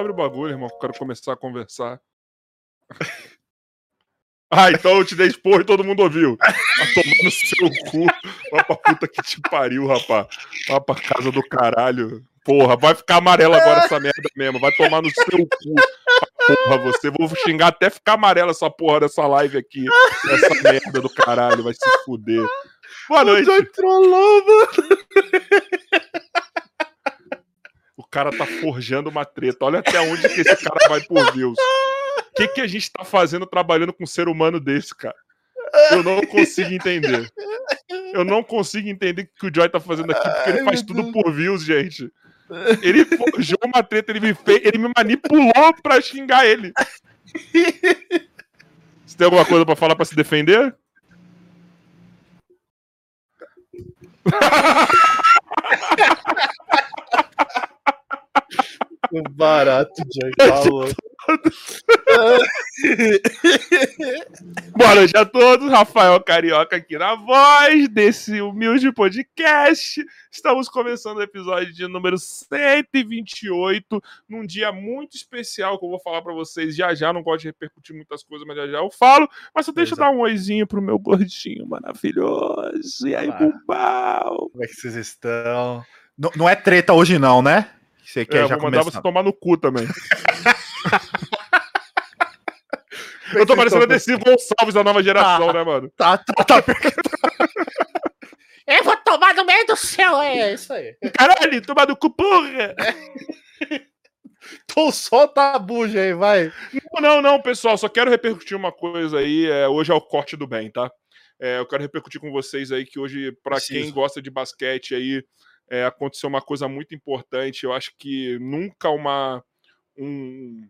Abre o bagulho, irmão, que eu quero começar a conversar. Ah, então eu te dei expor e todo mundo ouviu. Tá tomando seu cu. Vai pra puta que te pariu, rapaz. Vai pra casa do caralho. Porra, vai ficar amarelo agora essa merda mesmo. Vai tomar no seu cu. Porra, você. Vou xingar até ficar amarela essa porra dessa live aqui. Essa merda do caralho. Vai se fuder. Boa noite. O trollou, mano. Cara tá forjando uma treta. Olha até onde que esse cara vai por views. O que, que a gente tá fazendo trabalhando com um ser humano desse, cara? Eu não consigo entender. Eu não consigo entender o que o Joy tá fazendo aqui, porque ele faz tudo por views, gente. Ele forjou uma treta, ele me, fez, ele me manipulou pra xingar ele. Você tem alguma coisa pra falar pra se defender? O barato, Joy, falou. Boa noite a todos, Rafael Carioca aqui na voz desse humilde podcast. Estamos começando o episódio de número 128, num dia muito especial que eu vou falar para vocês já já. Não gosto de repercutir muitas coisas, mas já já eu falo. Mas só deixa eu dar um oizinho pro meu gordinho maravilhoso. E aí, Bumbal? Como é que vocês estão? Não, não é treta hoje, não, né? Você quer é, já vou mandar começar. você tomar no cu também. Eu tô parecendo Adesivo Gonçalves da nova geração, tá, né, mano? Tá, tá, tá. Eu vou tomar no meio do céu, é isso aí. Caralho, tomar no cu, porra! Então solta a buja aí, vai. Não, não, não, pessoal, só quero repercutir uma coisa aí. É, hoje é o corte do bem, tá? É, eu quero repercutir com vocês aí que hoje, para quem gosta de basquete aí, é, aconteceu uma coisa muito importante. Eu acho que nunca uma, um,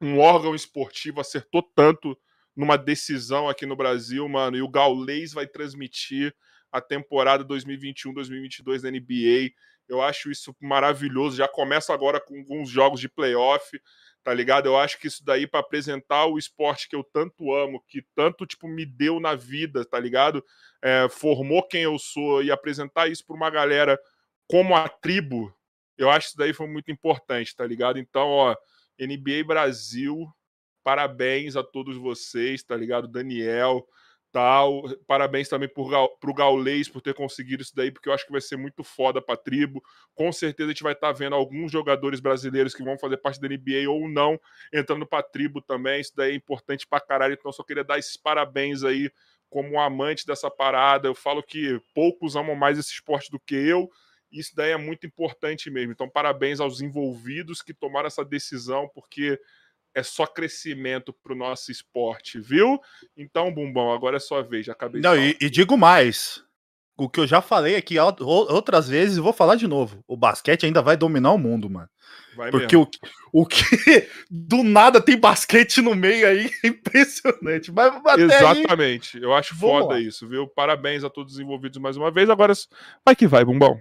um órgão esportivo acertou tanto numa decisão aqui no Brasil, mano. E o Gaulês vai transmitir a temporada 2021-2022 da NBA. Eu acho isso maravilhoso. Já começa agora com alguns jogos de playoff, tá ligado? Eu acho que isso daí para apresentar o esporte que eu tanto amo, que tanto tipo me deu na vida, tá ligado? É, formou quem eu sou e apresentar isso para uma galera como a tribo, eu acho que isso daí foi muito importante, tá ligado? Então, ó, NBA Brasil, parabéns a todos vocês, tá ligado? Daniel, tal. Parabéns também pro, pro Gaulês por ter conseguido isso daí, porque eu acho que vai ser muito foda pra tribo. Com certeza a gente vai estar tá vendo alguns jogadores brasileiros que vão fazer parte da NBA ou não entrando pra tribo também. Isso daí é importante pra caralho. Então, só queria dar esses parabéns aí como um amante dessa parada. Eu falo que poucos amam mais esse esporte do que eu isso daí é muito importante mesmo. Então, parabéns aos envolvidos que tomaram essa decisão, porque é só crescimento para o nosso esporte, viu? Então, Bumbão, agora é sua vez. Já acabei Não, e, e, digo mais. O que eu já falei aqui outras vezes, e vou falar de novo. O basquete ainda vai dominar o mundo, mano. Vai Porque o, o que do nada tem basquete no meio aí é impressionante. Mas Exatamente. Aí, eu acho foda lá. isso, viu? Parabéns a todos os envolvidos mais uma vez. Agora vai que vai, Bumbão.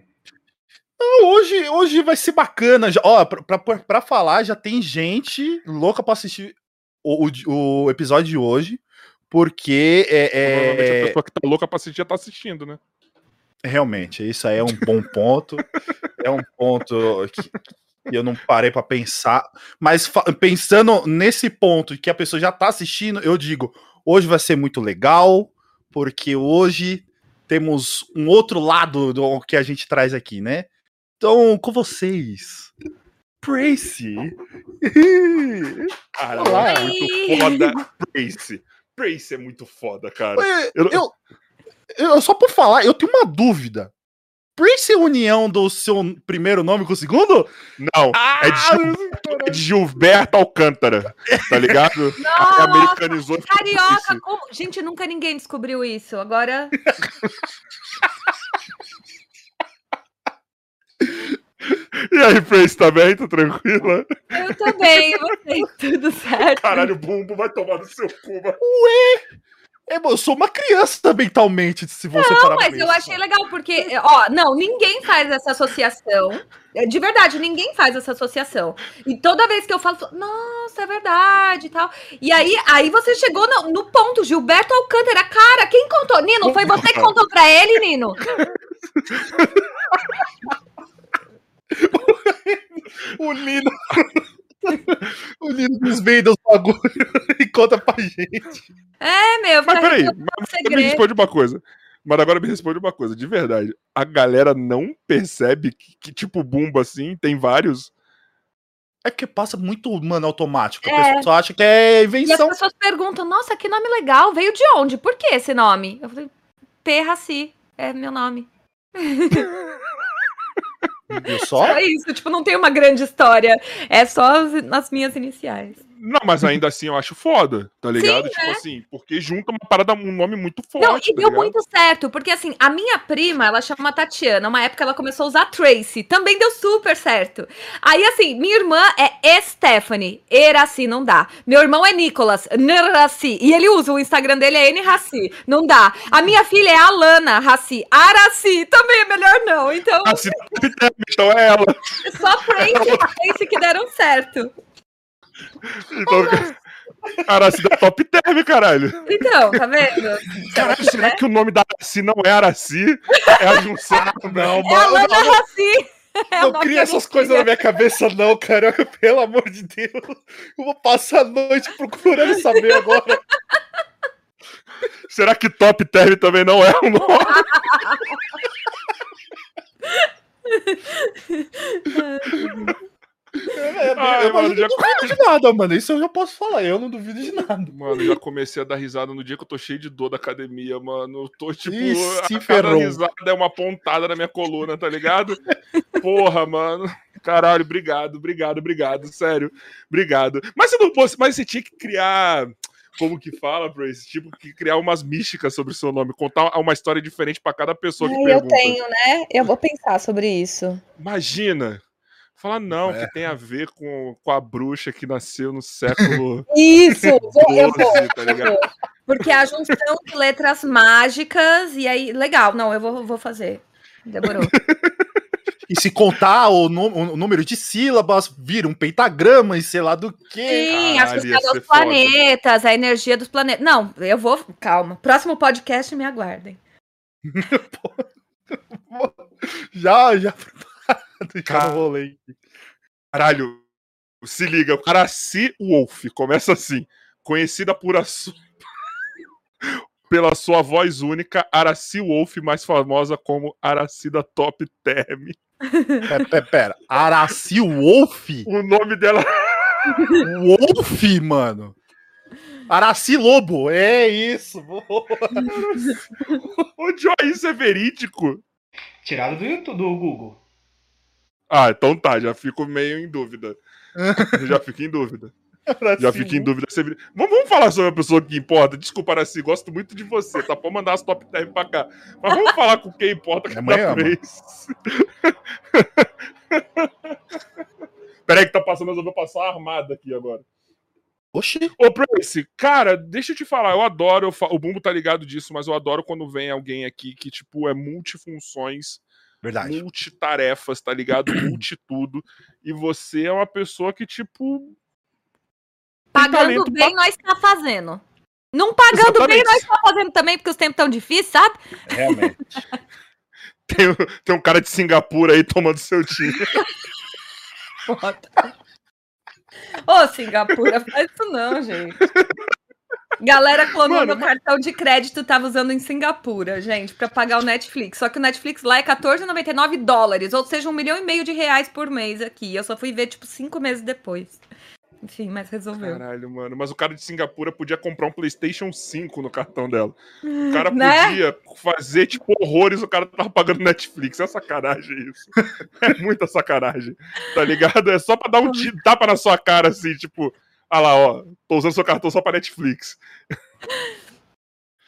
Não, hoje, hoje vai ser bacana. Já, ó, pra, pra, pra falar, já tem gente louca pra assistir o, o, o episódio de hoje, porque é, é... a pessoa que tá louca pra assistir já tá assistindo, né? Realmente, isso aí é um bom ponto. é um ponto que, que eu não parei para pensar. Mas pensando nesse ponto que a pessoa já tá assistindo, eu digo, hoje vai ser muito legal, porque hoje temos um outro lado do que a gente traz aqui, né? Então, com vocês, Tracy. Cara, Olá. é muito foda. Tracy. Tracy é muito foda, cara. Eu, eu, eu, só por falar, eu tenho uma dúvida. Tracy é união do seu primeiro nome com o segundo? Não, ah, é, de Gil, é, de Gilberto Alcântara, tá ligado? Nossa, americanizou. Carioca, como... gente, nunca ninguém descobriu isso. Agora. E aí, Face, tá bem? Tá tranquila? Eu tô bem, você, tudo certo. Caralho, o bumbo vai tomar no seu cu, mano. Ué! É, eu sou uma criança mentalmente, se você Não, mas eu achei legal, porque, ó, não, ninguém faz essa associação. É, de verdade, ninguém faz essa associação. E toda vez que eu falo, nossa, é verdade e tal. E aí, aí você chegou no, no ponto, Gilberto Alcântara. Cara, quem contou? Nino, foi você que contou pra ele, Nino? o Nino. o Nino desvenda os bagulho e conta pra gente. É, meu. Mas peraí, mas me responde uma coisa. Mas agora me responde uma coisa, de verdade. A galera não percebe que, que tipo bumbo assim, tem vários. É porque passa muito, mano, automático. A é. pessoa acha que é invenção. E as pessoas perguntam, nossa, que nome legal. Veio de onde? Por que esse nome? Eu falei, Perraci. É meu nome. Viu só? É isso, tipo, não tem uma grande história. É só as, as minhas iniciais. Não, mas ainda assim eu acho foda, tá ligado? Sim, tipo né? assim, porque junta uma parada, um nome muito forte. Não, e tá deu ligado? muito certo, porque assim, a minha prima, ela chama Tatiana, uma época ela começou a usar Tracy, também deu super certo. Aí assim, minha irmã é Stephanie, Eraci, não dá. Meu irmão é Nicolas, Neraci, e ele usa, o Instagram dele é N-Raci, não dá. A minha filha é Alana Raci, Araci, também é melhor não, então... Raci, então é ela. Só Tracy e Tracy que deram certo. Então, Araci da Top Term, caralho. Então, tá vendo? Caralho, será é? que o nome da Araci não é Araci? É a junção. não, mano. É a Lana Araci. É não cria essas coisas na minha cabeça, não, carioca, pelo amor de Deus. Eu vou passar a noite procurando saber agora. Será que Top Term também não é um nome? É, Ai, eu, mano, já... não duvido de nada, mano. Isso eu já posso falar. Eu não duvido de nada. Mano, já comecei a dar risada no dia que eu tô cheio de dor da academia, mano. Eu tô tipo. Ih, a cada risada é uma pontada na minha coluna, tá ligado? Porra, mano. Caralho, obrigado, obrigado, obrigado. Sério. Obrigado. Mas você não mas você tinha que criar como que fala? Esse tipo que criar umas místicas sobre o seu nome, contar uma história diferente para cada pessoa que Ai, pergunta. Eu tenho, né? Eu vou pensar sobre isso. Imagina. Fala, não, é. que tem a ver com, com a bruxa que nasceu no século. Isso! Vou, eu vou, tá Porque a junção de letras mágicas, e aí, legal, não, eu vou, vou fazer. Demorou. E se contar o, o, número de sílabas, vira um pentagrama e sei lá do que. Sim, associado aos planetas, foda. a energia dos planetas. Não, eu vou. Calma. Próximo podcast me aguardem. já, já preparado. rolei. Caralho, se liga. Araci Wolf, começa assim. Conhecida por a pela sua voz única, Araci Wolf, mais famosa como Aracida Top Term. Pera, pera, pera. Araci Wolf? O nome dela. Wolf, mano. Araci Lobo, é isso. Ô, Joy, isso é verídico? Tirado do YouTube, do Google. Ah, então tá, já fico meio em dúvida. já fico em dúvida. Já fico em dúvida. Vamos, vamos falar sobre a pessoa que importa. Desculpa, Araci, gosto muito de você, tá? Pode mandar as top 10 pra cá. Mas vamos falar com quem importa que é da vez. Peraí que tá passando, eu vou passar armada aqui agora. Oxi. Ô, Prince, cara, deixa eu te falar, eu adoro, eu fa... o Bumbo tá ligado disso, mas eu adoro quando vem alguém aqui que, tipo, é multifunções, Verdade. multitarefas, tá ligado? Multitudo. E você é uma pessoa que, tipo, Pagando bem, pra... nós tá fazendo. Não pagando Exatamente. bem, nós tá fazendo também, porque os tempos tão difíceis, sabe? Realmente. tem, tem um cara de Singapura aí tomando seu time. Ô, Singapura, faz isso não, gente. Galera clonou meu cartão de crédito, tava usando em Singapura, gente, para pagar o Netflix. Só que o Netflix lá é 14,99 dólares, ou seja, um milhão e meio de reais por mês aqui. Eu só fui ver, tipo, cinco meses depois. Enfim, mas resolveu. Caralho, mano. Mas o cara de Singapura podia comprar um PlayStation 5 no cartão dela. O cara né? podia fazer, tipo, horrores, o cara tava pagando Netflix. É sacanagem isso. É muita sacanagem. Tá ligado? É só pra dar um tapa na sua cara, assim, tipo, ah lá, ó, tô usando seu cartão só pra Netflix.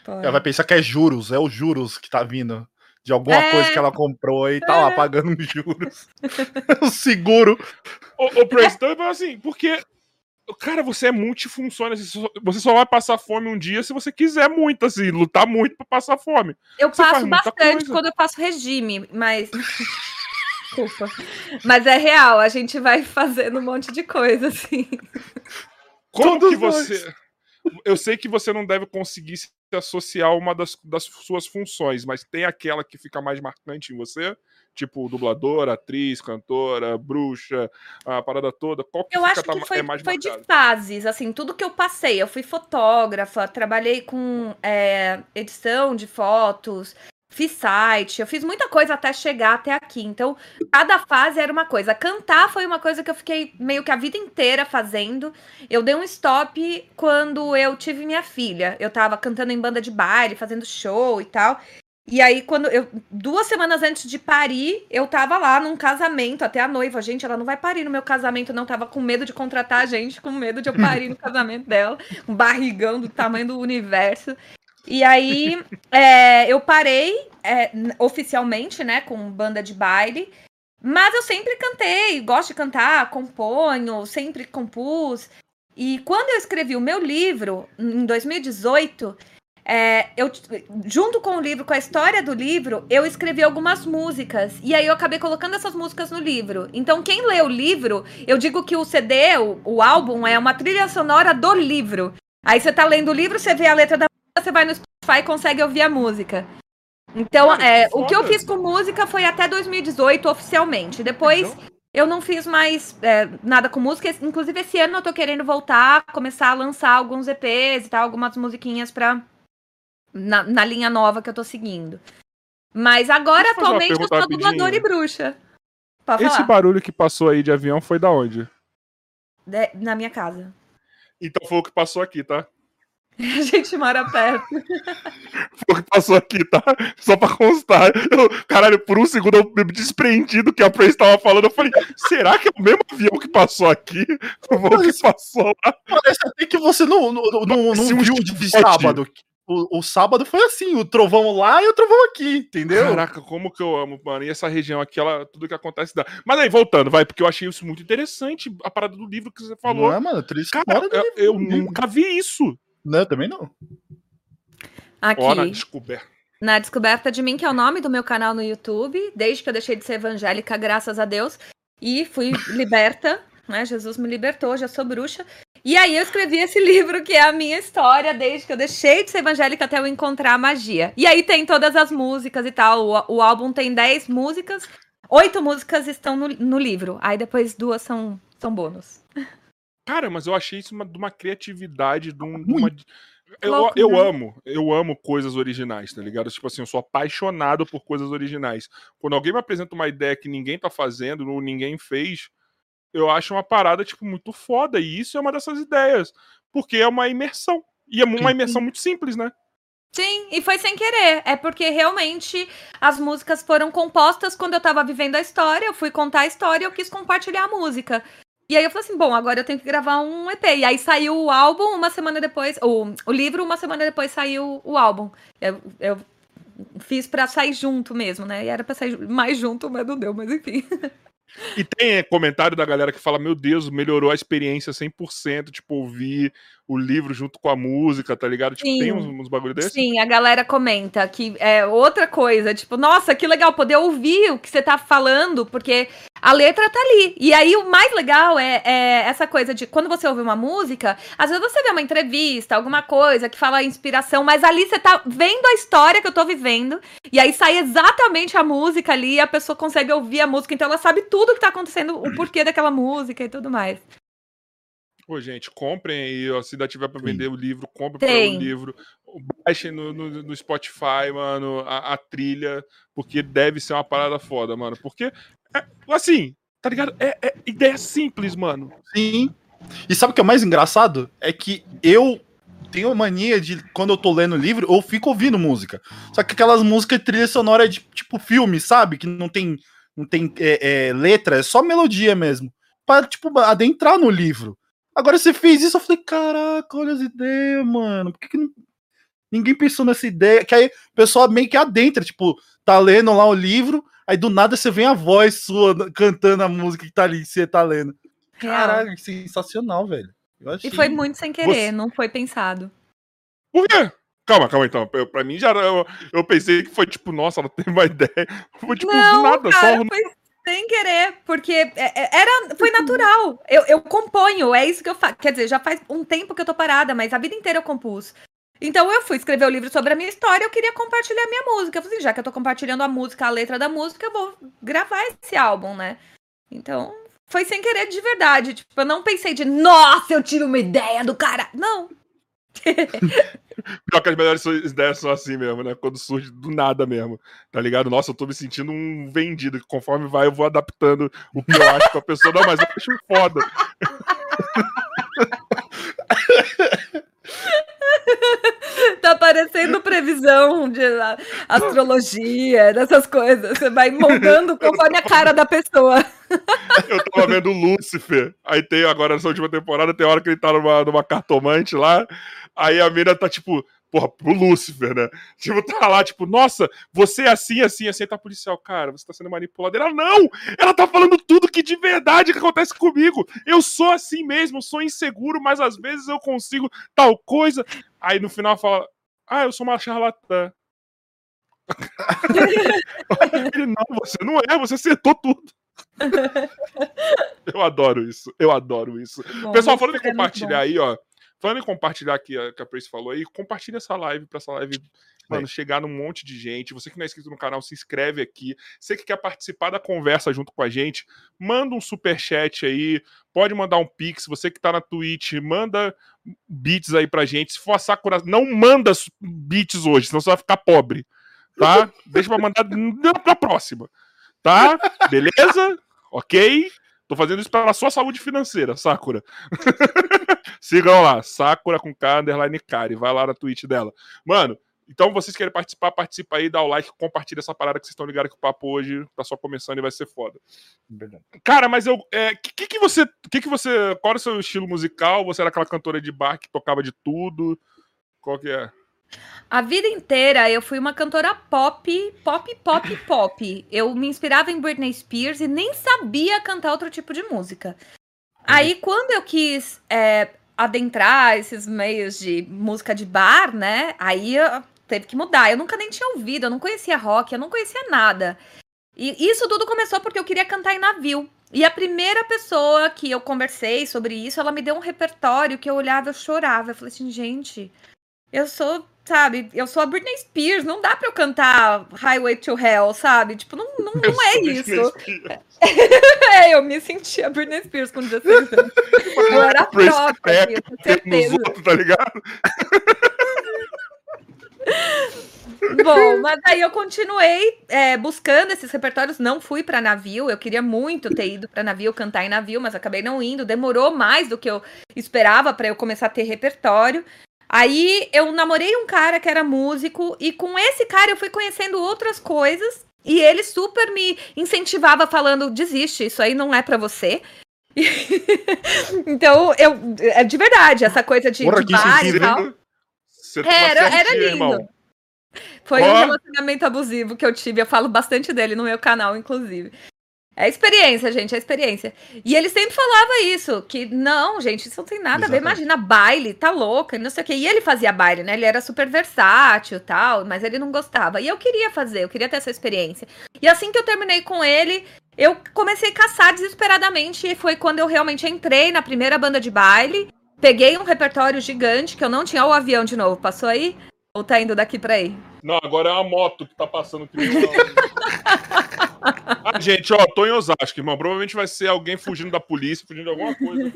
Ela vai pensar que é juros, é o juros que tá vindo de alguma é... coisa que ela comprou e tá é... lá pagando juros. o seguro. Ô, ô Preston, então, assim, porque Cara, você é multifuncional. Você só vai passar fome um dia se você quiser muito, assim, lutar muito pra passar fome. Eu você passo bastante quando eu faço regime, mas. Desculpa. Mas é real, a gente vai fazendo um monte de coisa, assim. Como Todos que você. Eu sei que você não deve conseguir se associar uma das, das suas funções, mas tem aquela que fica mais marcante em você? Tipo, dubladora, atriz, cantora, bruxa, a parada toda? Qual que eu acho que foi, é mais foi de fases, assim, tudo que eu passei. Eu fui fotógrafa, trabalhei com é, edição de fotos, fiz site, eu fiz muita coisa até chegar até aqui. Então, cada fase era uma coisa. Cantar foi uma coisa que eu fiquei meio que a vida inteira fazendo. Eu dei um stop quando eu tive minha filha. Eu tava cantando em banda de baile, fazendo show e tal. E aí, quando eu. Duas semanas antes de parir, eu tava lá num casamento, até a noiva. Gente, ela não vai parir no meu casamento, não. Tava com medo de contratar a gente, com medo de eu parir no casamento dela. Um barrigão do tamanho do universo. E aí é, eu parei é, oficialmente, né, com banda de baile. Mas eu sempre cantei, gosto de cantar, componho, sempre compus. E quando eu escrevi o meu livro, em 2018, é, eu, junto com o livro, com a história do livro, eu escrevi algumas músicas. E aí eu acabei colocando essas músicas no livro. Então, quem lê o livro, eu digo que o CD, o, o álbum, é uma trilha sonora do livro. Aí você tá lendo o livro, você vê a letra da você vai no Spotify e consegue ouvir a música. Então, é, o que eu fiz com música foi até 2018 oficialmente. Depois então... eu não fiz mais é, nada com música. Inclusive, esse ano eu tô querendo voltar, começar a lançar alguns EPs e tal, algumas musiquinhas pra. Na, na linha nova que eu tô seguindo. Mas agora, atualmente, eu sou dubladora e bruxa. Esse barulho que passou aí de avião foi da onde? De, na minha casa. Então foi o que passou aqui, tá? A gente mora perto. Foi o que passou aqui, tá? Só pra constar. Eu, caralho, por um segundo eu me despreendi do que a Praise estava falando. Eu falei, será que é o mesmo avião que passou aqui? O que passou lá? Parece até que você não, não, não, não viu de sábado. O, o, sábado foi assim, o trovão lá e o trovão aqui, entendeu? Caraca, como que eu amo, mano. E essa região aqui, ela, tudo que acontece dá. Mas aí, voltando, vai, porque eu achei isso muito interessante, a parada do livro que você falou. Não é, mano, triste Cara, eu, eu nunca vi isso. Não, também não. Aqui. Ó, na descoberta. Na descoberta de mim, que é o nome do meu canal no YouTube, desde que eu deixei de ser evangélica, graças a Deus, e fui liberta, né? Jesus me libertou, já sou bruxa. E aí eu escrevi esse livro que é a minha história desde que eu deixei de ser evangélica até eu encontrar a magia. E aí tem todas as músicas e tal. O, o álbum tem 10 músicas, oito músicas estão no, no livro. Aí depois duas são, são bônus. Cara, mas eu achei isso uma, de uma criatividade, de, um, de uma. Eu, eu né? amo, eu amo coisas originais, tá ligado? Tipo assim, eu sou apaixonado por coisas originais. Quando alguém me apresenta uma ideia que ninguém tá fazendo, ou ninguém fez, eu acho uma parada, tipo, muito foda. E isso é uma dessas ideias. Porque é uma imersão. E é uma imersão muito simples, né? Sim, e foi sem querer. É porque realmente as músicas foram compostas quando eu tava vivendo a história. Eu fui contar a história e eu quis compartilhar a música. E aí eu falei assim, bom, agora eu tenho que gravar um EP. E aí saiu o álbum uma semana depois, o, o livro uma semana depois saiu o álbum. Eu, eu fiz pra sair junto mesmo, né? E era pra sair mais junto, mas não deu, mas enfim. E tem comentário da galera que fala: Meu Deus, melhorou a experiência 100%, tipo, ouvir o livro junto com a música, tá ligado? Tipo, Sim. tem uns, uns bagulho desses? Sim, a galera comenta que é outra coisa, tipo, nossa, que legal poder ouvir o que você tá falando, porque a letra tá ali. E aí o mais legal é, é, essa coisa de quando você ouve uma música, às vezes você vê uma entrevista, alguma coisa que fala inspiração, mas ali você tá vendo a história que eu tô vivendo, e aí sai exatamente a música ali, e a pessoa consegue ouvir a música, então ela sabe tudo que tá acontecendo, o porquê daquela música e tudo mais. Pô, gente, comprem aí, ó, se ainda tiver para vender o livro, comprem o livro. Baixem no, no, no, Spotify, mano, a, a, trilha, porque deve ser uma parada foda, mano. Porque, é, assim, tá ligado? É, é ideia simples, mano. Sim. E sabe o que é o mais engraçado? É que eu tenho mania de, quando eu tô lendo livro, eu fico ouvindo música. Só que aquelas músicas trilha sonora de tipo filme, sabe? Que não tem, não tem é, é, letra, é só melodia mesmo. Pra, tipo, adentrar no livro. Agora você fez isso, eu falei, caraca, olha as ideias, mano. Por que, que não... ninguém pensou nessa ideia? Que aí o pessoal meio que adentra, tipo, tá lendo lá o livro, aí do nada você vem a voz sua cantando a música que tá ali, você tá lendo. Caralho, sensacional, velho. Achei... E foi muito sem querer, você... não foi pensado. Por quê? Calma, calma então. Eu, pra mim já eu, eu pensei que foi tipo, nossa, ela tem uma ideia. Foi tipo, não, nada, cara, só. Foi sem querer, porque é, é, era, foi natural. Eu, eu componho, é isso que eu faço. Quer dizer, já faz um tempo que eu tô parada, mas a vida inteira eu compus. Então eu fui escrever o livro sobre a minha história, eu queria compartilhar a minha música. Eu falei, assim, já que eu tô compartilhando a música, a letra da música, eu vou gravar esse álbum, né? Então, foi sem querer de verdade. Tipo, eu não pensei de, nossa, eu tive uma ideia do cara. Não. Pior que as melhores ideias são assim mesmo, né? Quando surge do nada mesmo. Tá ligado? Nossa, eu tô me sentindo um vendido. Que conforme vai, eu vou adaptando o que eu acho pra pessoa. Não, mas eu acho foda. tá parecendo previsão de astrologia, dessas coisas. Você vai moldando conforme a cara da pessoa. Eu tava vendo Lúcifer. Aí tem agora nessa última temporada, tem hora que ele tá numa, numa cartomante lá. Aí a mina tá tipo, porra, pro Lúcifer, né? Tipo, tá lá, tipo, nossa, você é assim, assim, assim, tá policial. Cara, você tá sendo manipulado. Ela, não! Ela tá falando tudo que de verdade que acontece comigo. Eu sou assim mesmo, sou inseguro, mas às vezes eu consigo tal coisa. Aí no final fala, ah, eu sou uma charlatã. Ele, não, você não é, você acertou tudo. eu adoro isso, eu adoro isso. Bom, Pessoal, falando em compartilhar aí, ó. Falando em compartilhar aqui, que a Prace falou aí, compartilha essa live pra essa live, mano, chegar num monte de gente. Você que não é inscrito no canal, se inscreve aqui. Você que quer participar da conversa junto com a gente, manda um super chat aí, pode mandar um pix. Você que tá na Twitch, manda beats aí pra gente. Se for a Sakura, não manda beats hoje, senão você vai ficar pobre, tá? Deixa pra mandar na próxima, tá? Beleza? Ok? Tô fazendo isso pela sua saúde financeira, Sakura. Sigam lá, Sakura com K, underline Kari. Vai lá na Twitch dela. Mano, então vocês querem participar, participa aí, dá o like, compartilha essa parada que vocês estão ligados que o papo hoje tá só começando e vai ser foda. Verdade. Cara, mas eu. É, que, que você. Que que você. Qual era o seu estilo musical? Você era aquela cantora de bar que tocava de tudo? Qual que é? A vida inteira eu fui uma cantora pop, pop, pop, pop. Eu me inspirava em Britney Spears e nem sabia cantar outro tipo de música. Aí, quando eu quis é, adentrar esses meios de música de bar, né? Aí teve que mudar. Eu nunca nem tinha ouvido, eu não conhecia rock, eu não conhecia nada. E isso tudo começou porque eu queria cantar em navio. E a primeira pessoa que eu conversei sobre isso, ela me deu um repertório que eu olhava, eu chorava. Eu falei assim, gente, eu sou sabe? Eu sou a Britney Spears, não dá pra eu cantar Highway to Hell, sabe? Tipo, não, não, não é isso. é, eu me sentia Britney Spears com 16 anos. Eu era própria, com certeza. Outros, tá ligado? Bom, mas aí eu continuei é, buscando esses repertórios, não fui para navio, eu queria muito ter ido para navio, cantar em navio, mas acabei não indo, demorou mais do que eu esperava para eu começar a ter repertório. Aí eu namorei um cara que era músico e com esse cara eu fui conhecendo outras coisas e ele super me incentivava falando: "Desiste, isso aí não é para você". então, eu é de verdade essa coisa de, Porra, de bar e tal. Era, era lindo. Irmão. Foi oh. um relacionamento abusivo que eu tive. Eu falo bastante dele no meu canal, inclusive. É experiência, gente, é experiência. E ele sempre falava isso, que não, gente, isso não tem nada Exatamente. a ver. Imagina, baile, tá louca, não sei o quê. E ele fazia baile, né? Ele era super versátil tal, mas ele não gostava. E eu queria fazer, eu queria ter essa experiência. E assim que eu terminei com ele, eu comecei a caçar desesperadamente. E foi quando eu realmente entrei na primeira banda de baile. Peguei um repertório gigante, que eu não tinha. o avião de novo, passou aí? Ou tá indo daqui pra aí? Não, agora é uma moto que tá passando aqui. ah, gente, ó, tô em Osasco, irmão. Provavelmente vai ser alguém fugindo da polícia, fugindo de alguma coisa.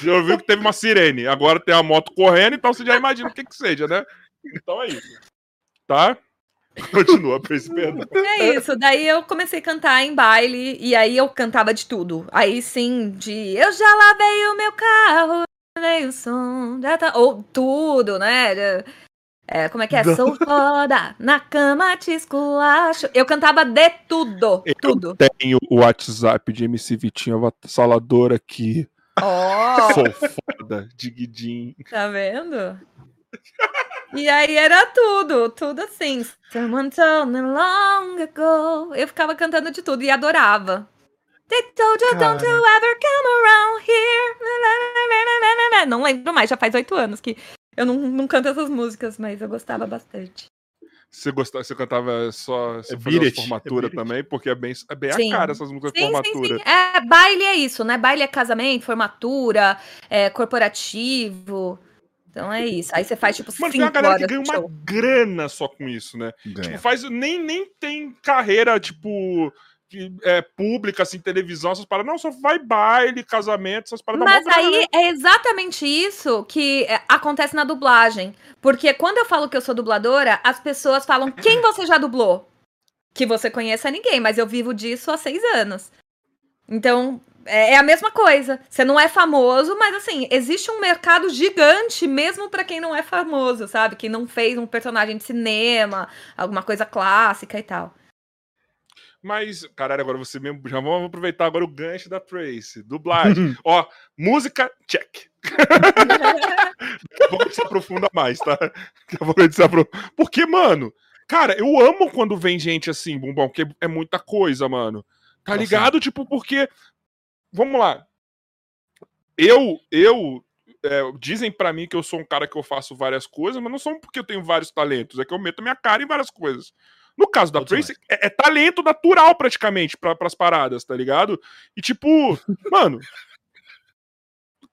Já ouviu que teve uma sirene. Agora tem a moto correndo, então você já imagina o que que seja, né? Então é isso. Tá? Continua, Prince. É isso, daí eu comecei a cantar em baile, e aí eu cantava de tudo. Aí sim, de eu já lavei o meu carro, lavei o som, já tá... ou tudo, né? É, como é que é? Sou foda, na cama te esculacho. Eu cantava de tudo, eu tudo. tenho o WhatsApp de MC Vitinho avassalador aqui. Oh. Sou foda, diguidim. Tá vendo? E aí era tudo, tudo assim. Someone told me long ago. Eu ficava cantando de tudo e adorava. They told you don't you ever come around here. Não lembro mais, já faz oito anos que eu não, não canto essas músicas, mas eu gostava bastante. Você, gostava, você cantava só você é fazia formatura é também, porque é bem, é bem a cara essas músicas sim, de formatura. Sim, sim. É, baile é isso, né? Baile é casamento, formatura, é corporativo. Então é isso. Aí você faz, tipo, Mano, cinco tem uma galera que ganha uma show. grana só com isso, né? Ganha. Tipo, faz, nem, nem tem carreira, tipo, é, pública, assim, televisão, essas paradas. Não, só vai baile, casamento, essas paradas. Mas mó grana, aí né? é exatamente isso que é, acontece na dublagem. Porque quando eu falo que eu sou dubladora, as pessoas falam: quem você já dublou? Que você conheça ninguém, mas eu vivo disso há seis anos. Então, é é a mesma coisa. Você não é famoso, mas assim, existe um mercado gigante, mesmo pra quem não é famoso, sabe? Quem não fez um personagem de cinema, alguma coisa clássica e tal. Mas, caralho, agora você mesmo. Já vamos aproveitar agora o gancho da Tracy. Dublagem. Ó, música, check. Daqui a se aprofunda mais, tá? Daqui a pouco a gente se aprofunda. Porque, mano, cara, eu amo quando vem gente assim, bumbão, porque é muita coisa, mano. Tá Assim. ligado? Tipo, porque. Vamos lá. Eu, eu. é, dizem pra mim que eu sou um cara que eu faço várias coisas, mas não são porque eu tenho vários talentos, é que eu meto minha cara em várias coisas. No caso da Tracy, é, é talento natural praticamente pra, pras paradas, tá ligado? E tipo, mano.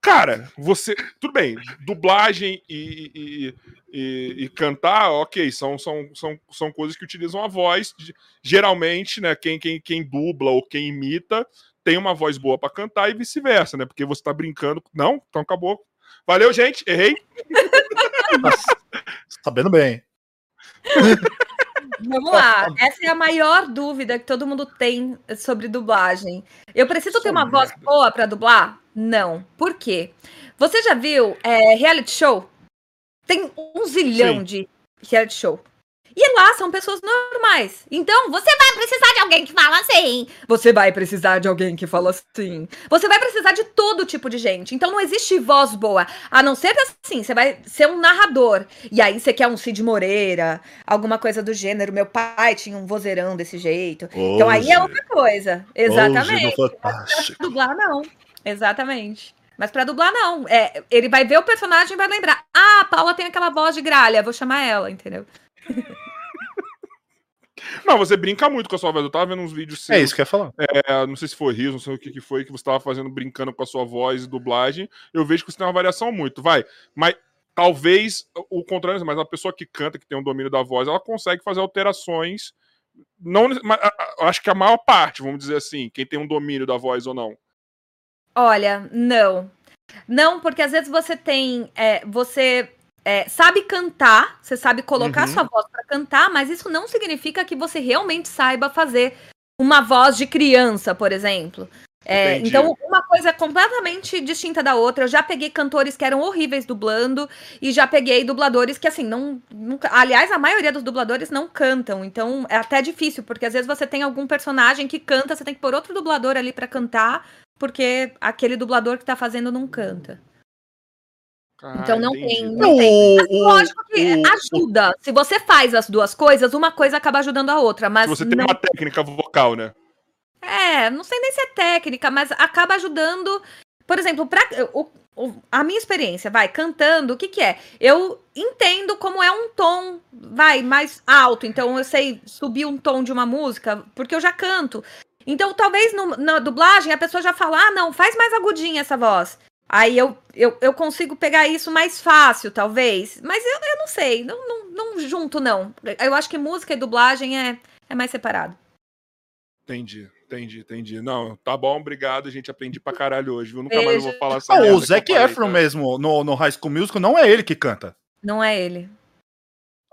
Cara, você. Tudo bem, dublagem e, e, e- e cantar, ok, são, são, são, são coisas que utilizam a voz. Geralmente, né, quem, quem, quem dubla ou quem imita tem uma voz boa pra cantar e vice-versa, né? Porque você tá brincando. Não? Então acabou. Valeu, gente. Errei. Sabendo bem. Vamos lá. Essa é a maior dúvida que todo mundo tem sobre dublagem. Eu preciso ter Só uma voz merda. boa pra dublar? Não. Por quê? Você já viu é, reality show? Tem um zilhão Sim. de reality show. E lá são pessoas normais. Então, você vai precisar de alguém que fala assim. Você vai precisar de alguém que fala assim. Você vai precisar de todo tipo de gente. Então, não existe voz boa. A não ser assim, você vai ser um narrador. E aí você quer um Cid Moreira, alguma coisa do gênero. Meu pai tinha um vozeirão desse jeito. Então, aí é outra coisa. Exatamente. Hoje Fantástico. Dublar, não. Exatamente. Mas pra dublar, não. É, ele vai ver o personagem e vai lembrar. Ah, a Paula tem aquela voz de gralha, vou chamar ela, entendeu? Não, você brinca muito com a sua voz. Eu tava vendo uns vídeos seus. É isso que eu ia falar. É, não sei se foi riso, não sei o que, que foi que você tava fazendo, brincando com a sua voz e dublagem. Eu vejo que você tem uma variação muito, vai. Mas talvez o contrário, mas a pessoa que canta, que tem um domínio da voz, ela consegue fazer alterações. Não, mas, a- a- acho que a maior parte, vamos dizer assim, quem tem um domínio da voz ou não. Olha, não. Não, porque às vezes você tem. é, você é, sabe cantar, você sabe colocar Uhum. sua voz pra cantar, mas isso não significa que você realmente saiba fazer uma voz de criança, por exemplo. É, então, uma coisa é completamente distinta da outra. Eu já peguei cantores que eram horríveis dublando, e já peguei dubladores que, assim, não. Nunca, aliás, a maioria dos dubladores não cantam. Então, é até difícil, porque às vezes você tem algum personagem que canta, você tem que pôr outro dublador ali pra cantar, porque aquele dublador que tá fazendo não canta. Então não Ah, entendi. tem- não O- o- Lógico que ajuda. Se você faz as duas coisas, uma coisa acaba ajudando a outra. Mas Se você tem não uma técnica vocal, né? É, não sei nem se é técnica, mas acaba ajudando. Por exemplo, pra, o- o- a minha experiência, vai, cantando, o que que é? Eu entendo como é um tom, vai, mais alto. Então eu sei subir um tom de uma música, porque eu já canto. Então talvez no- na dublagem a pessoa já fala, ah, não, faz mais agudinha essa voz. Aí eu, eu, eu consigo pegar isso mais fácil, talvez. Mas eu, eu não sei, não, não, não junto, não. Eu acho que música e dublagem é, é mais separado. Entendi, entendi, entendi. Não, tá bom, obrigado, gente. Aprendi pra caralho hoje, viu? Nunca mais eu Beijo. vou falar essa Ah, merda o que Zac falei, Efron tá? mesmo, no, no High School Musical, não é ele que canta. Não é ele.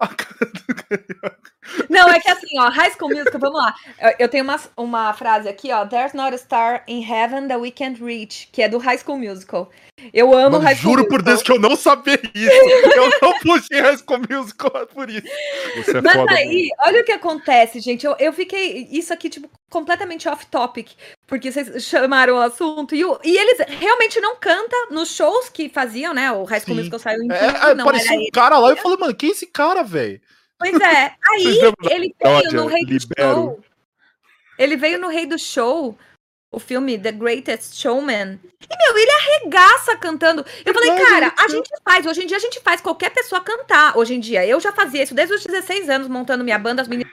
Não, é que assim, ó, High School Musical, vamos lá. Eu, eu tenho uma, uma frase aqui, ó. There's not a star in heaven that we can't reach, que é do High School Musical. Eu amo Mano, High School juro por Musical. Deus que eu não sabia isso. eu não puxei High School Musical por isso. Você é Mas foda, aí, olha o que acontece, gente. Eu, eu fiquei. Isso aqui, tipo, completamente off-topic, porque vocês chamaram o assunto. E, o- e eles realmente não cantam nos shows que faziam, né? O High School Sim. Musical saiu em É, tudo, é, não parecia era um ele. cara lá e eu falei, mano, quem é esse cara, velho? Pois é. Aí ele veio no Rei do? Show. Ele veio no Rei do Show, o filme The Greatest Showman. E, meu, ele arregaça cantando. Eu falei, cara, a né? gente faz, hoje em dia a gente faz qualquer pessoa cantar. Hoje em dia, eu já fazia isso desde os 16 anos, montando minha banda, as meninas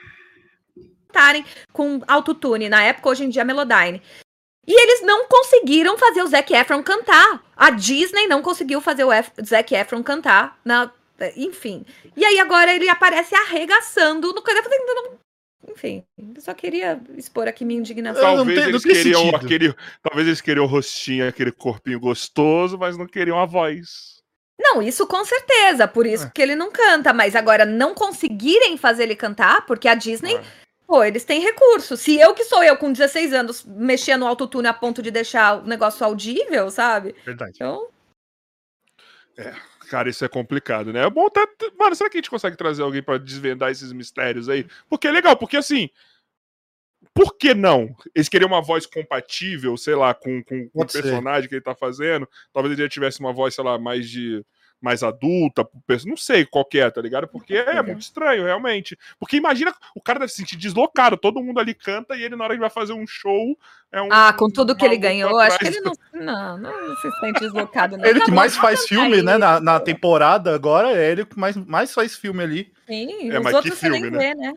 cantarem com autotune. Na época, hoje em dia, Melodyne. E eles não conseguiram fazer o Zac Efron cantar. A Disney não conseguiu fazer o Zac Efron cantar. Na, enfim. E aí agora ele aparece arregaçando no coisa. Enfim, eu só queria expor aqui minha indignação. Talvez eles queriam aquele. Talvez eles queriam o rostinho, aquele corpinho gostoso, mas não queriam a voz. Não, isso com certeza, por isso é. que ele não canta, mas agora não conseguirem fazer ele cantar, porque a Disney, é. pô, eles têm recurso. Se eu que sou eu com 16 anos mexia no autotune a ponto de deixar o negócio audível, sabe? Verdade. Então. É, cara, isso é complicado, né? É bom até. Mano, será que a gente consegue trazer alguém para desvendar esses mistérios aí? Porque é legal, porque assim. Por que não? Eles queriam uma voz compatível, sei lá, com, com, com o personagem que ele tá fazendo. Talvez ele já tivesse uma voz, sei lá, mais de mais adulta, não sei qual que é, tá ligado? Porque é muito estranho, realmente. Porque imagina, o cara deve se sentir deslocado, todo mundo ali canta e ele na hora que vai fazer um show é um, Ah, com tudo que ele ganhou, acho que ele não, não, não se sente deslocado. Não. Ele que mais faz filme, né, na, na temporada agora, é ele que mais, mais faz filme ali. Sim, é, os outros filme, você nem né? vê, né?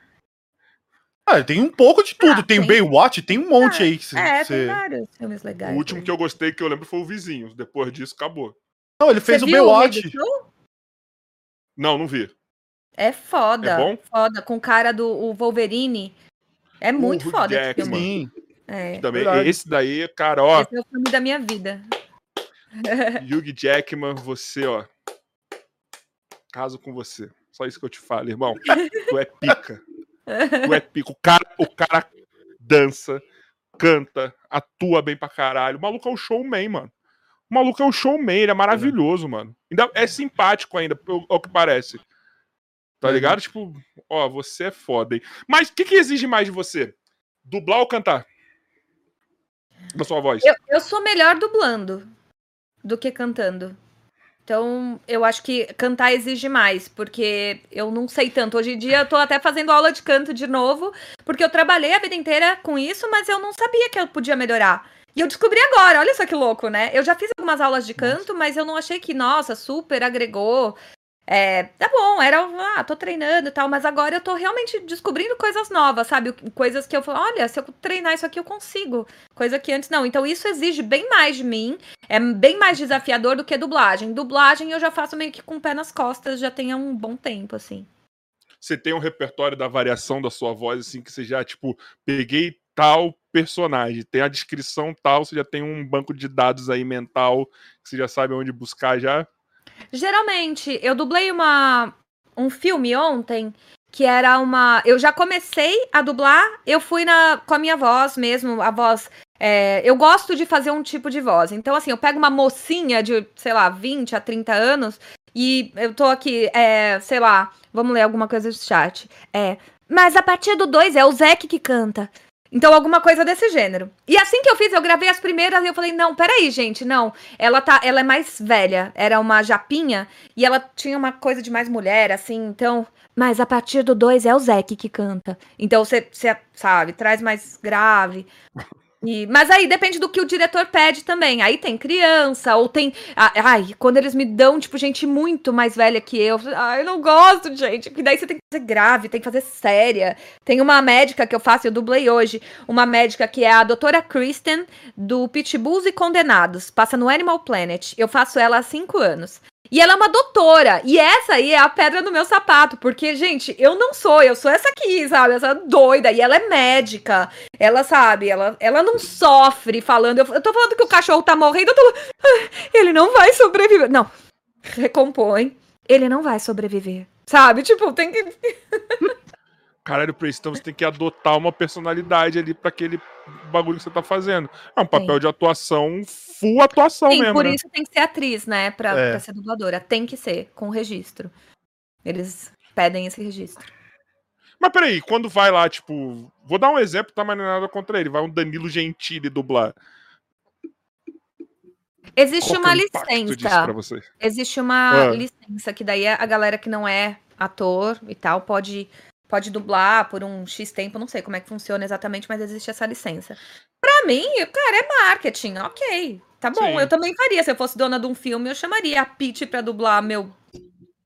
Ah, tem um pouco de tudo. Ah, tem, o Baywatch, tem um monte ah, aí. é, cê... tem vários filmes legais. O último aí. que eu gostei, que eu lembro, foi o Vizinhos. Depois disso, acabou. Não, ele fez Você o Baywatch. Não, não vi. É foda. É bom? Foda. Com o cara do o Wolverine. É muito o foda Jack, esse filme. É. Também, esse daí, cara, ó. Esse é o filme da minha vida. Hugh Jackman, você, ó. Caso com você. Só isso que eu te falo, irmão. Tu é pica. Tu é pica. O cara, o cara dança, canta, atua bem pra caralho. O maluco é um showman, mano. O maluco é um showman, ele é maravilhoso, é. mano. Ainda é simpático ainda, ao que parece. Tá ligado? Tipo, ó, você é foda, hein? Mas o que, que exige mais de você? Dublar ou cantar? Da sua voz. Eu, eu sou melhor dublando do que cantando. Então, eu acho que cantar exige mais, porque eu não sei tanto. Hoje em dia, eu tô até fazendo aula de canto de novo, porque eu trabalhei a vida inteira com isso, mas eu não sabia que eu podia melhorar. E eu descobri agora, olha só que louco, né? Eu já fiz algumas aulas de canto, mas eu não achei que, nossa, super agregou. É, tá bom, era, ah, tô treinando e tal, mas agora eu tô realmente descobrindo coisas novas, sabe? Coisas que eu falo, olha, se eu treinar isso aqui eu consigo. Coisa que antes não. Então isso exige bem mais de mim, é bem mais desafiador do que dublagem. Dublagem eu já faço meio que com o pé nas costas, já tem um bom tempo, assim. Você tem um repertório da variação da sua voz, assim, que você já, tipo, peguei tal personagem, tem a descrição tal, você já tem um banco de dados aí mental que você já sabe onde buscar já? Geralmente, eu dublei uma um filme ontem que era uma. Eu já comecei a dublar, eu fui na com a minha voz mesmo, a voz. É, eu gosto de fazer um tipo de voz. Então, assim, eu pego uma mocinha de, sei lá, 20 a 30 anos e eu tô aqui, é, sei lá, vamos ler alguma coisa do chat. É. Mas a partir do 2 é o Zeke que canta. Então, alguma coisa desse gênero. E assim que eu fiz, eu gravei as primeiras e eu falei, não, peraí, gente, não. Ela tá, ela é mais velha, era uma japinha, e ela tinha uma coisa de mais mulher, assim, então. Mas a partir do 2 é o Zeke que canta. Então você, sabe, traz mais grave. E, mas aí depende do que o diretor pede também. Aí tem criança, ou tem. Ai, quando eles me dão, tipo, gente muito mais velha que eu. Ai, eu não gosto, gente. Porque daí você tem que fazer grave, tem que fazer séria. Tem uma médica que eu faço, eu dublei hoje. Uma médica que é a doutora Kristen, do Pitbulls e Condenados. Passa no Animal Planet. Eu faço ela há cinco anos. E ela é uma doutora. E essa aí é a pedra no meu sapato. Porque, gente, eu não sou, eu sou essa aqui, sabe? Essa doida. E ela é médica. Ela, sabe, ela, ela não sofre falando. Eu, eu tô falando que o cachorro tá morrendo. Eu tô. Ah, ele não vai sobreviver. Não. Recompõe. Ele não vai sobreviver. Sabe? Tipo, tem que. Caralho, então você tem que adotar uma personalidade ali para aquele bagulho que você tá fazendo. É um papel Sim. de atuação, full atuação Sim, mesmo. Por né? isso tem que ser atriz, né? Pra, é. pra ser dubladora. Tem que ser, com registro. Eles pedem esse registro. Mas peraí, quando vai lá, tipo. Vou dar um exemplo, tá? Mas não é nada contra ele. Vai um Danilo Gentili dublar. Existe Qual uma é licença. Existe uma ah. licença, que daí a galera que não é ator e tal pode pode dublar por um X tempo, não sei como é que funciona exatamente, mas existe essa licença. Pra mim, cara, é marketing, ok. Tá bom, Sim. eu também faria. Se eu fosse dona de um filme, eu chamaria a Peach pra dublar meu,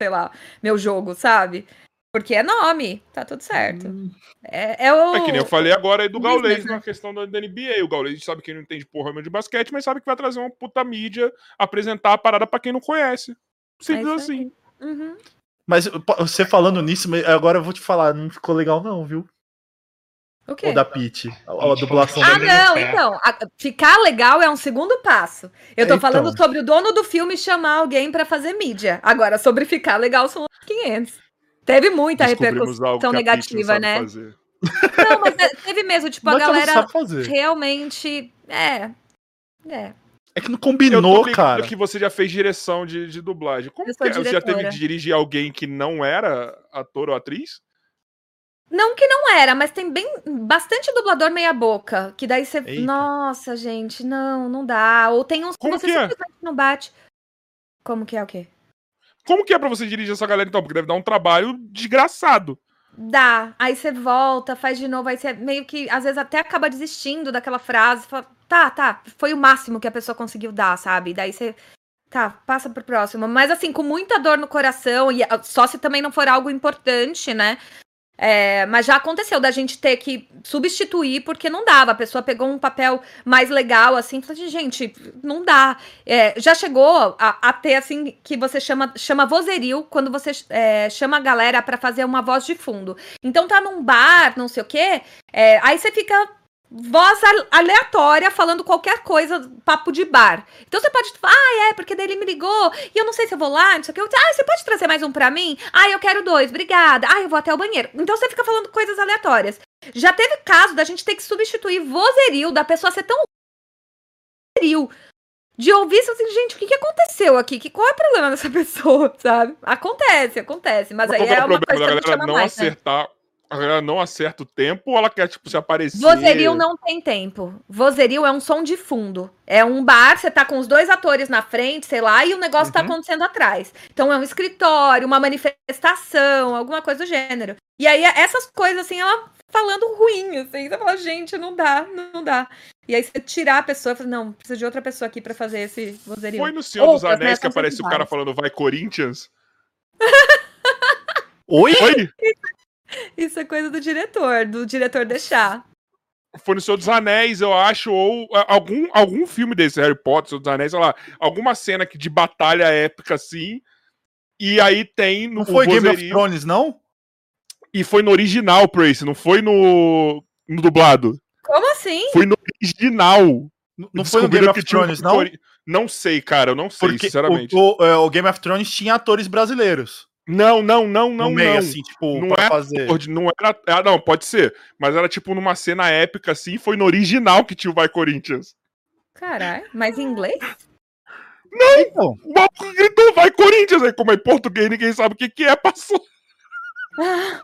sei lá, meu jogo, sabe? Porque é nome, tá tudo certo. Hum. É, é, o... é que nem eu falei agora aí do Gaules na né? questão da, NBA. O Gaules sabe que não entende porra de basquete, mas sabe que vai trazer uma puta mídia apresentar a parada pra quem não conhece. Simples é assim. Uhum. Mas você falando nisso, agora eu vou te falar, não ficou legal não, viu? O quê? Ou da Pete. A, dublação Ah, não, então. A, ficar legal é um segundo passo. Eu tô então. falando sobre o dono do filme chamar alguém para fazer mídia. Agora, sobre ficar legal são 500. Teve muita repercussão negativa, né? Fazer. Não, mas é, teve mesmo, tipo, a galera realmente. É. É. É que não combinou, cara. que você já fez direção de, de dublagem. Como que é? Você já teve de dirigir alguém que não era ator ou atriz? Não que não era, mas tem bem bastante dublador meia boca, que daí você, Eita. nossa, gente, não, não dá. Ou tem uns Como que você que é? não bate. Como que é o quê? Como que é para você dirigir essa galera então? Porque deve dar um trabalho desgraçado. Dá. Aí você volta, faz de novo, aí você meio que às vezes até acaba desistindo daquela frase, fala, tá, tá, foi o máximo que a pessoa conseguiu dar, sabe? Daí você Tá, passa pro próximo. Mas assim, com muita dor no coração, e só se também não for algo importante, né? É, mas já aconteceu da gente ter que substituir porque não dava. A pessoa pegou um papel mais legal, assim, falou assim, gente, não dá. É, já chegou a, a, ter, assim, que você chama, chama vozerio quando você é, chama a galera para fazer uma voz de fundo. Então tá num bar, não sei o quê, é, aí você fica voz aleatória falando qualquer coisa, papo de bar. Então você pode, ah, é, porque daí ele me ligou e eu não sei se eu vou lá, não sei o que. Eu, ah, você pode trazer mais um pra mim? Ah, eu quero dois, obrigada. Ah, eu vou até o banheiro. Então você fica falando coisas aleatórias. Já teve caso da gente ter que substituir vozerio, da pessoa ser tão vozerio, de ouvir assim, gente, o que, que aconteceu aqui? Que, qual é o problema dessa pessoa, sabe? Acontece, acontece. Mas, aí é uma coisa que galera não mais, né? acertar. Né? A galera não acerta o tempo ou ela quer, tipo, se aparecer? Vozerio não tem tempo. Vozerio é um som de fundo. É um bar, você tá com os dois atores na frente, sei lá, e o negócio tá uhum. tá acontecendo atrás. Então é um escritório, uma manifestação, alguma coisa do gênero. E aí essas coisas, assim, ela falando ruim, assim. Você fala, gente, não dá, não dá. E aí você tirar a pessoa, fala, não, precisa de outra pessoa aqui para fazer esse vozerio. Foi no Senhor Outras, dos Anéis né, que aparece o cara falando vai Corinthians? Oi? Foi? Isso é coisa do diretor, do diretor deixar. Foi no Senhor dos Anéis, eu acho, ou algum, algum filme desse, Harry Potter, Senhor dos Anéis, sei lá, alguma cena de batalha épica assim. E aí tem no. Não foi Game of Thrones, não? E foi no original, Prace, não foi no, no dublado. Como assim? Foi no original. Não foi no Game of Thrones, não? Não sei, cara, eu não sei, Porque sinceramente. O, o, é, o Game of Thrones tinha atores brasileiros. Não, não, não, não, meio, não. assim, tipo, não era, fazer. Não era, ah, não, pode ser, mas era tipo numa cena épica assim, foi no original que tinha o Vai Corinthians. Caralho, mas em inglês? Não! Então. O maluco gritou Vai Corinthians, aí como é em português, ninguém sabe o que que é, passou. Ah.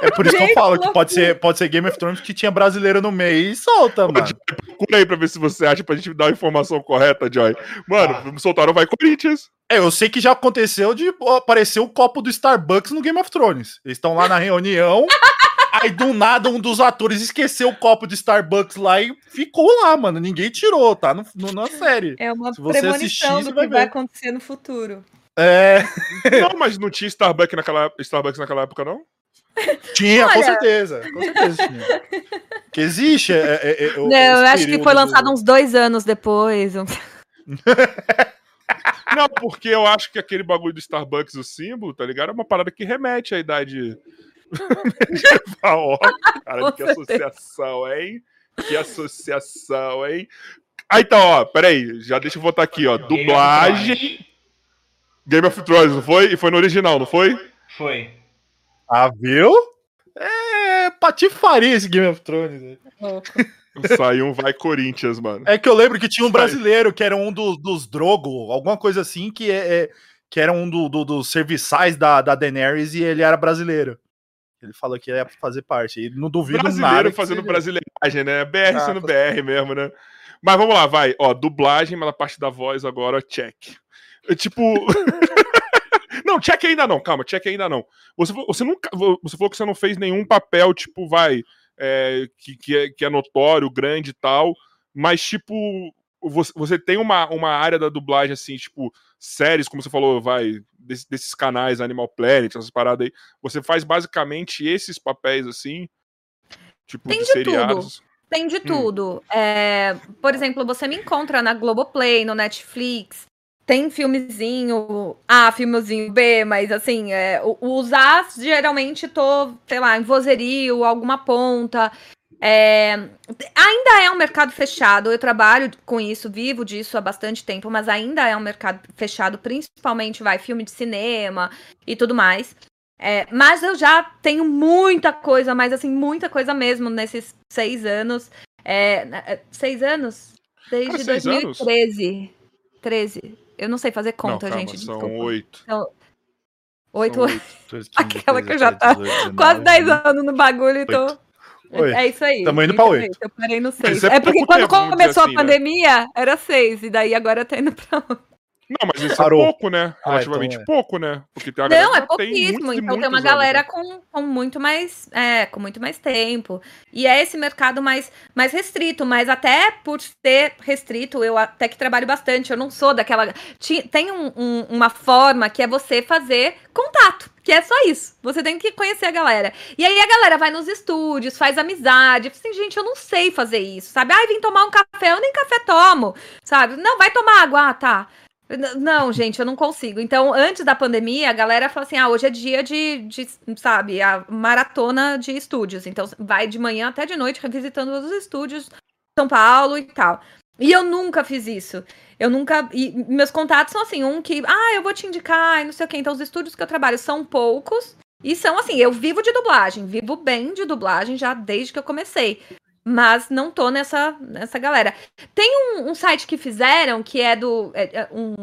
É por isso que eu falo que pode ser, pode ser Game of Thrones que tinha brasileiro no meio e solta, mano. Procura aí pra ver se você acha pra gente dar a informação correta, Joy. Mano, ah. soltaram Vai Corinthians. É, eu sei que já aconteceu de aparecer o copo do Starbucks no Game of Thrones. Eles estão lá na reunião, aí do nada um dos atores esqueceu o copo de Starbucks lá e ficou lá, mano. Ninguém tirou, tá no, no na série. É uma Se você premonição assistir, do que vai, vai acontecer no futuro. É. Não, mas não tinha Starbucks naquela, Starbucks naquela época, não? Tinha, Olha... com certeza. Com certeza tinha. Que existe. É, é, é, não, eu acho que foi lançado do... uns dois anos depois. Não, porque eu acho que aquele bagulho do Starbucks, o símbolo, tá ligado? É uma parada que remete à idade medieval. Cara, que associação, hein? Que associação, hein? Ah, então, ó, peraí, já deixa eu botar aqui, ó. Dublagem. Game of Thrones, não foi? E foi no original, não foi? Foi. Ah, viu? É patifaria esse Game of Thrones. Né? Saiu um Vai Corinthians, mano. É que eu lembro que tinha um brasileiro que era um dos, dos Drogo, alguma coisa assim, que, é, é que era um do, do, dos serviçais da, da Daenerys e ele era brasileiro. Ele falou que ia fazer parte. E não duvido brasileiro nada. fazendo brasileiragem, né? BR ah, sendo BR mesmo, né? Mas vamos lá, vai. Ó, dublagem, mas a parte da voz agora, check. Tipo. Não, check ainda não, calma, check ainda não. Você, você nunca. Você falou que você não fez nenhum papel, tipo, vai. É, que, que, é, que é notório, grande e tal. Mas, tipo, você, tem uma, uma área da dublagem, assim, tipo, séries, como você falou, vai, desse, desses canais, Animal Planet, essas paradas aí, você faz basicamente esses papéis, assim, tipo, Tem de, de seriados. Tem de Hum. tudo. É, por exemplo, você me encontra na Globoplay, no Netflix. Tem filmezinho A, filmezinho B, mas assim, é, os As geralmente tô, sei lá, em vozerio, alguma ponta. É, ainda é um mercado fechado. Eu trabalho com isso, vivo disso há bastante tempo, mas ainda é um mercado fechado, principalmente vai filme de cinema e tudo mais. É, mas eu já tenho muita coisa, mas assim, muita coisa mesmo nesses seis anos. É, é, seis anos? Desde Cara, seis anos? 2013. 13. Eu não sei fazer Não, conta, calma, gente. são desculpa. oito. Oito São anos. oito. Aquela que já tá Quase 10 anos no bagulho e tô. Oito. É isso aí. Tamo indo pra oito. Eu parei no Mas 6. isso é É, porque quando tempo, começou a assim, né? pandemia, era 6. E daí agora tá indo pra Não, mas isso Parou. é pouco, né? Ah, Relativamente então é. pouco, né? Porque tem Não, é tem pouquíssimo. e então tem uma anos, galera né? com, com muito mais, é, com muito mais tempo. E é esse mercado mais, mais restrito, mas até por ser restrito, eu até que trabalho bastante. Eu não sou daquela. Tem um- um- uma forma que é você fazer contato, que é só isso. Você tem que conhecer a galera. E aí a galera vai nos estúdios, faz amizade. Assim, gente, eu não sei fazer isso, sabe? Ai, vim tomar um café, eu nem café tomo, sabe? Não, vai tomar água, ah, tá. Não, gente, eu não consigo. Então, antes da pandemia, a galera fala assim: ah, hoje é dia de, de, sabe, a maratona de estúdios. Então, vai de manhã até de noite revisitando os estúdios São Paulo e tal. E eu nunca fiz isso. Eu nunca. E meus contatos são assim: um que, ah, eu vou te indicar e não sei o quê. Então, os estúdios que eu trabalho são poucos. E são assim: eu vivo de dublagem, vivo bem de dublagem já desde que eu comecei. Mas não tô nessa, nessa galera. Tem um, um site que fizeram que é do. é- é um.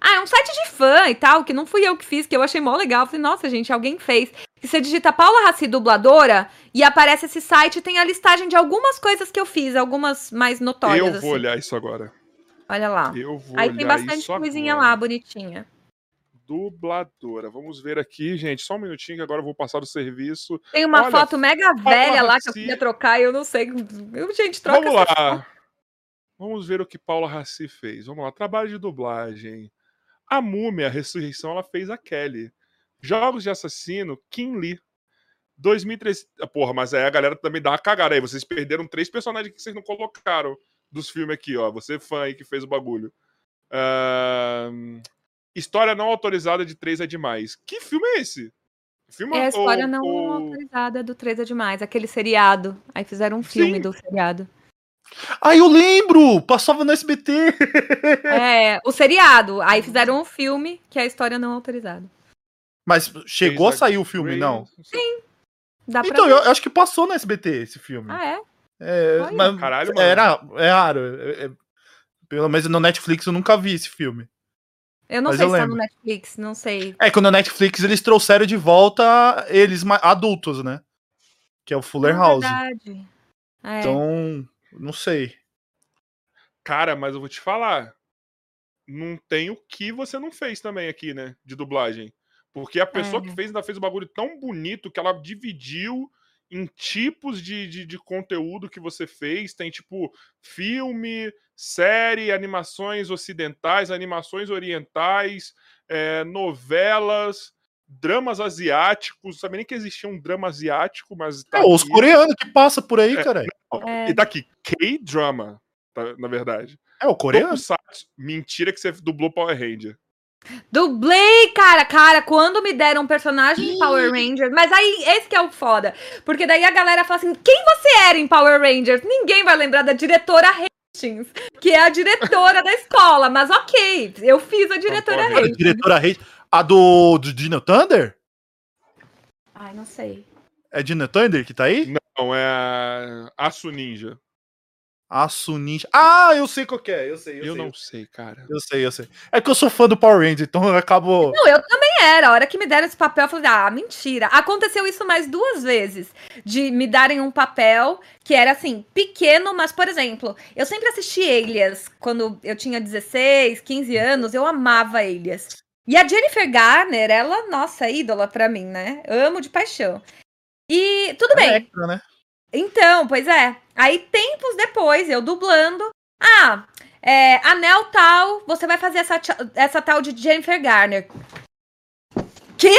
Ah, é um site de fã e tal, que não fui eu que fiz, que eu achei mó legal. Falei, nossa, gente, alguém fez. Que você digita Paula Raci dubladora e aparece esse site, tem a listagem de algumas coisas que eu fiz, algumas mais notórias. Eu vou assim. olhar isso agora. Olha lá. Eu vou Aí tem bastante coisinha agora. lá, bonitinha. Dubladora. Vamos ver aqui, gente. Só um minutinho que agora eu vou passar do serviço. Tem uma Olha, foto mega velha lá que eu queria trocar e eu não sei. Eu, gente, troca Vamos essa foto. lá. Vamos ver o que Paula Raci fez. Vamos lá. Trabalho de dublagem. A Múmia, a Ressurreição, ela fez a Kelly. Jogos de Assassino, Kim Lee. 2003. Ah, Porra, mas aí a galera também dá uma cagada aí. Vocês perderam três personagens que vocês não colocaram dos filmes aqui, ó. Você fã aí que fez o bagulho. Ahn, História não autorizada de três é demais. Que filme é esse? Filme É a história ou- não ou- autorizada do 3 é demais, aquele seriado. Aí fizeram um filme Sim. do seriado. Ah, eu lembro! Passava no SBT! É, o seriado. Aí fizeram um filme que é a história não autorizada. Mas chegou a sair o filme, não? Dá pra Então, ver. eu acho que passou no SBT esse filme. Ah, é? É, Olha. mas Caralho, mano. era, é raro. é- é- pelo menos no Netflix eu nunca vi esse filme. Eu não Mas sei eu se tá no lembro. Netflix, não sei. É que no Netflix eles trouxeram de volta eles adultos, né? Que é o Fuller Ah, House. verdade. É. Então, não sei. Cara, mas eu vou te falar. Não tem o que você não fez também aqui, né? De dublagem. Porque a pessoa É. que fez ainda fez um bagulho tão bonito que ela dividiu em tipos de, de, de conteúdo que você fez. Tem tipo filme, série, animações ocidentais, animações orientais, é, novelas, dramas asiáticos. Não sabia nem que existia um drama asiático, mas tá É, os coreanos que passa por aí, É, cara. É. E tá aqui, K-drama, tá, na verdade. É o coreano? Tokusatsu. Mentira que você dublou Power Ranger. Dublei, cara, cara, quando me deram um personagem em Power Rangers, mas aí esse que é o foda, porque daí a galera fala assim, quem você era em Power Rangers? Ninguém vai lembrar da diretora Hastings, que é a diretora da escola, mas ok, eu fiz a diretora Power A Hastings. diretora Reis. A do, do Dino Thunder? Ai, não sei. É Dino Thunder que tá aí? Não, é a Aço Ninja. Aço Ninja. Ah, eu sei qual que é. Eu sei, eu, Eu, sei. não sei, cara. Eu sei, eu sei. É que eu sou fã do Power Ranger, então eu acabo. Não, eu também era. A hora que me deram esse papel, eu falei, ah, mentira. Aconteceu isso mais duas vezes. De me darem um papel que era assim, pequeno, mas, por exemplo, eu sempre assisti Elias quando eu tinha 16, 15 anos, eu amava Elias. E a Jennifer Garner, ela, nossa, ídola pra mim, né? Amo de paixão. E tudo bem. É extra, né? Então, pois é. Aí, tempos depois, eu dublando, Ah, é, anel tal, você vai fazer essa, essa tal de Jennifer Garner. Quê?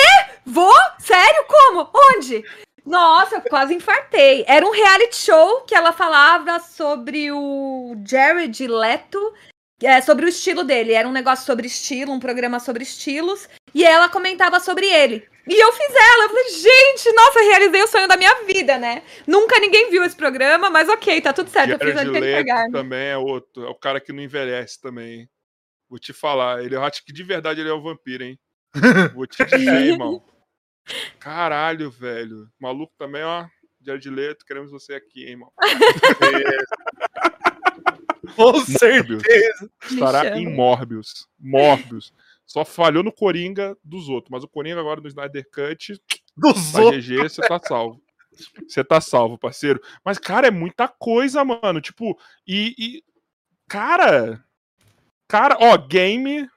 Vou? Sério? Como? Onde? Nossa, eu quase infartei. Era um reality show que ela falava sobre o Jared Leto, é, sobre o estilo dele. Era um negócio sobre estilo, um programa sobre estilos. E ela comentava sobre ele. E eu fiz ela. Eu falei, gente, nossa, realizei o sonho da minha vida, né? Nunca ninguém viu esse programa, mas ok, tá tudo certo. Jared eu fiz Leto também é outro. É o cara que não envelhece também. Vou te falar. Ele, eu acho que de verdade ele é um vampiro, hein? Vou te dizer, irmão. Caralho, velho. Maluco também, ó. Jared Leto, queremos você aqui, hein, irmão. Com certeza. Estará em Morbius. Morbius. Só falhou no Coringa dos outros. Mas o Coringa agora no Snyder Cut. Dos outros. GG, você tá salvo. Você tá salvo, parceiro. Mas, cara, é muita coisa, mano. Tipo, e. e cara. Cara, ó, game.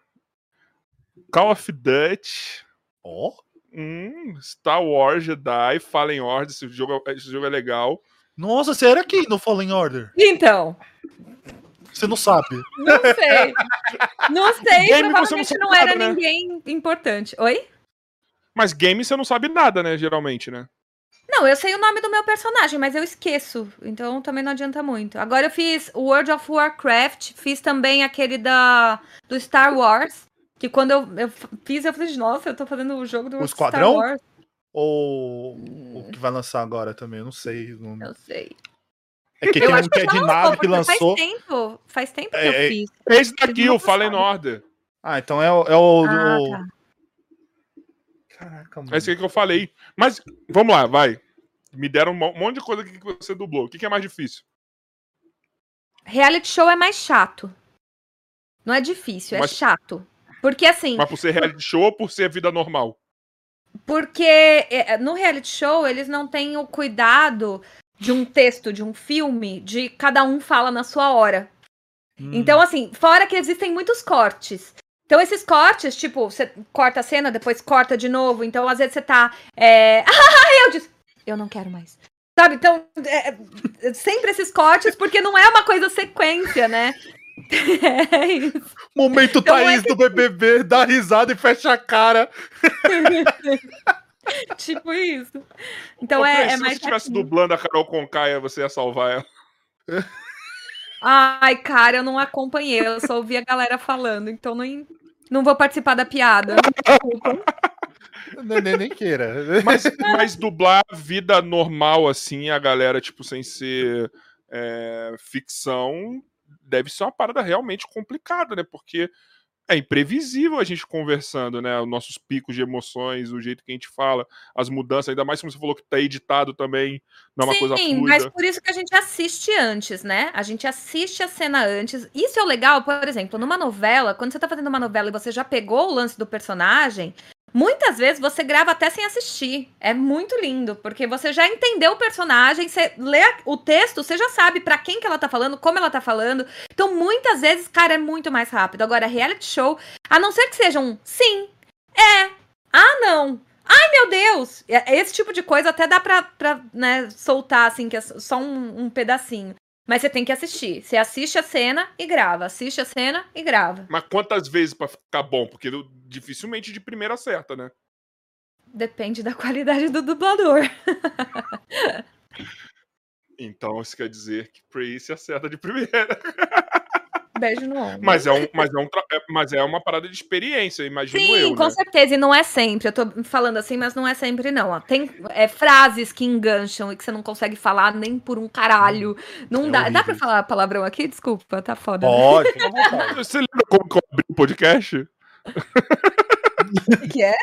Call of Duty. Ó. Oh? Hum, Star Wars Jedi, Fallen Order. Esse jogo, esse jogo é legal. Nossa, você era aqui no Fallen Order? Então. Você não sabe. Não sei. Não sei, game provavelmente não, não era nada, né? ninguém importante. Oi? Mas game você não sabe nada, né, geralmente, né? Não, eu sei o nome do meu personagem, mas eu esqueço. Então também não adianta muito. Agora eu fiz World of Warcraft, fiz também aquele da do Star Wars. Que quando eu, eu fiz, eu falei, nossa, eu tô fazendo o jogo do o Esquadrão? Star Wars. Ou hum. o que vai lançar agora também? Eu não sei. Não... Eu sei. É que tem um que é de nave que lançou. Faz tempo, faz tempo que é, eu é, fiz. Esse daqui, o Fallen Order. Ah, então é o. É o ah, do... tá. Caraca, mano. É esse que eu falei. Mas, vamos lá, vai. Me deram um monte de coisa que você dublou. O que é mais difícil? Reality show é mais chato. Não é difícil, é Mas... chato. Porque assim. Mas por ser reality show ou por ser vida normal? Porque é, no reality show eles não têm o cuidado de um texto, de um filme, de cada um fala na sua hora. Hum. Então, assim, fora que existem muitos cortes. Então, esses cortes, tipo, você corta a cena, depois corta de novo. Então, às vezes você tá. É... Ah, eu disse. Eu não quero mais. Sabe? Então, é, é, sempre esses cortes, porque não é uma coisa sequência, né? É isso. Momento então, Thaís é que... do BBB, dá risada e fecha a cara. tipo isso. Então é, é, mais. Se você estivesse dublando a Carol Concaia, você ia salvar ela. Ai, cara, eu não acompanhei, eu só ouvi a galera falando, então não, não vou participar da piada. nem, nem queira. Mas, mas dublar vida normal, assim, a galera, tipo, sem ser é, ficção, deve ser uma parada realmente complicada, né? Porque é imprevisível a gente conversando, né? Os nossos picos de emoções, o jeito que a gente fala, as mudanças, ainda mais como você falou que tá editado também, não é uma Sim, coisa fluida. mas por isso que a gente assiste antes, né? A gente assiste a cena antes. Isso é o legal, por exemplo, numa novela, quando você tá fazendo uma novela e você já pegou o lance do personagem, Muitas vezes você grava até sem assistir. É muito lindo, porque você já entendeu o personagem, você lê o texto, você já sabe para quem que ela tá falando, como ela tá falando. Então, muitas vezes, cara, é muito mais rápido. Agora, reality show, a não ser que seja um sim, é, ah, não. Ai, meu Deus! É, esse tipo de coisa até dá pra, pra né, soltar, assim, que é só um, um pedacinho. Mas você tem que assistir. Você assiste a cena e grava. Assiste a cena e grava. Mas quantas vezes para ficar bom? Porque dificilmente de primeira acerta, né? Depende da qualidade do dublador. então isso quer dizer que Prince acerta de primeira. beijo no ombro. Mas é, um, mas, é um, é, mas é uma parada de experiência, imagino Sim, eu. Sim, com né? certeza. E não é sempre. Eu tô falando assim, mas não é sempre, não. Ó. Tem é, frases que engancham e que você não consegue falar nem por um caralho. Não é dá. Horrível. Dá pra falar palavrão aqui? Desculpa, tá foda. Pode, né? Você lembra como que eu abri o podcast? O que é?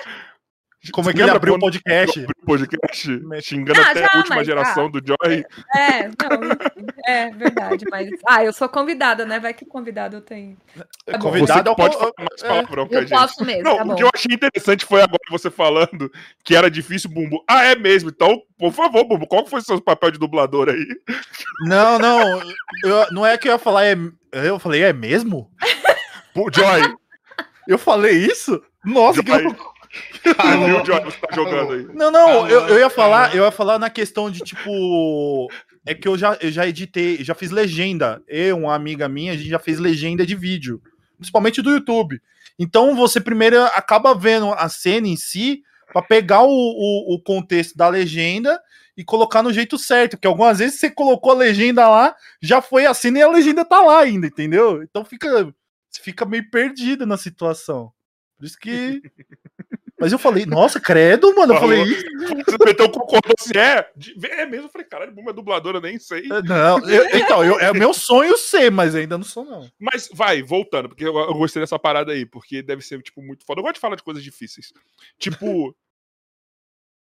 Como é que ele abriu o podcast? Abriu o podcast, xingando ah, até já, a última geração ah, do Joy. É, não, é verdade, mas. Ah, eu sou convidada, né? Vai que convidado eu tenho. Tá convidado pode falar mais palavrão é, que a gente. Posso mesmo, não, tá o que eu achei interessante foi agora você falando que era difícil, Bumbo. Ah, é mesmo. Então, por favor, Bumbo, qual foi o seu papel de dublador aí? Não, não. Eu, não é que eu ia falar, é. Eu falei, é mesmo? Joy. Eu falei isso? Nossa, Joy. que Viu, Johnny, você tá jogando aí. Não, não, eu, eu, ia falar, eu ia falar na questão de tipo. é que eu já, eu já editei, já fiz legenda. Eu, uma amiga minha, a gente já fez legenda de vídeo, principalmente do YouTube. Então você primeiro acaba vendo a cena em si para pegar o, o, o, contexto da legenda e colocar no jeito certo. Que algumas vezes você colocou a legenda lá, já foi a cena e a legenda tá lá ainda, entendeu? Então fica, fica meio perdido na situação. Por isso que. Mas eu falei, nossa, credo, mano. Eu falei isso. Você meteu concordou se é. É mesmo? Eu falei, caralho, Buma é dubladora, nem sei. É, não, eu, então, eu, é meu sonho ser, mas ainda não sou, não. Mas vai, voltando, porque eu, eu, gostei dessa parada aí, porque deve ser, tipo, muito foda. Eu gosto de falar de coisas difíceis. Tipo.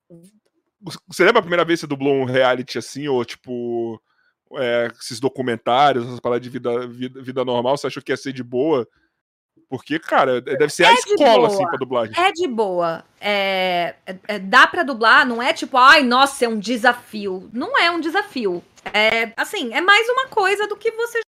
você lembra a primeira vez que você dublou um reality assim, ou tipo. É, esses documentários, essas paradas de vida, vida, vida normal, você achou que ia ser de boa? Porque, cara, é, deve ser é a escola, assim, pra dublagem. É de boa. É, é, é, dá pra dublar, não é tipo, ai, nossa, é um desafio. Não é um desafio. É, assim, é mais uma coisa do que você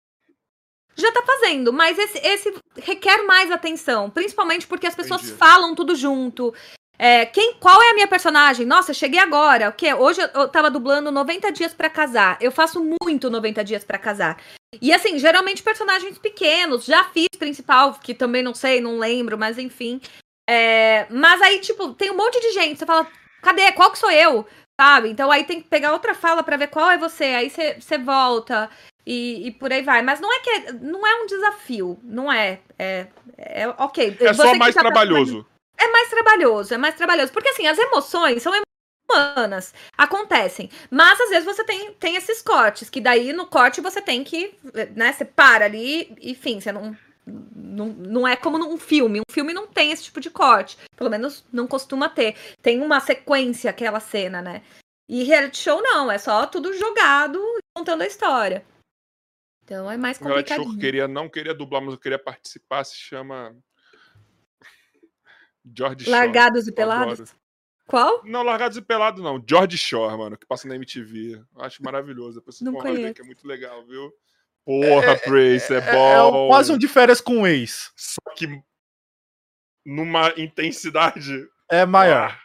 já tá fazendo. Mas esse, esse requer mais atenção. Principalmente porque as pessoas Entendi. falam tudo junto. É, quem, qual é a minha personagem? Nossa, cheguei agora. O que? Hoje eu, eu tava dublando 90 dias para casar. Eu faço muito 90 dias para casar. E assim, geralmente personagens pequenos. Já fiz principal, que também não sei, não lembro, mas enfim. É, mas aí, tipo, tem um monte de gente. Você fala, cadê? Qual que sou eu? Sabe? Então aí tem que pegar outra fala para ver qual é você. Aí você volta. E, e, por aí vai. Mas não é que é, não é um desafio, não é. É, é ok. É só mais trabalhoso. É mais trabalhoso, é mais trabalhoso. Porque assim, as emoções são humanas. Acontecem. Mas às vezes você tem, tem esses cortes, que daí no corte você tem que, né, você para ali, enfim, você não. Não, não é como num filme. Um filme não tem esse tipo de corte. Pelo menos não costuma ter. Tem uma sequência, aquela cena, né? E reality show não, é só tudo jogado contando a história. Então é mais complicado. Reality show queria, não queria dublar, mas eu queria participar, se chama George Largados Shore. e Pelados? Qual? Não, Largados e Pelados não. George Shore, mano, que passa na MTV. Acho maravilhoso. Depois vocês vão ver que é muito legal, viu? Porra, é, Prace, é, é, bom. É quase um de férias com um ex. Só que numa intensidade. É maior. Ah.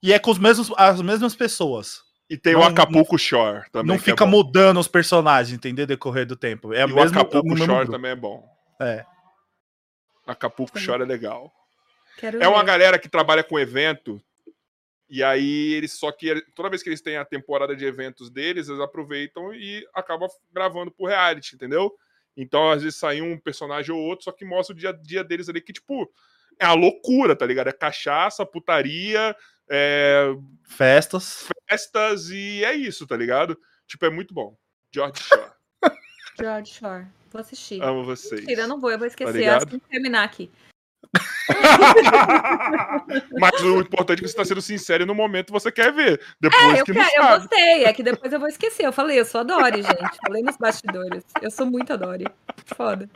E é com os mesmos, as mesmas pessoas. E tem não, o Acapulco Shore também. Não é fica é mudando os personagens, entendeu? Decorrer do tempo. É e o Acapulco Shore também é bom. É. Acapulco Shore é legal. Quero é uma galera que trabalha com evento. E aí eles só que toda vez que eles têm a temporada de eventos deles, eles aproveitam e acabam gravando por reality, entendeu? Então, às vezes sai um personagem ou outro, só que mostra o dia a dia deles ali, que, tipo, é a loucura, tá ligado? É cachaça, putaria, é... festas. Festas e é isso, tá ligado? Tipo, é muito bom. George Shore. George Shore. Vou assistir. Amo vocês. Mentira, eu não vou, eu vou esquecer tá assim que terminar aqui. Mas o importante é que você está sendo sincero no momento você quer ver. Depois é, eu, que quero, eu gostei. É que depois eu vou esquecer. Eu falei, eu sou a Dory, gente. Falei nos bastidores. Eu sou muito a Dory. Foda.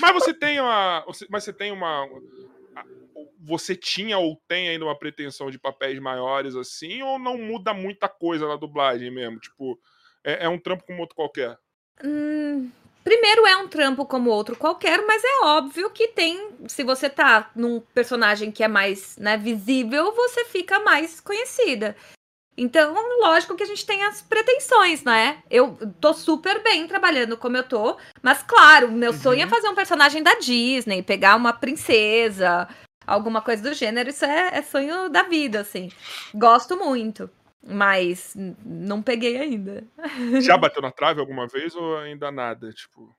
Mas você tem uma. Mas você tem uma. Você tinha ou tem ainda uma pretensão de papéis maiores assim, ou não muda muita coisa na dublagem mesmo? Tipo, é, é um trampo como outro qualquer? Hum, Primeiro é um trampo como outro qualquer, mas é óbvio que tem. Se você tá num personagem que é mais né, visível, você fica mais conhecida. Então, lógico que a gente tem as pretensões, né? Eu tô super bem trabalhando como eu tô, mas claro, meu uhum. sonho é fazer um personagem da Disney, pegar uma princesa, alguma coisa do gênero. Isso é, é sonho da vida, assim. Gosto muito. Mas não peguei ainda. Já bateu na trave alguma vez ou ainda nada? Tipo.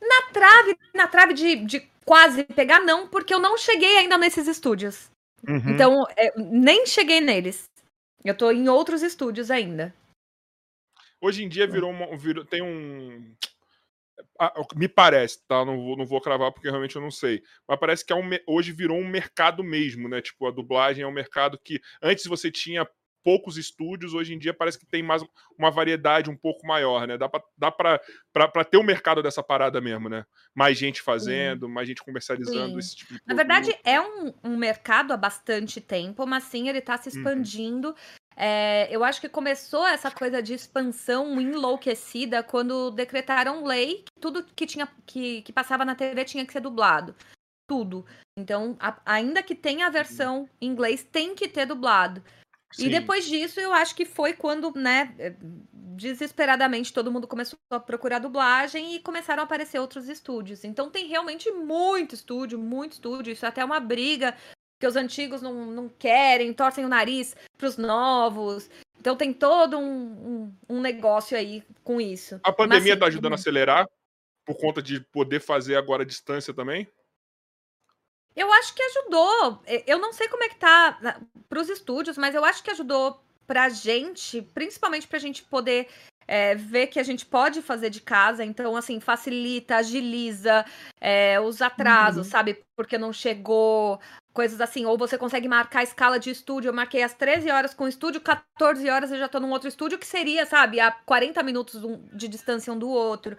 Na trave, na trave de, de quase pegar, não, porque eu não cheguei ainda nesses estúdios. Uhum. Então, é, nem cheguei neles. Eu tô em outros estúdios ainda. Hoje em dia virou, uma, virou tem um. Me parece, tá? Não vou, não vou cravar porque realmente eu não sei. Mas parece que é um, hoje virou um mercado mesmo, né? Tipo, a dublagem é um mercado que antes você tinha poucos estúdios, hoje em dia parece que tem mais uma variedade um pouco maior, né? Dá pra, dá pra, pra, pra ter o um mercado dessa parada mesmo, né? Mais gente fazendo, sim. mais gente comercializando sim. esse tipo de Na verdade, é um, um, mercado há bastante tempo, mas sim, ele tá se uhum. expandindo. Uhum. É, eu acho que começou essa coisa de expansão enlouquecida quando decretaram lei que tudo que tinha que, que passava na TV tinha que ser dublado. Tudo. Então, a, ainda que tenha a versão em inglês, tem que ter dublado. Sim. E depois disso, eu acho que foi quando, né, eh, desesperadamente todo mundo começou a procurar dublagem e começaram a aparecer outros estúdios. Então tem realmente muito estúdio, muito estúdio. Isso é até uma briga que os antigos não, não querem, torcem o nariz para os novos. Então tem todo um, um, um, negócio aí com isso. A pandemia está ajudando a acelerar por conta de poder fazer agora a distância também? Eu acho que ajudou. Eu não sei como é que tá para os estúdios, mas eu acho que ajudou para a gente, principalmente para a gente poder é, ver que a gente pode fazer de casa. Então, assim, facilita, agiliza é, os atrasos, uhum. sabe? Porque não chegou, coisas assim. Ou você consegue marcar a escala de estúdio. Eu marquei às 13 horas com o estúdio, 14 horas eu já tô num outro estúdio, que seria, sabe, a 40 minutos de distância um do outro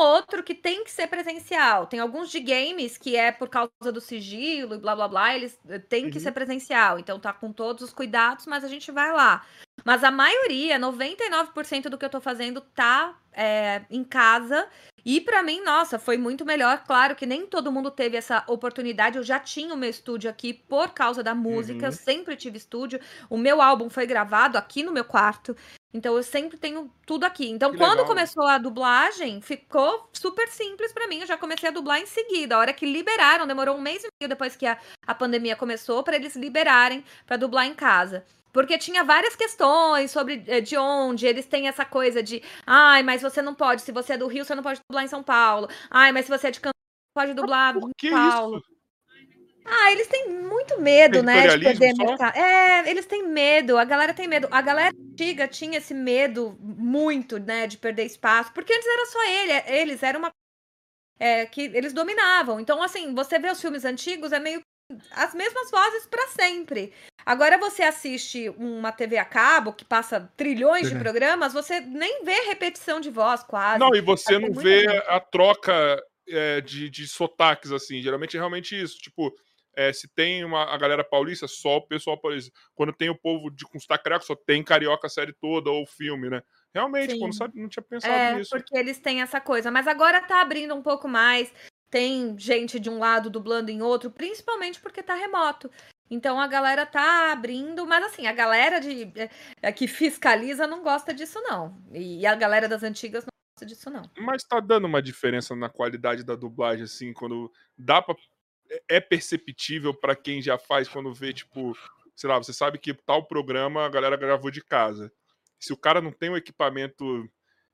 outro que tem que ser presencial. Tem alguns de games que é por causa do sigilo e blá blá blá, eles eh, têm uhum. que ser presencial. Então tá com todos os cuidados, mas a gente vai lá. Mas a maioria, 99% do que eu tô fazendo tá é, em casa. E para mim, nossa, foi muito melhor. Claro que nem todo mundo teve essa oportunidade. Eu já tinha o meu estúdio aqui por causa da música. Uhum. Eu sempre tive estúdio. O meu álbum foi gravado aqui no meu quarto. Então eu sempre tenho tudo aqui. Então que quando legal. começou a dublagem, ficou super simples para mim. Eu já comecei a dublar em seguida. A hora que liberaram, demorou um mês e meio depois que a, a pandemia começou para eles liberarem para dublar em casa. Porque tinha várias questões sobre eh, de onde eles têm essa coisa de, ai, mas você não pode, se você é do Rio, você não pode dublar em São Paulo. Ai, mas se você é de Campinas, pode dublar em Paulo. Isso? Ah, eles têm muito medo, né, de perder mercado. É, eles têm medo, a galera tem medo. A galera antiga tinha esse medo muito, né, de perder espaço, porque antes era só ele, eles, era uma é, que eles dominavam. Então, assim, você vê os filmes antigos, é meio as mesmas vozes para sempre. Agora você assiste uma TV a cabo que passa trilhões de programas, você nem vê repetição de voz quase. Não, e você não vê a troca é, de, de sotaques, assim. Geralmente é realmente isso. Tipo, é, se tem uma, a galera paulista, só o pessoal paulista. Quando tem o povo de com sotaque carioca, só tem carioca a série toda ou filme, né? Realmente, quando sabe, não tinha pensado é, nisso. Porque eles têm essa coisa. Mas agora tá abrindo um pouco mais. Tem gente de um lado dublando em outro, principalmente porque tá remoto. Então a galera tá abrindo, mas assim, a galera de é, é que fiscaliza não gosta disso, não. E a galera das antigas não gosta disso, não. Mas tá dando uma diferença na qualidade da dublagem, assim, quando dá pra é perceptível para quem já faz quando vê, tipo, sei lá, você sabe que tal programa a galera gravou de casa. Se o cara não tem o equipamento.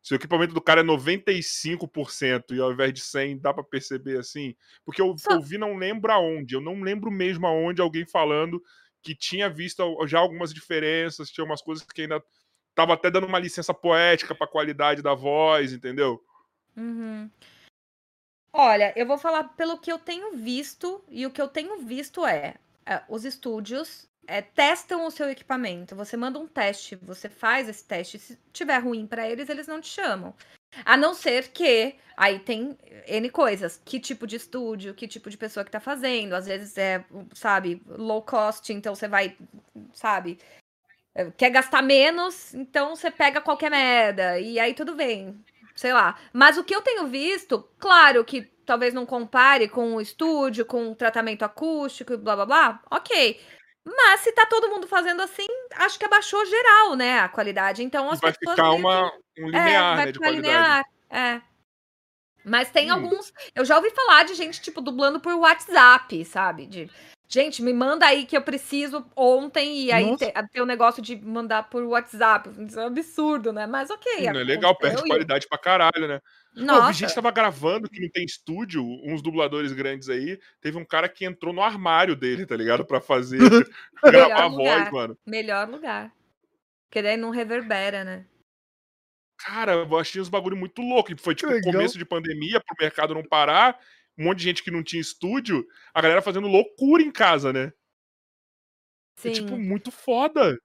Se o equipamento do cara é 95% e ao invés de 100, dá para perceber assim? Porque eu, Só... eu vi, não lembro aonde. Eu não lembro mesmo aonde alguém falando que tinha visto já algumas diferenças, tinha umas coisas que ainda tava até dando uma licença poética para a qualidade da voz, entendeu? Uhum. Olha, eu vou falar pelo que eu tenho visto, e o que eu tenho visto é, é os estúdios é, testam o seu equipamento. Você manda um teste, você faz esse teste. Se tiver ruim para eles, eles não te chamam. A não ser que aí tem N coisas. Que tipo de estúdio, que tipo de pessoa que tá fazendo. Às vezes é, sabe, low cost, então você vai, sabe, é, quer gastar menos, então você pega qualquer merda. E aí tudo bem sei lá. Mas o que eu tenho visto, claro que talvez não compare com o estúdio, com o tratamento acústico e blá blá blá, ok. Mas se tá todo mundo fazendo assim, acho que abaixou geral, né, a qualidade. Então as vai pessoas. Ficar uma, um linear, é, vai né, ficar linear. É. Mas tem hum. alguns. Eu já ouvi falar de gente, tipo, dublando por WhatsApp, sabe? De Gente, me manda aí que eu preciso ontem e aí tem, tem o negócio de mandar por WhatsApp. Isso é um absurdo, né? Mas ok. Não é legal, perde qualidade pra caralho, né? Nossa. Pô, vi gente tava gravando que não tem estúdio, uns dubladores grandes aí. Teve um cara que entrou no armário dele, tá ligado? Pra fazer, gravar a voz, mano. Melhor lugar. Porque daí não reverbera, né? Cara, eu achei uns bagulho muito louco. Foi tipo começo de pandemia, pro mercado não parar um monte de gente que não tinha estúdio, a galera fazendo loucura em casa, né? Sim. É, tipo, muito foda.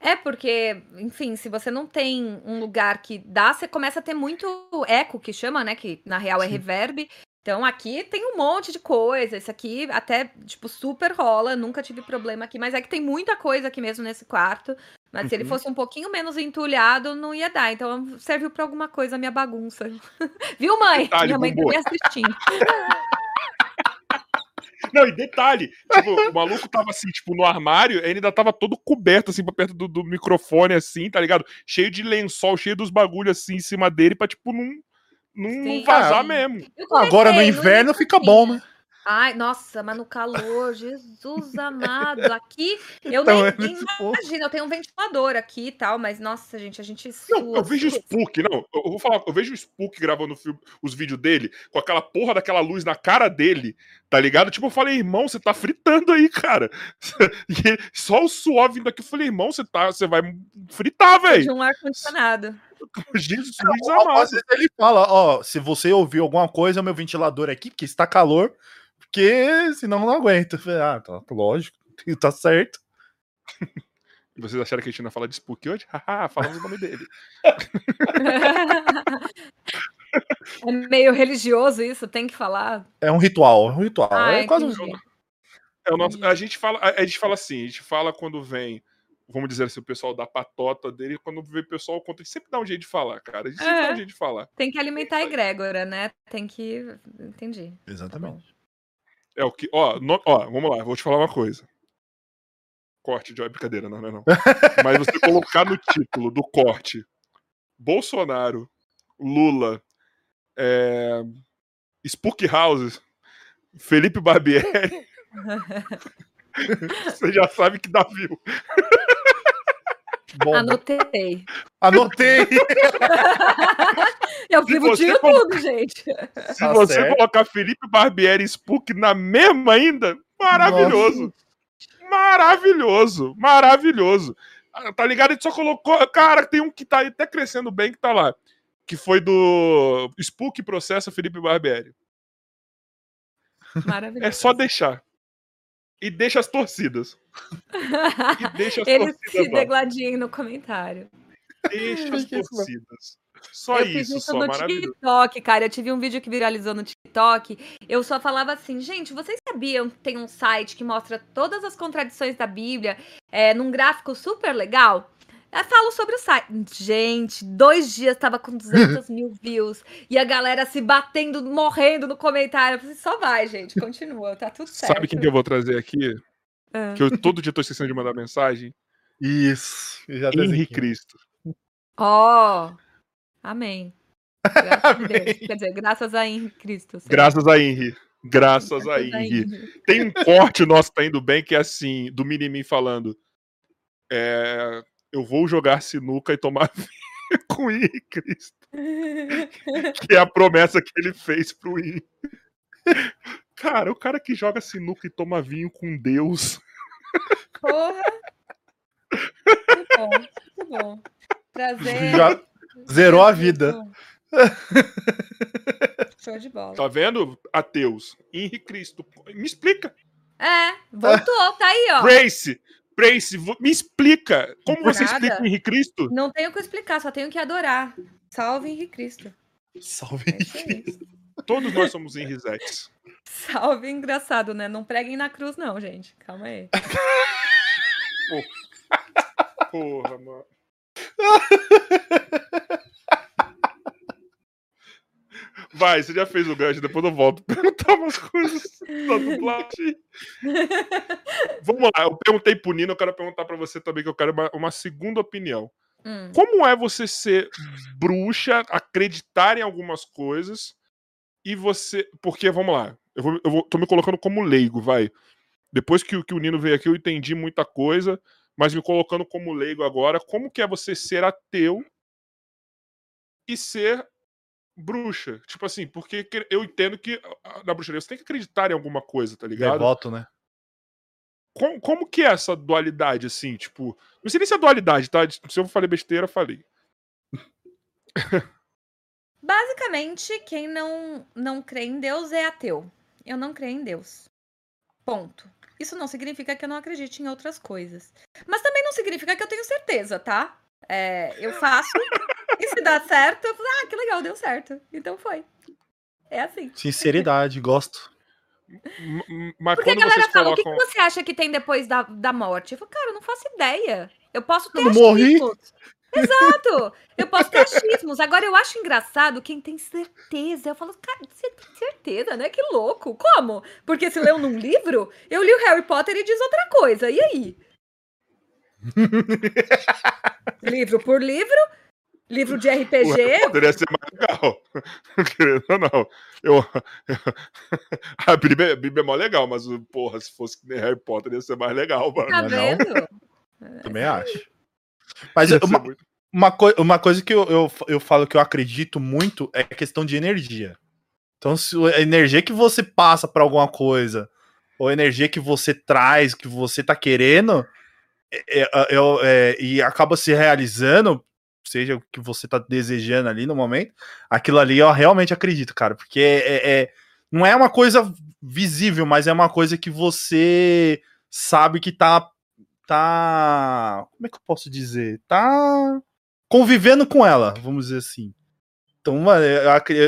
É, porque, enfim, se você não tem um lugar que dá, você começa a ter muito eco, que chama, né? Que na real é Sim. reverb. Então aqui tem um monte de coisa. Isso aqui até, tipo, super rola. Nunca tive problema aqui, mas é que tem muita coisa aqui mesmo nesse quarto. Mas uhum. se ele uhum. fosse um pouquinho menos entulhado, não ia dar. Então serviu para alguma coisa a minha bagunça. Viu, mãe? Detalhe, minha mãe tá me assistindo. Não, e detalhe, tipo, o maluco tava assim, tipo, no armário, ele ainda tava todo coberto, assim, pra perto do, do microfone, assim, tá ligado? Cheio de lençol, cheio dos bagulhos assim em cima dele, pra, tipo, não, não, não vazar mesmo. Agora no inverno fica bom, né? Ai, nossa, mas no calor, Jesus amado, aqui eu então, nem, é nem imagino, eu tenho um ventilador aqui e tal, mas nossa, gente, a gente sua, Não, eu vejo o Spook, não, eu vou falar, eu vejo o Spook gravando filme, os vídeos dele, com aquela porra daquela luz na cara dele, tá ligado? Tipo, eu falei, irmão, você tá fritando aí, cara. E só o suor vindo aqui, eu falei, irmão, você tá, você vai fritar, velho. De um ar-condicionado. Jesus amado. Às vezes ele fala, ó, se você ouvir alguma coisa, meu ventilador aqui, porque está calor, porque senão não aguento. Ah, tá, lógico, tá certo. Vocês acharam que a gente não ia falar de Spook hoje? Haha, falamos o nome dele. é meio religioso isso, tem que falar. É um ritual, é um ritual. Ah, é quase um... é o nosso, a gente fala, a, gente fala assim, a gente fala quando vem, vamos dizer assim, o pessoal da patota dele, quando vem o pessoal conta, a gente sempre dá um jeito de falar, cara. A gente é, sempre dá um jeito de falar. Tem que alimentar a egrégora, né? Tem que. Entendi. Exatamente. Tá é o que. Ó, no, ó, vamos lá, vou te falar uma coisa. Corte, de é brincadeira, não, não, não. Mas você colocar no título do corte Bolsonaro, Lula, é, Spook Houses, Felipe Barbieri. você já sabe que dá view. Bom, Anotei. Anotei! Eu vivo de tudo, gente. Se tá você certo. colocar Felipe Barbieri e Spook na mesma ainda, maravilhoso. Nossa. Maravilhoso, maravilhoso. Ah, tá ligado? A gente só colocou. Cara, tem um que tá até crescendo bem que tá lá. Que foi do Spook Processa Felipe Barbieri. Maravilhoso. É só deixar. E deixa as torcidas. e deixa as Eles torcidas. se degladiem no comentário. Deixa as torcidas. Só eu isso, isso só, no TikTok, cara. Eu tive um vídeo que viralizou no TikTok. Eu só falava assim, gente, vocês sabiam que tem um site que mostra todas as contradições da Bíblia é, num gráfico super legal? Eu falo sobre o site. Gente, dois dias tava com 200 mil views. E a galera se batendo, morrendo no comentário. Eu falei, só vai, gente, continua, tá tudo certo. Sabe quem que eu vou trazer aqui? Ah. Que eu todo dia tô esquecendo de mandar mensagem? Isso. Henrique Cristo. Ó. Oh. Amém. Graças a Deus. Quer dizer, graças a Henrique Cristo. Graças a Henrique. Graças, graças a Henrique. Tem um corte nosso que tá indo bem que é assim, do Minimin falando. É, eu vou jogar sinuca e tomar vinho com o Henrique Cristo. que é a promessa que ele fez pro I. Cara, o cara que joga sinuca e toma vinho com Deus. Porra! Muito bom, muito bom. Prazer. Já Zerou a vida. Show de bola. Tá vendo, ateus? Henrique Cristo. Me explica. É, voltou, tá aí, ó. Grace, Grace, me explica. Como você Nada. explica o Henrique Cristo? Não tenho o que explicar, só tenho que adorar. Salve Henrique Cristo. Salve é Henrique Cristo. Todos nós somos Henrizetes. Salve, engraçado, né? Não preguem na cruz, não, gente. Calma aí. Porra, Porra mano. Vai, você já fez o gancho, depois eu volto perguntar umas coisas da dublagem. Vamos lá, eu perguntei pro Nino, eu quero perguntar para você também, que eu quero uma, uma segunda opinião. Hum. Como é você ser bruxa, acreditar em algumas coisas e você. Porque, vamos lá, eu, vou, eu vou, tô me colocando como leigo, vai. Depois que, que o Nino veio aqui, eu entendi muita coisa mas me colocando como leigo agora, como que é você ser ateu e ser bruxa? Tipo assim, porque eu entendo que na bruxaria você tem que acreditar em alguma coisa, tá ligado? Devoto, né? Como, como que é essa dualidade, assim? Tipo, não sei nem se é dualidade, tá? Se eu falei besteira, falei. Basicamente, quem não, não crê em Deus é ateu. Eu não creio em Deus. Ponto. Isso não significa que eu não acredite em outras coisas. Mas também não significa que eu tenho certeza, tá? É, eu faço, e se dá certo, eu falo, ah, que legal, deu certo. Então foi. É assim. Sinceridade, gosto. Mas Porque a galera fala, colocam... o que, que, você acha que tem depois da, da morte? Eu falo, cara, eu não faço ideia. Eu posso ter eu morri. Exato! Eu posso ter achismos. Agora, eu acho engraçado quem tem certeza. Eu falo, cara, você tem certeza, né? Que louco. Como? Porque se leu num livro, eu li o Harry Potter e diz outra coisa. E aí? livro por livro, livro de RPG. Poderia ser mais legal. Querendo ou não. Eu, a Bíblia, a Bíblia é mó legal, mas, porra, se fosse Harry Potter, ia ser mais legal, mano. Tá vendo? Também acho. Mas uma, muito... uma, coi uma coisa que eu, eu, eu falo que eu acredito muito é a questão de energia. Então, se a energia que você passa para alguma coisa, ou a energia que você traz, que você tá querendo, é, é, é, é, e acaba se realizando, seja o que você tá desejando ali no momento, aquilo ali eu realmente acredito, cara, porque é, é, não é uma coisa visível, mas é uma coisa que você sabe que tá tá. Como é que eu posso dizer? Tá convivendo com ela, vamos dizer assim. Então,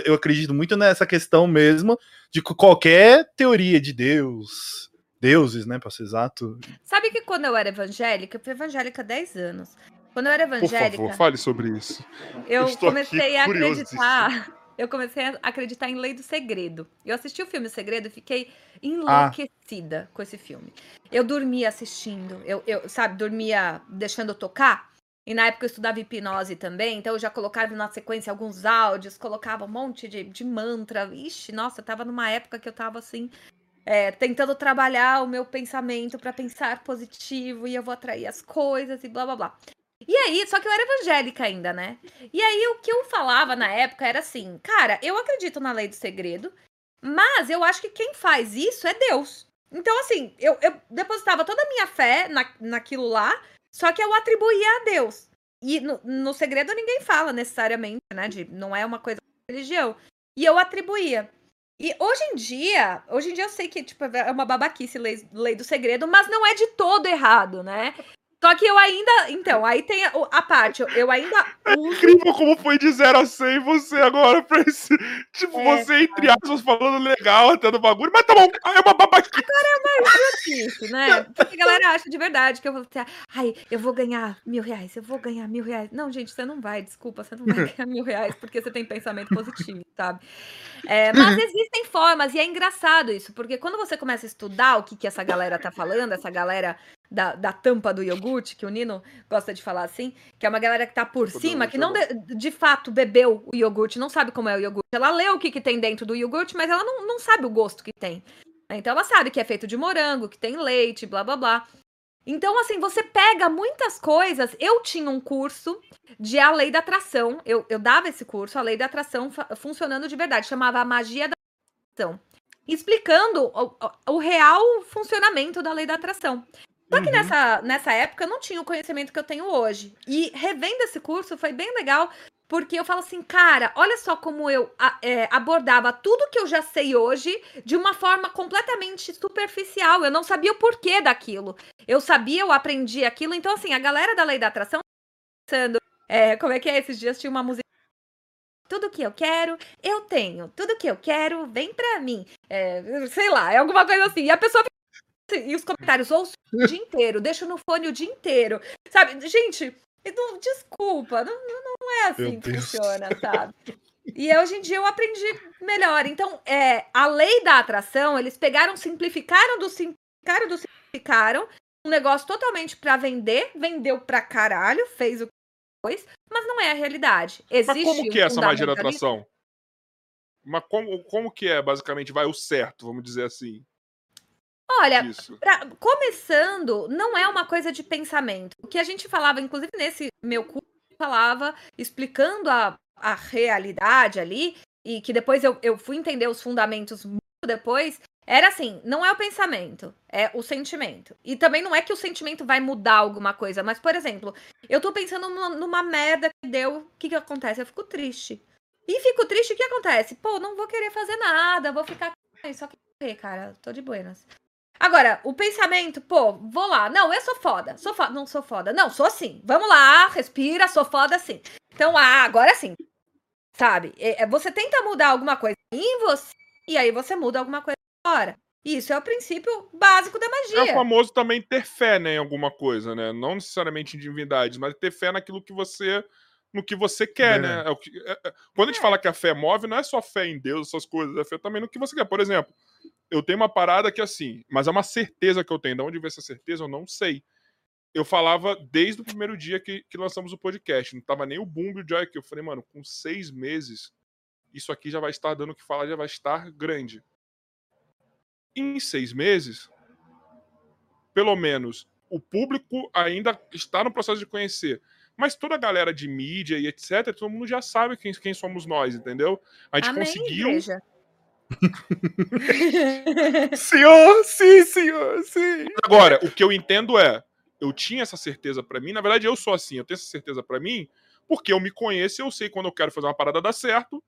eu acredito muito nessa questão mesmo de que qualquer teoria de Deus, deuses, né, pra ser exato. Sabe que quando eu era evangélica, eu fui evangélica há 10 anos. Quando eu era evangélica. Por favor, fale sobre isso. Eu, eu comecei a acreditar eu comecei a acreditar em Lei do Segredo. Eu assisti o filme O Segredo e fiquei enlouquecida ah. com esse filme. Eu dormia assistindo, eu, eu, sabe, dormia deixando tocar. E na época eu estudava hipnose também, então eu já colocava na sequência alguns áudios, colocava um monte de, de mantra. Ixi, nossa, eu tava numa época que eu tava assim, é, tentando trabalhar o meu pensamento para pensar positivo e eu vou atrair as coisas e blá blá blá. E aí, só que eu era evangélica ainda, né? E aí o que eu falava na época era assim, cara, eu acredito na lei do segredo, mas eu acho que quem faz isso é Deus. Então, assim, eu, eu depositava toda a minha fé na, naquilo lá, só que eu atribuía a Deus. E no, no segredo ninguém fala necessariamente, né? De, não é uma coisa de religião. E eu atribuía. E hoje em dia, hoje em dia eu sei que tipo, é uma babaquice lei, lei do segredo, mas não é de todo errado, né? Só que eu ainda. Então, aí tem a, a parte, eu ainda. É incrível como foi de 0 a 100 você agora pra esse. Tipo, é, você, entre aspas, falando legal até no bagulho, mas tá bom, é uma babaquice. Agora é uma idiotice, né? Porque a galera acha de verdade que eu vou. Ai, eu vou ganhar mil reais, eu vou ganhar mil reais. Não, gente, você não vai, desculpa, você não vai ganhar mil reais porque você tem pensamento positivo, sabe? É, mas existem formas, e é engraçado isso, porque quando você começa a estudar o que, que essa galera tá falando, essa galera da, da tampa do iogurte, que o Nino gosta de falar assim, que é uma galera que tá por cima, que não de, de, fato bebeu o iogurte, não sabe como é o iogurte. Ela lê o que, que tem dentro do iogurte, mas ela não, não sabe o gosto que tem. Então ela sabe que é feito de morango, que tem leite, blá blá blá. Então, assim, você pega muitas coisas. Eu tinha um curso de a lei da atração. Eu, eu dava esse curso, a lei da atração funcionando de verdade. Chamava a magia da atração. Explicando o, o, o real funcionamento da lei da atração. Só que uhum. nessa, nessa época eu não tinha o conhecimento que eu tenho hoje. E revendo esse curso foi bem legal, porque eu falo assim, cara, olha só como eu é, abordava tudo que eu já sei hoje de uma forma completamente superficial. Eu não sabia o porquê daquilo. Eu sabia, eu aprendi aquilo. Então, assim, a galera da lei da atração pensando, é, como é que é? Esses dias tinha uma música. Tudo que eu quero, eu tenho. Tudo que eu quero, vem pra mim. É, sei lá, é alguma coisa assim. E a pessoa e os comentários, ouço o dia inteiro, deixo no fone o dia inteiro. Sabe, gente, não, desculpa, não, não é assim que funciona, sabe? E hoje em dia eu aprendi melhor. Então, é, a lei da atração, eles pegaram, simplificaram do simplificaram do simplificaram, um negócio totalmente para vender, vendeu pra caralho, fez o que fez, mas não é a realidade. Existe mas como que é essa magia da atração? Mas como, como que é, basicamente, vai o certo, vamos dizer assim? Olha, pra, começando, não é uma coisa de pensamento. O que a gente falava, inclusive nesse meu curso, falava explicando a, a realidade ali, e que depois eu, eu fui entender os fundamentos muito depois, era assim, não é o pensamento, é o sentimento. E também não é que o sentimento vai mudar alguma coisa, mas, por exemplo, eu tô pensando numa, numa merda que deu, o que que acontece? Eu fico triste. E fico triste, o que acontece? Pô, não vou querer fazer nada, vou ficar... Só que, cara, tô de buenas. Agora, o pensamento, pô, vou lá. Não, eu sou foda. Sou foda. Não sou foda. Não, sou assim. Vamos lá, respira, sou foda sim. Então, ah, agora sim. Sabe? É, é, você tenta mudar alguma coisa em você e aí você muda alguma coisa fora. Isso é o princípio básico da magia. É o famoso também ter fé né, em alguma coisa, né? Não necessariamente em divindades, mas ter fé naquilo que você no que você quer, né? É que, é, é, quando a gente é. fala que a fé move, não é só fé em Deus, essas coisas, é fé também no que você quer. Por exemplo, eu tenho uma parada que assim, mas é uma certeza que eu tenho. De onde vem essa certeza, eu não sei. Eu falava desde o primeiro dia que, que lançamos o podcast. Não tava nem o boom e o Joy aqui. Eu falei, mano, com seis meses, isso aqui já vai estar dando o que falar, já vai estar grande. Em seis meses, pelo menos, o público ainda está no processo de conhecer. Mas toda a galera de mídia e etc., todo mundo já sabe quem, quem somos nós, entendeu? A gente Amém, conseguiu. Igreja. senhor, sim, senhor, sim. Agora, o que eu entendo é, eu tinha essa certeza para mim, na verdade eu sou assim, eu tenho essa certeza para mim, porque eu me conheço, eu sei quando eu quero fazer uma parada dar certo,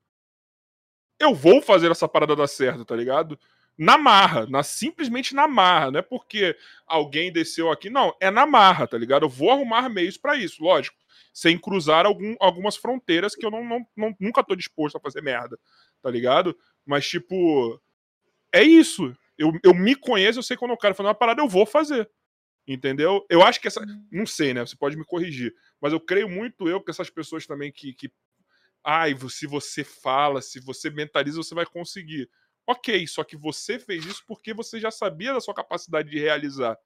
eu vou fazer essa parada dar certo, tá ligado? Na marra, na, simplesmente na marra, não é porque alguém desceu aqui, não, é na marra, tá ligado? Eu vou arrumar meios para isso, lógico, sem cruzar algum, algumas fronteiras que eu não, não, não, nunca tô disposto a fazer merda, tá ligado? Mas, tipo, é isso. Eu, eu me conheço, eu sei quando eu quero fazer uma parada, eu vou fazer. Entendeu? Eu acho que essa. Não sei, né? Você pode me corrigir. Mas eu creio muito eu que essas pessoas também que. que Ai, se você fala, se você mentaliza, você vai conseguir. Ok, só que você fez isso porque você já sabia da sua capacidade de realizar.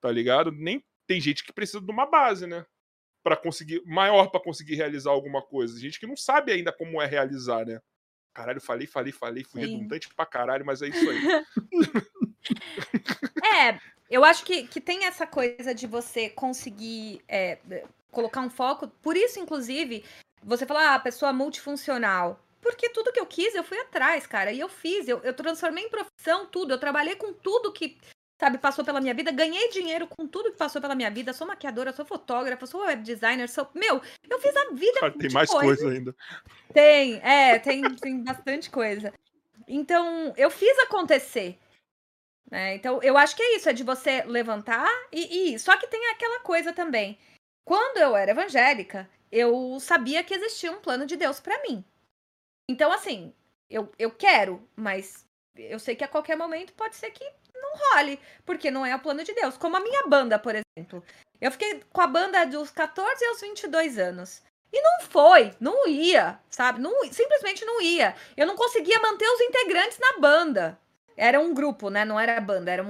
Tá ligado? Nem tem gente que precisa de uma base, né? para conseguir maior para conseguir realizar alguma coisa. Gente que não sabe ainda como é realizar, né? Caralho, falei, falei, falei, fui Sim. redundante pra caralho, mas é isso aí. é, eu acho que, que tem essa coisa de você conseguir é, colocar um foco. Por isso, inclusive, você falar, ah, pessoa multifuncional. Porque tudo que eu quis, eu fui atrás, cara. E eu fiz, eu, eu transformei em profissão tudo. Eu trabalhei com tudo que sabe, passou pela minha vida, ganhei dinheiro com tudo que passou pela minha vida, sou maquiadora, sou fotógrafa, sou web designer, sou, meu, eu fiz a vida Cara, tem mais coisa. coisa ainda. Tem, é, tem, tem bastante coisa. Então, eu fiz acontecer. Né? Então, eu acho que é isso, é de você levantar e, e só que tem aquela coisa também. Quando eu era evangélica, eu sabia que existia um plano de Deus para mim. Então, assim, eu, eu quero, mas eu sei que a qualquer momento pode ser que não role, porque não é o plano de Deus. Como a minha banda, por exemplo. Eu fiquei com a banda dos 14 aos 22 anos. E não foi, não ia, sabe? Não, simplesmente não ia. Eu não conseguia manter os integrantes na banda. Era um grupo, né? Não era banda, era um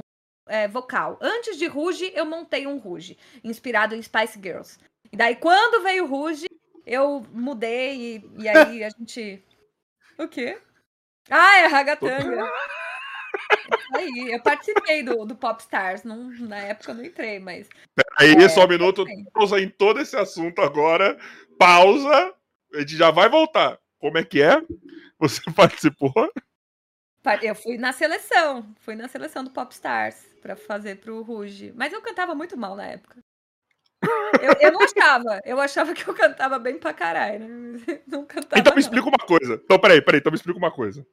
é, vocal. Antes de Ruge, eu montei um Ruge, inspirado em Spice Girls. E daí, quando veio Ruge, eu mudei e, e aí a gente. O quê? Ah, é Ragatanga. aí, eu participei do, do Popstars, não, na época eu não entrei, mas. Peraí, é, só um minuto, pausa em todo esse assunto agora. Pausa, a gente já vai voltar. Como é que é? Você participou? Eu fui na seleção, fui na seleção do Popstars para fazer pro Ruge, mas eu cantava muito mal na época. Eu, eu, não achava, eu achava que eu cantava bem pra caralho, né? Não cantava, então me explica uma coisa. Então, peraí, peraí, então me explica uma coisa.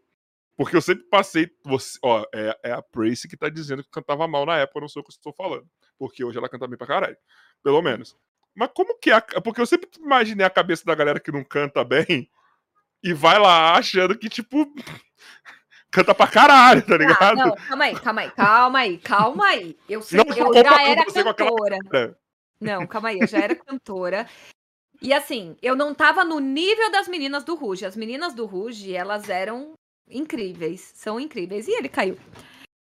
Porque eu sempre passei. Você, ó, é, é a Prace que tá dizendo que cantava mal na época, eu não sei o que eu estou falando. Porque hoje ela canta bem pra caralho. Pelo menos. Mas como que é. Porque eu sempre imaginei a cabeça da galera que não canta bem e vai lá achando que, tipo. canta pra caralho, tá ligado? Ah, não, calma aí, calma aí, calma aí, calma aí. Eu, sei, não, eu já era cantora. Não, calma aí, eu já era cantora. E assim, eu não tava no nível das meninas do Ruge. As meninas do Ruge, elas eram incríveis, são incríveis. E ele caiu.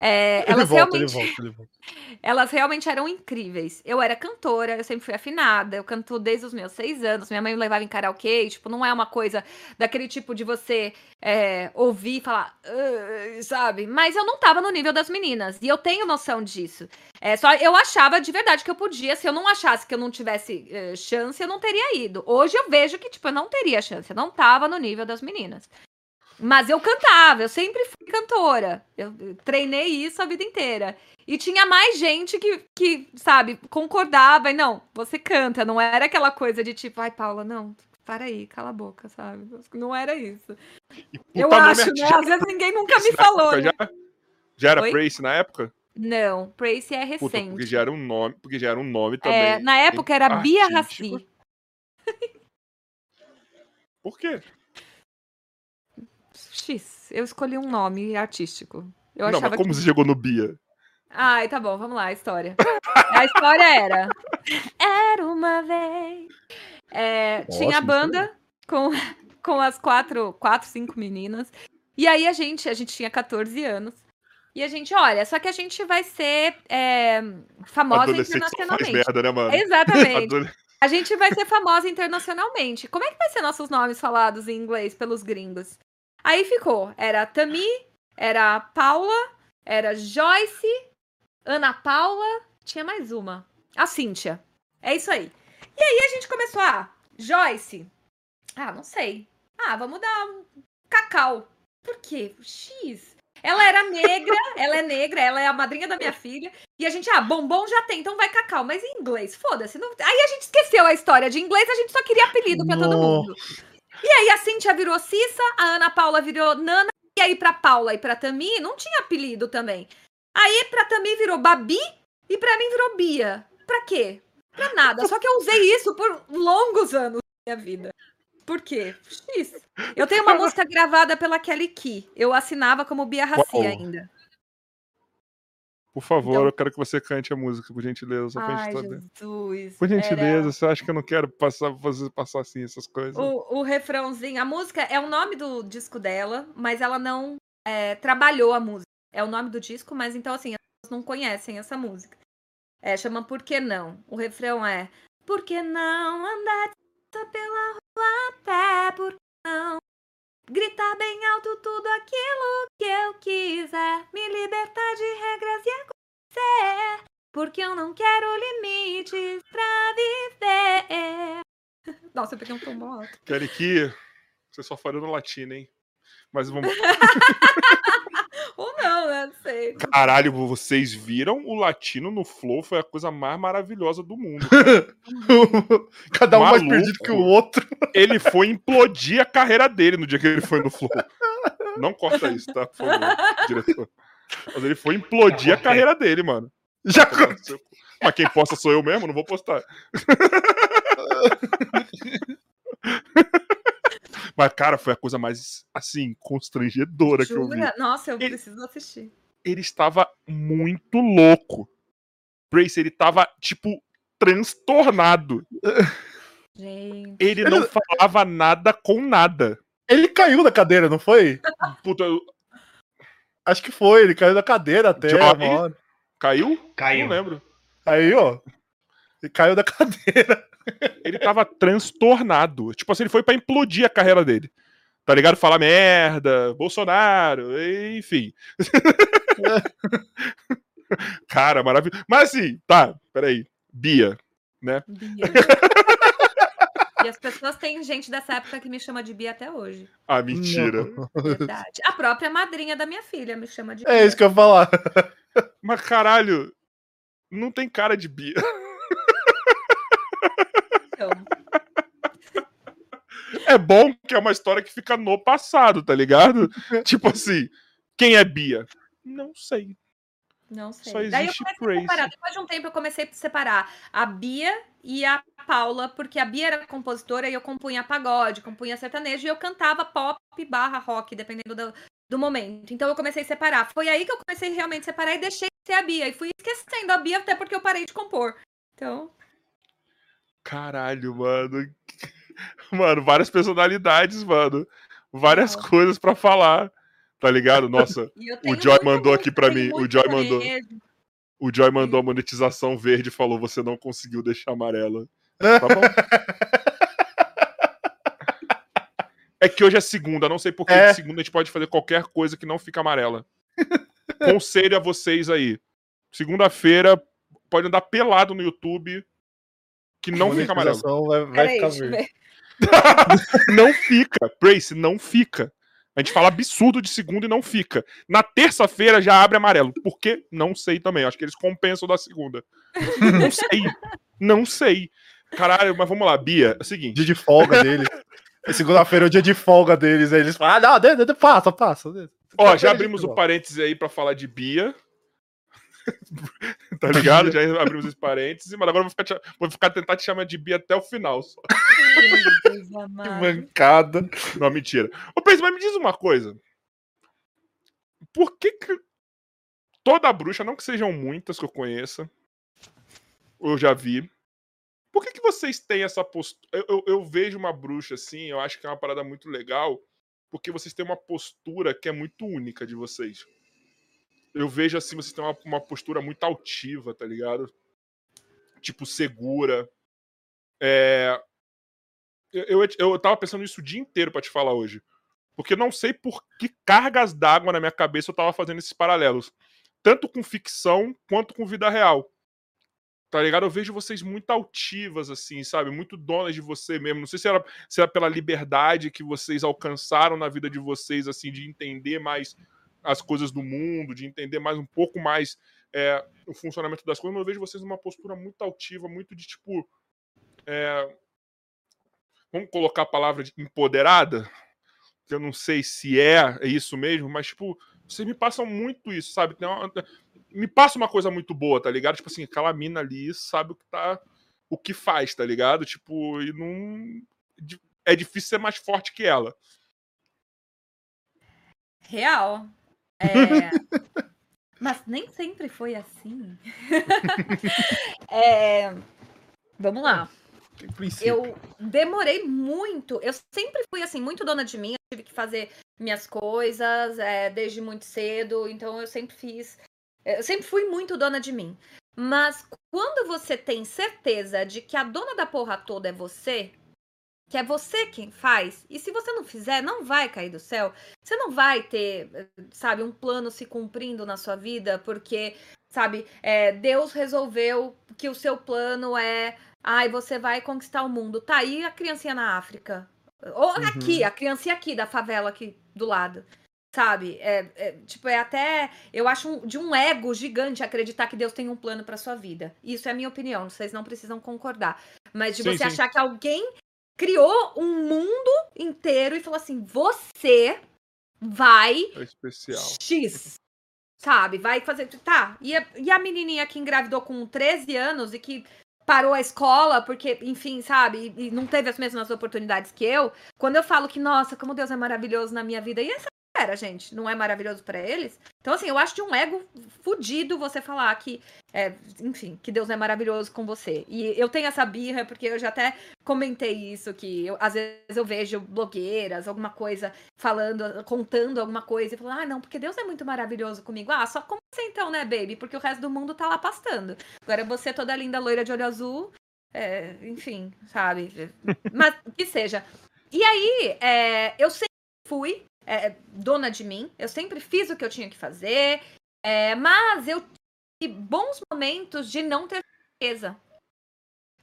É, elas, volta, realmente, ele volta, ele volta. elas realmente eram incríveis. Eu era cantora, eu sempre fui afinada, eu canto desde os meus seis anos. Minha mãe me levava em karaokê, tipo, não é uma coisa daquele tipo de você é, ouvir e falar, uh, sabe? Mas eu não tava no nível das meninas, e eu tenho noção disso. É, só eu achava de verdade que eu podia, se eu não achasse que eu não tivesse uh, chance, eu não teria ido. Hoje eu vejo que, tipo, eu não teria chance, eu não tava no nível das meninas. Mas eu cantava, eu sempre fui cantora. Eu, treinei isso a vida inteira. E tinha mais gente que, que, sabe, concordava. E não, você canta. Não era aquela coisa de tipo, ai, Paula, não, para aí, cala a boca, sabe? Não era isso. Eu acho, né? Às vezes ninguém nunca me falou. Né? Já, já era Oi? Prace na época? Não, Prace é recente. Puta, porque já era um nome, porque já um nome é, também. É, na época era Bia Raci. Por quê? X. Eu escolhi um nome artístico. Eu não, achava mas como que... você chegou no Bia? Ai, tá bom, vamos lá, a história. a história era. Era uma vez. É, tinha a banda com, com as quatro, quatro, cinco meninas. E aí a gente, a gente tinha 14 anos. E a gente, olha, só que a gente vai ser é, famosa só faz internacionalmente. merda, né, mano? Exatamente. Adole- A gente vai ser famosa internacionalmente. Como é que vai ser nossos nomes falados em inglês pelos gringos? Aí ficou. Era Tami, era Paula, era Joyce, Ana Paula, tinha mais uma. A Cíntia. É isso aí. E aí a gente começou, ah, Joyce. Ah, não sei. Ah, vamos dar um Cacau. Por quê? X. Ela era negra, ela é negra, ela é a madrinha da minha filha. E a gente, ah, bombom já tem, então vai Cacau. Mas em inglês, foda-se. não- Aí a gente esqueceu a história de inglês, a gente só queria apelido pra todo mundo. E aí a Cíntia virou Cissa, a Ana Paula virou Nana. E aí pra Paula e pra Tami não tinha apelido também. Aí pra Tami virou Babi e pra mim virou Bia. Pra quê? Pra nada. Só que eu usei isso por longos anos da minha vida. Por quê? X. Eu tenho uma música gravada pela Kelly Key. Eu assinava como Bia Raci ainda. Por favor, Então- eu quero que você cante a música, por gentileza, Ai. Jesus. Por Era- gentileza, você acha que eu não quero passar, fazer, passar assim essas coisas? O, o refrãozinho, a música é o nome do disco dela, mas ela não é, trabalhou a música. É o nome do disco, mas então assim, as pessoas não conhecem essa música. É, chama Por que Não? O refrão é Por que não andar pela rua a pé? Por que não gritar bem alto tudo aquilo que eu quiser? Me libertar de regras e acontecer. Porque eu não quero limites pra viver. Nossa, eu peguei um tom alto. Que você só falhou no latino, hein? Mas vamos. Sei. Caralho, vocês viram o latino no Flow? Foi a coisa mais maravilhosa do mundo. Cada um mais Maluco. perdido que o outro. Ele foi implodir a carreira dele no dia que ele foi no Flow. Não corta isso, tá? Por favor, diretor. Mas ele foi implodir a carreira dele, mano. Já Mas quem posta sou eu mesmo, não vou postar. Mas, cara, foi a coisa mais, assim, constrangedora que eu vi. Jura? Nossa, eu Ele- preciso assistir. Ele estava muito louco. Brace, ele tava, tipo, transtornado. Gente. Ele Ele- não falava nada com nada. Ele caiu da cadeira, não foi? Puta, eu- Acho que foi, ele caiu da cadeira até, Johnny? caiu? Caiu. Não lembro. Aí, ó. Ele caiu da cadeira. Ele tava transtornado. Tipo assim, ele foi pra implodir a carreira dele. Tá ligado? Falar merda, Bolsonaro, enfim. Cara, maravilhoso. Mas assim, tá, peraí. Bia, né? Bia. e as pessoas têm gente dessa época que me chama de Bia até hoje. Ah, mentira. Não. Verdade. A própria madrinha da minha filha me chama de Bia. É isso que eu ia falar. Mas caralho, não tem cara de Bia. Então, É bom que é uma história que fica no passado, tá ligado? tipo assim, quem é Bia? Não sei. não sei. Só Daí eu existe comecei a separar. Depois de um tempo eu comecei a separar a Bia e a Paula, porque a Bia era compositora e eu compunha pagode, compunha sertanejo e eu cantava pop barra rock, dependendo do, do momento. Então eu comecei a separar. Foi aí que eu comecei realmente a separar e deixei de ser a Bia. E fui esquecendo a Bia até porque eu parei de compor. Então, Caralho, mano. Mano, várias personalidades, mano. Várias Uau. coisas pra falar. Tá ligado? Nossa, tenho Joy mandou música, aqui pra tenho mim, o muito Joy mandou. sertanejo. o Joy mandou a monetização verde e falou: você não conseguiu deixar amarela. Tá bom? É que hoje é segunda, não sei por que É. de segunda a gente pode fazer qualquer coisa que não fica amarela. Conselho a vocês aí. Segunda-feira pode andar pelado no YouTube que não fica amarelo. Vai, vai ficar eu verde. ver. Não fica, Brace, não fica. A gente fala absurdo de segunda e não fica. Na terça-feira já abre amarelo. Por quê? Não sei também. Acho que eles compensam da segunda. Não sei. Não sei. Caralho, mas vamos lá, Bia. É o seguinte. Dia de folga deles. Segunda-feira é o dia de folga deles. Aí eles falam, ah, não, de, de, de, passa, passa. Ó, já Segunda-feira é abrimos dia o de parênteses aí pra falar de Bia. tá ligado? Já abrimos esse parênteses, mas agora eu vou ficar, te- vou ficar tentar te chamar de Bia até o final. Só. Que mancada. Não, mentira. Ô, Prince, mas me diz uma coisa. Por que, que toda bruxa, não que sejam muitas que eu conheça, eu já vi. Por que, que vocês têm essa postura? Eu, eu, eu, vejo uma bruxa assim, eu acho que é uma parada muito legal, porque vocês têm uma postura que é muito única de vocês. Eu vejo assim, vocês têm uma, uma postura muito altiva, tá ligado? Tipo, segura. É... Eu, eu, eu tava pensando nisso o dia inteiro para te falar hoje. Porque não sei por que cargas d'água na minha cabeça eu tava fazendo esses paralelos. Tanto com ficção quanto com vida real. Tá ligado? Eu vejo vocês muito altivas, assim, sabe? Muito donas de você mesmo. Não sei se era, se era pela liberdade que vocês alcançaram na vida de vocês, assim, de entender mais as coisas do mundo, de entender mais um pouco mais é, o funcionamento das coisas, mas eu vejo vocês numa postura muito altiva, muito de tipo. É, vamos colocar a palavra de empoderada? Que eu não sei se é isso mesmo, mas tipo, vocês me passam muito isso, sabe? Uma, me passa uma coisa muito boa, tá ligado? Tipo assim, aquela mina ali sabe o que tá. O que faz, tá ligado? Tipo, e não. É difícil ser mais forte que ela. Real. É... Mas nem sempre foi assim. é... Vamos lá. Eu demorei muito. Eu sempre fui assim, muito dona de mim. Eu tive que fazer minhas coisas é, desde muito cedo. Então eu sempre fiz. Eu sempre fui muito dona de mim. Mas quando você tem certeza de que a dona da porra toda é você, que é você quem faz, e se você não fizer, não vai cair do céu. Você não vai ter, sabe, um plano se cumprindo na sua vida, porque, sabe, é, Deus resolveu que o seu plano é. Ai, você vai conquistar o mundo. Tá aí a criancinha na África. Ou uhum. aqui, a criancinha aqui da favela aqui do lado. Sabe? É, é, tipo, é até. Eu acho um, de um ego gigante acreditar que Deus tem um plano para sua vida. Isso é a minha opinião. Vocês não precisam concordar. Mas de sim, você sim. achar que alguém criou um mundo inteiro e falou assim: você vai. É especial. X. Sabe? Vai fazer. Tá. E a, e a menininha que engravidou com 13 anos e que parou a escola porque, enfim, sabe, e, e não teve as mesmas oportunidades que eu. Quando eu falo que, nossa, como Deus é maravilhoso na minha vida, e essa era, gente, não é maravilhoso para eles? Então, assim, eu acho de um ego fudido você falar que, é, enfim, que Deus é maravilhoso com você. E eu tenho essa birra, porque eu já até comentei isso, que eu, às vezes eu vejo blogueiras, alguma coisa, falando, contando alguma coisa, e falando, ah, não, porque Deus é muito maravilhoso comigo. Ah, só como você então, né, baby? Porque o resto do mundo tá lá pastando. Agora você toda linda, loira de olho azul, é, enfim, sabe? Mas que seja. E aí, é, eu sempre fui é, é, dona de mim. Eu sempre fiz o que eu tinha que fazer, é, mas eu tive bons momentos de não ter certeza.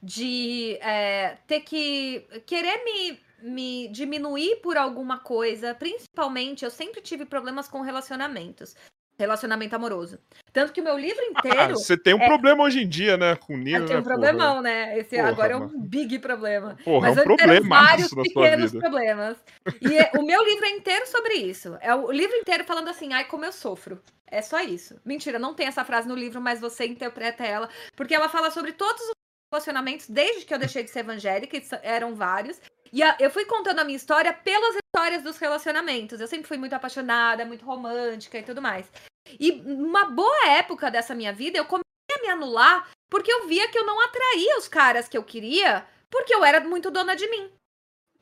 De é, ter que querer me, me diminuir por alguma coisa. Principalmente, eu sempre tive problemas com relacionamentos relacionamento amoroso. Tanto que o meu livro ah, inteiro. Ah, você tem um é... problema hoje em dia, né? Com o Nino. Tem um né, problemão, porra. né? Esse porra, agora mano. é um big problema. Porra, Mas é um problema. vários pequenos problemas. E é, o meu livro é inteiro sobre isso. É o livro inteiro falando assim, ai, como eu sofro. É só isso. Mentira, não tem essa frase no livro, mas você interpreta ela. Porque ela fala sobre todos os relacionamentos, desde que eu deixei de ser evangélica, eram vários. E a, eu fui contando a minha história pelas histórias dos relacionamentos. Eu sempre fui muito apaixonada, muito romântica e tudo mais. E uma boa época dessa minha vida, eu comecei a me anular porque eu via que eu não atraía os caras que eu queria, porque eu era muito dona de mim.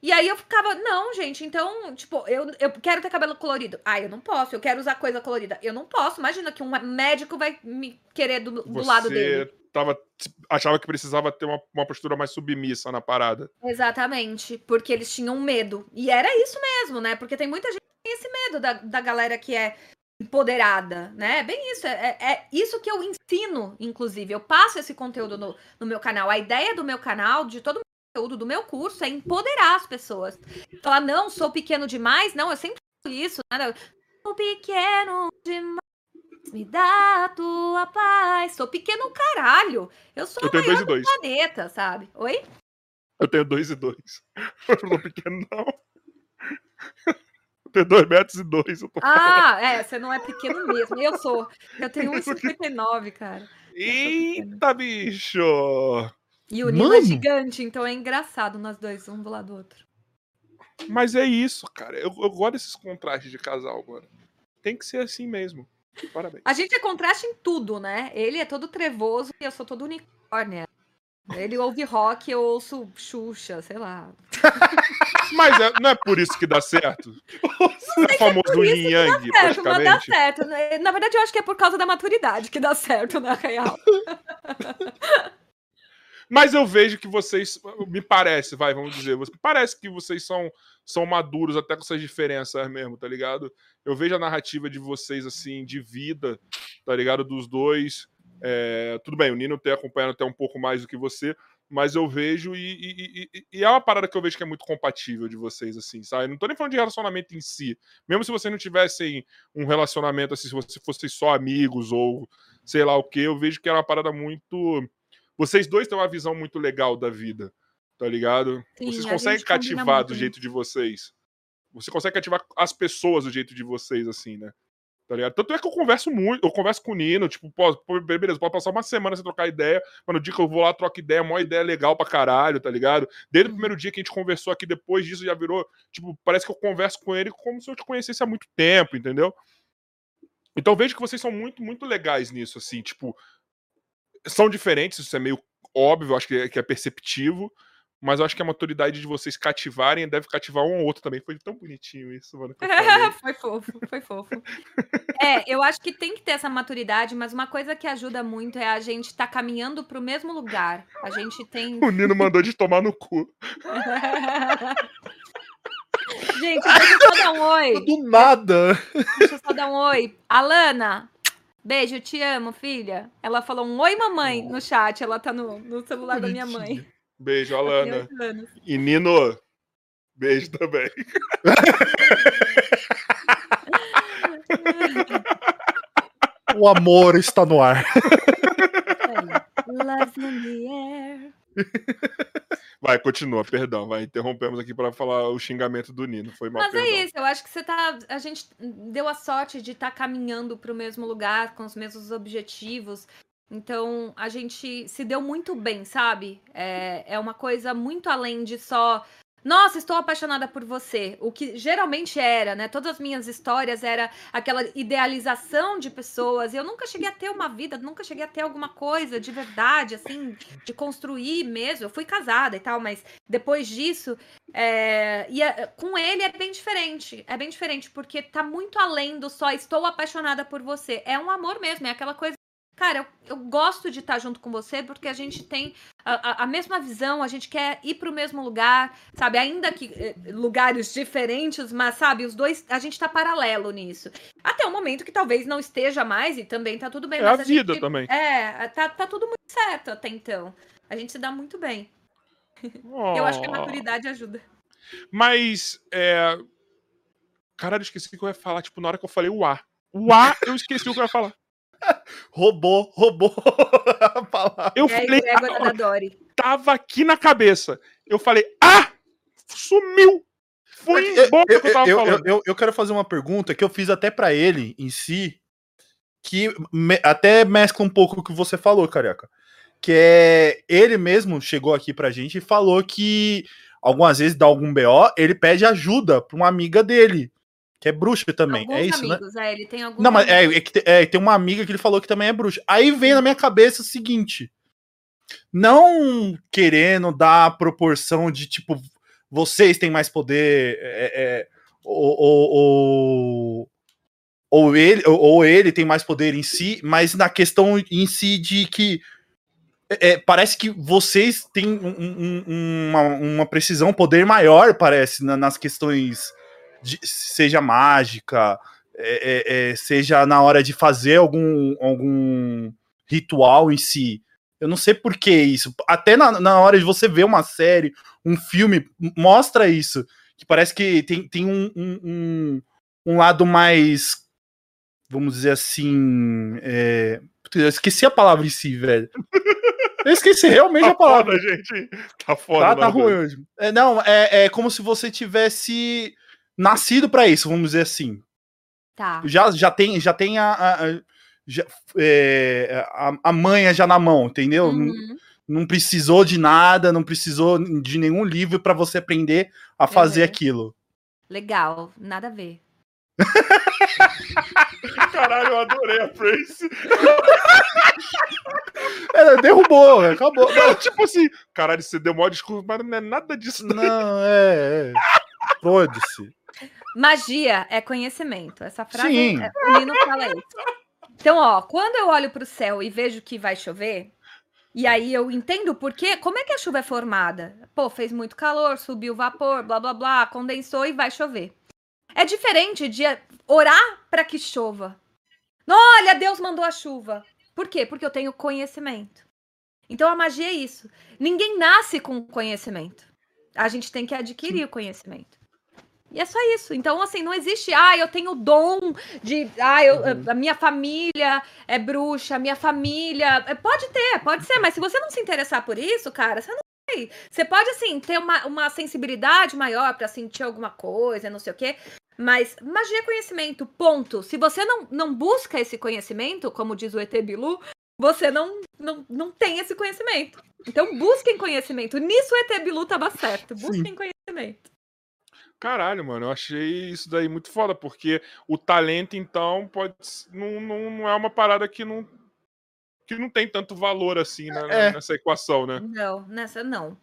E aí eu ficava, não, gente, então, tipo, eu, eu quero ter cabelo colorido. Ah, eu não posso. Eu quero usar coisa colorida. Eu não posso. Imagina que um médico vai me querer do, do lado dele. Tava, achava que precisava ter uma, uma postura mais submissa na parada. Exatamente, porque eles tinham medo. E era isso mesmo, né? Porque tem muita gente que tem esse medo da, da galera que é empoderada, né? É bem isso. É, é, isso que eu ensino, inclusive. Eu passo esse conteúdo no, no meu canal. A ideia do meu canal, de todo o conteúdo do meu curso, é empoderar as pessoas. Falar, não, sou pequeno demais. Não, eu sempre faço isso, né? Sou pequeno demais. Me dá a tua paz. Sou pequeno caralho. Eu sou eu dois e dois. planeta, sabe? Oi? Eu tenho dois e dois. Eu não sou pequeno, não. Tenho dois metros e dois. Ah, é, você não é pequeno mesmo. Eu sou. Eu tenho 1,59, cara. Eita, bicho! E o Nino é gigante, então é engraçado nós dois, um do lado do outro. Mas é isso, cara. Eu, eu gosto desses contrastes de casal, mano. Tem que ser assim mesmo. Parabéns. A gente é contraste em tudo, né? Ele é todo trevoso e eu sou todo unicórnio. Ele ouve rock, eu ouço Xuxa, sei lá. Mas é, não é por isso que dá certo? Não é, é famoso yin yang, certo, mas dá certo. Na verdade, eu acho que é por causa da maturidade que dá certo, na real. Mas eu vejo que vocês, me parece, vai, vamos dizer, parece que vocês são, são maduros até com essas diferenças mesmo, tá ligado? Eu vejo a narrativa de vocês, assim, de vida, tá ligado? Dos dois. É, tudo bem, o Nino tem acompanhado até um pouco mais do que você, mas eu vejo e, e, e, e, é uma parada que eu vejo que é muito compatível de vocês, assim, sabe? Não tô nem falando de relacionamento em si. Mesmo se vocês não tivessem um relacionamento assim, se vocês fossem só amigos ou sei lá o que, eu vejo que é uma parada muito. Vocês dois têm uma visão muito legal da vida, tá ligado? Sim, vocês conseguem cativar do jeito de vocês. Você consegue cativar as pessoas do jeito de vocês, assim, né? Tá ligado? Tanto é que eu converso muito, eu converso com o Nino, tipo, pô, beleza, pode passar uma semana sem trocar ideia, mas no dia que eu vou lá, troco ideia, uma ideia legal pra caralho, tá ligado? Desde o primeiro dia que a gente conversou aqui, depois disso já virou, tipo, parece que eu converso com ele como se eu te conhecesse há muito tempo, entendeu? Então vejo que vocês são muito, muito legais nisso, assim, tipo, são diferentes, isso é meio óbvio, acho que é, que é perceptivo, mas eu acho que a maturidade de vocês cativarem deve cativar um ou outro também. Foi tão bonitinho isso, mano. foi fofo, foi fofo. é, eu acho que tem que ter essa maturidade, mas uma coisa que ajuda muito é a gente estar tá caminhando pro mesmo lugar. A gente tem. O Nino mandou de tomar no cu. gente, deixa eu só dar um oi. Do nada. Deixa eu só dar um oi. Alana, beijo, te amo, filha. Ela falou um oi, mamãe, no chat. Ela tá no, no celular da minha mãe. Beijo, Alana. E Nino, beijo também. o amor está no ar. Love in the air. Vai, continua, perdão, vai. Interrompemos aqui para falar o xingamento do Nino. Foi mal. Mas é perdão. é isso, eu acho que você tá. A gente deu a sorte de estar tá caminhando para o mesmo lugar, com os mesmos objetivos. Então a gente se deu muito bem, sabe? É, é uma coisa muito além de só. Nossa, estou apaixonada por você. O que geralmente era, né? Todas as minhas histórias era aquela idealização de pessoas. Eu nunca cheguei a ter uma vida, nunca cheguei a ter alguma coisa de verdade, assim, de construir mesmo. Eu fui casada e tal, mas depois disso, é... e é... com ele é bem diferente. É bem diferente, porque tá muito além do só estou apaixonada por você. É um amor mesmo, é aquela coisa cara, eu, eu, gosto de estar junto com você porque a gente tem a, a, mesma visão, a gente quer ir para o mesmo lugar, sabe? Ainda que eh, lugares diferentes, mas sabe, os dois, a gente está paralelo nisso. Até o momento que talvez não esteja mais e também tá tudo bem. É a, a vida gente, também. É, tá, tá tudo muito certo até então. A gente se dá muito bem. Oh. Eu acho que a maturidade ajuda. Mas, é... Caralho, eu esqueci o que eu ia falar, tipo, na hora que eu falei o A. O A, eu esqueci o que eu ia falar roubou, roubou a palavra. Eu é falei, ah, tava aqui na cabeça. Eu falei, ah, sumiu. Foi embora eu, que eu tava eu, falando. Eu, eu, quero fazer uma pergunta que eu fiz até para ele em si, que me, até mescla um pouco o que você falou, Careca. Que é, ele mesmo chegou aqui pra gente e falou que algumas vezes dá algum BO, ele pede ajuda pra uma amiga dele que é bruxa também. Alguns é isso, né? amigos, né? É, ele tem alguns Não, mas é, é, que, é, tem uma amiga que ele falou que também é bruxa. Aí vem na minha cabeça o seguinte: não querendo dar a proporção de tipo, vocês têm mais poder, é, é, ou, ou, ou, ou, ele, ou ele tem mais poder em si, mas na questão em si de que. É, parece que vocês têm um, um, uma, uma precisão, poder maior, parece, na, nas questões de, seja mágica, é, é, é, seja na hora de fazer algum, algum ritual em si. Eu não sei por que isso. Até na, na hora de você ver uma série, um filme, mostra isso. Que parece que tem, tem um, um, um, um lado mais. Vamos dizer assim. É... Eu esqueci a palavra em si, velho. Eu esqueci realmente tá a palavra. Foda, gente. Tá foda. Tá, tá ruim hoje. É, não, é, é como se você tivesse nascido para isso, vamos dizer assim. Tá. Já, já tem, já tem a, a, já, é, a, a manha já na mão, entendeu? Uhum. Não, não, precisou de nada, não precisou de nenhum livro para você aprender a fazer uhum. aquilo. Legal, nada a ver. Caralho, eu adorei a Tracy. Ela derrubou, acabou. Não, tipo assim, caralho, você deu maior discurso, mas não é nada disso. Não, é. é. Pode-se. Magia é conhecimento. Essa frase, Sim. É, o Nino fala isso. Então, ó, quando eu olho para o céu e vejo que vai chover, e aí eu entendo por quê, como é que a chuva é formada? Pô, fez muito calor, subiu vapor, blá blá blá, condensou e vai chover. É diferente de orar para que chova. Olha, Deus mandou a chuva. Por quê? Porque eu tenho conhecimento. Então a magia é isso. Ninguém nasce com conhecimento. A gente tem que adquirir o conhecimento. E é só isso. Então, assim, não existe, ah, eu tenho dom de. Ah, eu, uhum. a minha família é bruxa, a minha família. É, pode ter, pode ser, mas se você não se interessar por isso, cara, você não vai. Você pode, assim, ter uma, uma sensibilidade maior para sentir alguma coisa, não sei o quê. Mas magia é conhecimento, ponto. Se você não, não busca esse conhecimento, como diz o ET Bilu, você não, não, não tem esse conhecimento. Então busquem conhecimento. Nisso o ET Bilu tava certo. Busquem Sim. conhecimento. Caralho, mano, eu achei isso daí muito foda, porque o talento, então, pode. Não, não, não é uma parada que não. que não tem tanto valor assim né, é. nessa equação, né? Não, nessa não.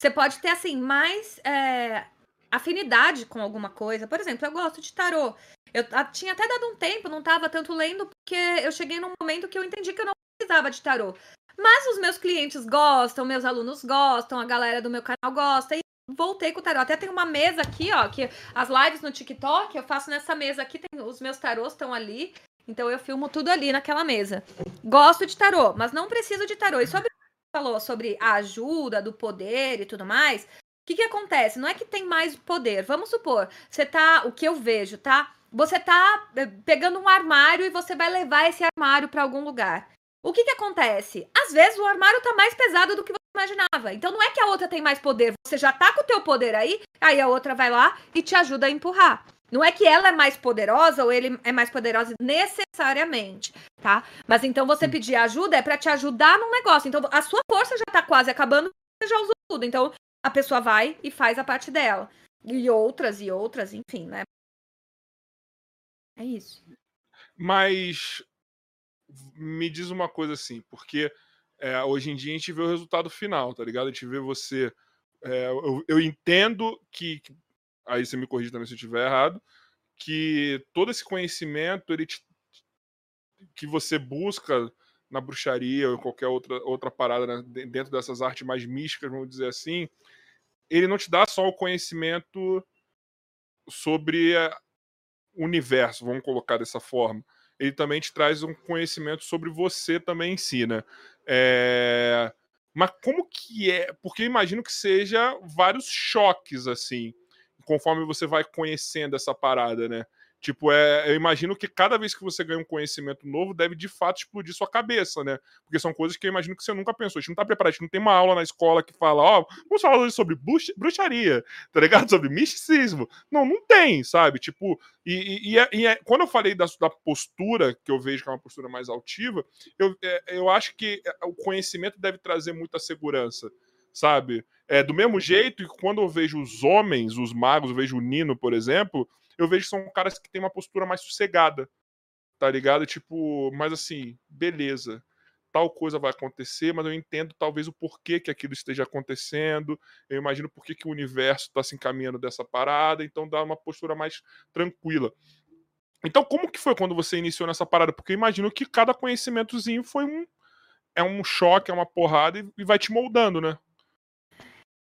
Você pode ter, assim, mais é, afinidade com alguma coisa. Por exemplo, eu gosto de tarô. Eu tinha até dado um tempo, não tava tanto lendo, porque eu cheguei num momento que eu entendi que eu não precisava de tarô. Mas os meus clientes gostam, meus alunos gostam, a galera do meu canal gosta. E voltei com o tarô. Até tem uma mesa aqui, ó, que as lives no TikTok eu faço nessa mesa aqui, tem os meus tarôs estão ali. Então eu filmo tudo ali naquela mesa. Gosto de tarô, mas não preciso de tarô. E sobre falou sobre a ajuda do poder e tudo mais, o que que acontece? Não é que tem mais poder. Vamos supor, você tá, o que eu vejo, tá? Você tá eh, pegando um armário e você vai levar esse armário para algum lugar. O que que acontece? Às vezes o armário tá mais pesado do que você imaginava. Então não é que a outra tem mais poder, você já tá com o teu poder aí, aí a outra vai lá e te ajuda a empurrar. Não é que ela é mais poderosa ou ele é mais poderosa necessariamente, tá? Mas então você pedir ajuda é para te ajudar num negócio. Então a sua força já tá quase acabando, você já usou tudo. Então a pessoa vai e faz a parte dela. E outras e outras, enfim, né? É isso. Mas me diz uma coisa assim, porque é, hoje em dia a gente vê o resultado final, tá ligado? A gente vê você. É, eu, eu, entendo que. Aí você me corrige também se eu estiver errado. Que todo esse conhecimento ele te, que você busca na bruxaria ou qualquer outra, outra parada né, dentro dessas artes mais místicas, vamos dizer assim, ele não te dá só o conhecimento sobre o universo, vamos colocar dessa forma ele também te traz um conhecimento sobre você também em si, né? É... Mas como que é? Porque eu imagino que seja vários choques, assim, conforme você vai conhecendo essa parada, né? Tipo, é, eu imagino que cada vez que você ganha um conhecimento novo, deve de fato explodir sua cabeça, né? Porque são coisas que eu imagino que você nunca pensou. A gente não tá preparado, a gente não tem uma aula na escola que fala, ó, oh, vamos falar hoje sobre bruxaria, tá ligado? Sobre misticismo. Não, não tem, sabe? Tipo, e, e, é, e é, quando eu falei da, da, postura, que eu vejo que é uma postura mais altiva, eu, é, eu acho que é, o conhecimento deve trazer muita segurança sabe? É, do mesmo jeito que quando eu vejo os homens, os magos, eu vejo o Nino, por exemplo, eu vejo que são caras que têm uma postura mais sossegada, tá ligado? Tipo, mas assim, beleza, tal coisa vai acontecer, mas eu entendo talvez o porquê que aquilo esteja acontecendo, eu imagino por que, o universo está se encaminhando dessa parada, então dá uma postura mais tranquila. Então, como que foi quando você iniciou nessa parada? Porque eu imagino que cada conhecimentozinho foi um. É um choque, é uma porrada e, e vai te moldando, né?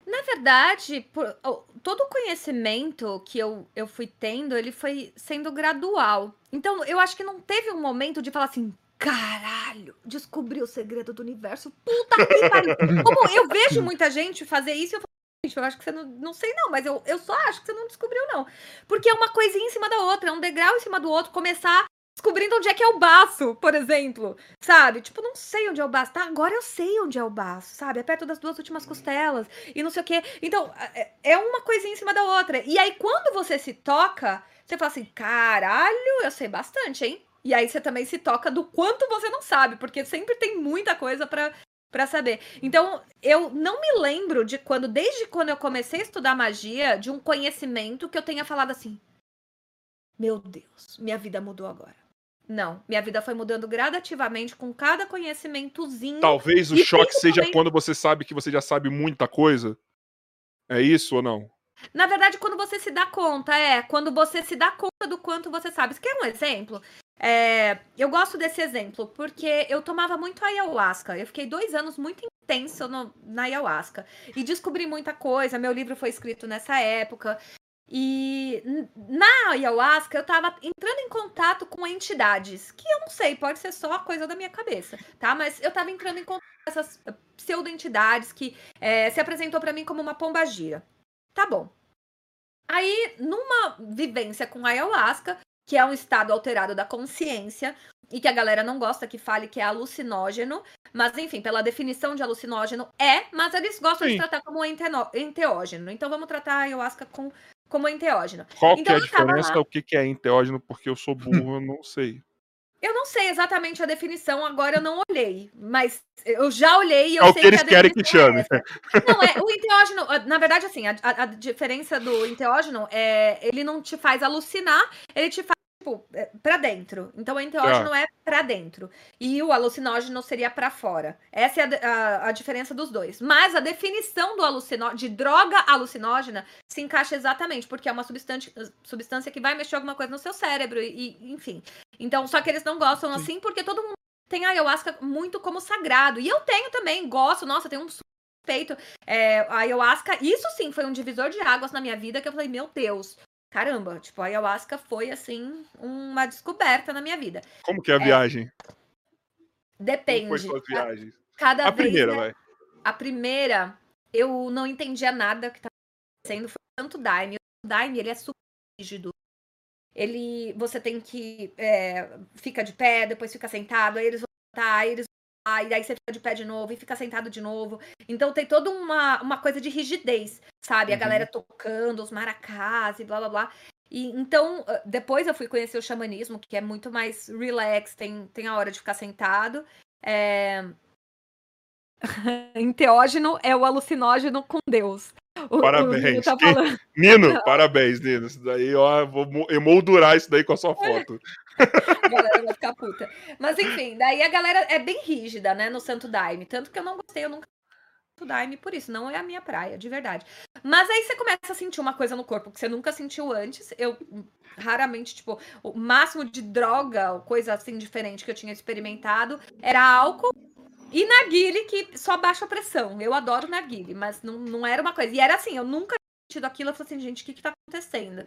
Na verdade, por, todo o conhecimento que eu, eu fui tendo, ele foi sendo gradual. Então, eu acho que não teve um momento de falar assim, caralho, descobri o segredo do universo. Puta que pariu. Como eu vejo muita gente fazer isso, eu falo, gente, eu acho que você não. Não sei, não, mas eu, eu só acho que você não descobriu, não. Porque é uma coisinha em cima da outra, é um degrau em cima do outro, começar descobrindo onde é que é o baço, por exemplo. Sabe? Tipo, não sei onde é o baço. Tá, agora eu sei onde é o baço, sabe? É perto das duas últimas costelas e não sei o quê. Então, é, é uma coisinha em cima da outra. E aí, quando você se toca, você fala assim: caralho, eu sei bastante, hein? E aí você também se toca do quanto você não sabe, porque sempre tem muita coisa para para saber. Então, eu não me lembro de quando, desde quando eu comecei a estudar magia, de um conhecimento que eu tenha falado assim: Meu Deus, minha vida mudou agora. Não, minha vida foi mudando gradativamente com cada conhecimentozinho. Talvez o choque seja quando você sabe que você já sabe muita coisa. É isso ou não? Na verdade, quando você se dá conta, é. Quando você se dá conta do quanto você sabe. Você quer um exemplo? É, eu gosto desse exemplo porque eu tomava muito ayahuasca. Eu fiquei dois anos muito intenso no, na ayahuasca e descobri muita coisa. Meu livro foi escrito nessa época. E na ayahuasca eu tava entrando em contato com entidades, que eu não sei, pode ser só coisa da minha cabeça, tá? Mas eu tava entrando em contato com essas pseudo-entidades que é, se apresentou para mim como uma pombagira. Tá bom. Aí, numa vivência com ayahuasca, que é um estado alterado da consciência, e que a galera não gosta que fale que é alucinógeno, mas enfim, pela definição de alucinógeno é, mas eles gostam Sim. de tratar como enteógeno. Então vamos tratar a ayahuasca com, como enteógeno. Qual então, que é a diferença? O que é enteógeno? Porque eu sou burro, eu não sei. Eu não sei exatamente a definição, agora eu não olhei, mas eu já olhei e eu é sei o que eles que querem que chame. É não, é, o enteógeno, na verdade, assim, a, a, diferença do enteógeno é ele não te faz alucinar, ele te faz tipo, é, para dentro. Então, o enteógeno ah. é para dentro. E o alucinógeno seria para fora. Essa é a, a, a, diferença dos dois. Mas a definição do alucinógeno, de droga alucinógena, se encaixa exatamente, porque é uma substância, substância que vai mexer alguma coisa no seu cérebro, e, e enfim. Então, só que eles não gostam Sim. assim, porque todo mundo tem a ayahuasca muito como sagrado. E eu tenho também, gosto, nossa, tem um respeito. É, a ayahuasca, isso sim foi um divisor de águas na minha vida, que eu falei, meu Deus, caramba, tipo, a ayahuasca foi, assim, uma descoberta na minha vida. Como que é a é, viagem? Depende. Como foi suas viagens? Cada a vez, primeira, né? vai. A primeira, eu não entendia nada que estava acontecendo, foi tanto Daime. O Daime, ele é super rígido. Ele, você tem que, é, fica de pé, depois fica sentado, aí eles vão voltar, aí eles e daí você fica de pé de novo e fica sentado de novo. Então tem toda uma, uma coisa de rigidez, sabe? Uhum. A galera tocando, os maracás e blá blá blá. E, então, ah, depois eu fui conhecer o xamanismo, que é muito mais relax, tem, tem a hora de ficar sentado. É... Enteógeno é o alucinógeno com Deus. O, parabéns. O Nino, tá Nino parabéns, Nino. Isso daí, ó, vou emoldurar isso daí com a sua foto. a galera vai ficar puta. Mas enfim, daí a galera é bem rígida, né, no Santo Daime. Tanto que eu não gostei, eu nunca Santo Daime por isso, não é a minha praia, de verdade. Mas aí você começa a sentir uma coisa no corpo que você nunca sentiu antes. Eu raramente, tipo, o máximo de droga coisa assim diferente que eu tinha experimentado era álcool e narguile, que só baixa a pressão. Eu adoro narguile, mas não, não era uma coisa. E era assim, eu nunca tinha tido aquilo. Eu falei assim, gente, o que que tá acontecendo?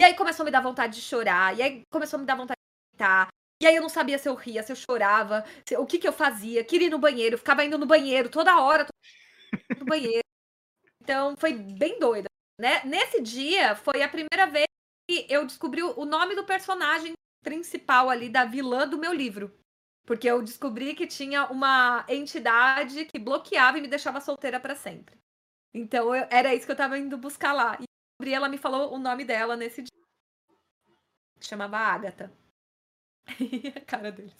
E aí começou a me dar vontade de chorar. E aí começou a me dar vontade de gritar. E aí eu não sabia se eu ria, se eu chorava, se, o que que eu fazia. Queria ir no banheiro, ficava indo no banheiro toda hora, no banheiro. Então foi bem doido. Né? Nesse dia foi a primeira vez que eu descobri o nome do personagem principal ali da vilã do meu livro. Porque eu descobri que tinha uma entidade que bloqueava e me deixava solteira para sempre. Então eu, era isso que eu tava indo buscar lá. E a Gabriela me falou o nome dela nesse dia. Chamava Agatha. a cara deles.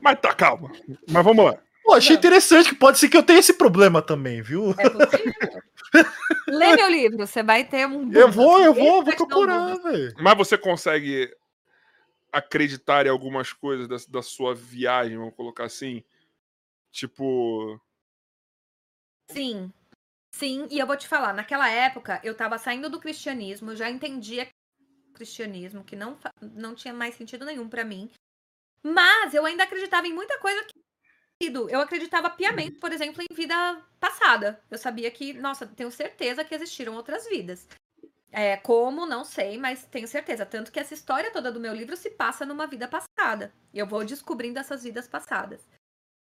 Mas tá, calma. Mas vamos lá. Pô, achei Não. interessante que pode ser que eu tenha esse problema também, viu? É possível. Lê meu livro, você vai ter um. Eu vou, eu vou, vou procurar, velho. Mas você consegue acreditar em algumas coisas da, da sua viagem, vamos colocar assim? Tipo. Sim. Sim, e eu vou te falar, naquela época eu tava saindo do cristianismo, eu já entendia cristianismo, que não, não tinha mais sentido nenhum para mim. Mas eu ainda acreditava em muita coisa que eu acreditava piamente, por exemplo, em vida passada. Eu sabia que, nossa, tenho certeza que existiram outras vidas. É, como, não sei, mas tenho certeza. Tanto que essa história toda do meu livro se passa numa vida passada. Eu vou descobrindo essas vidas passadas.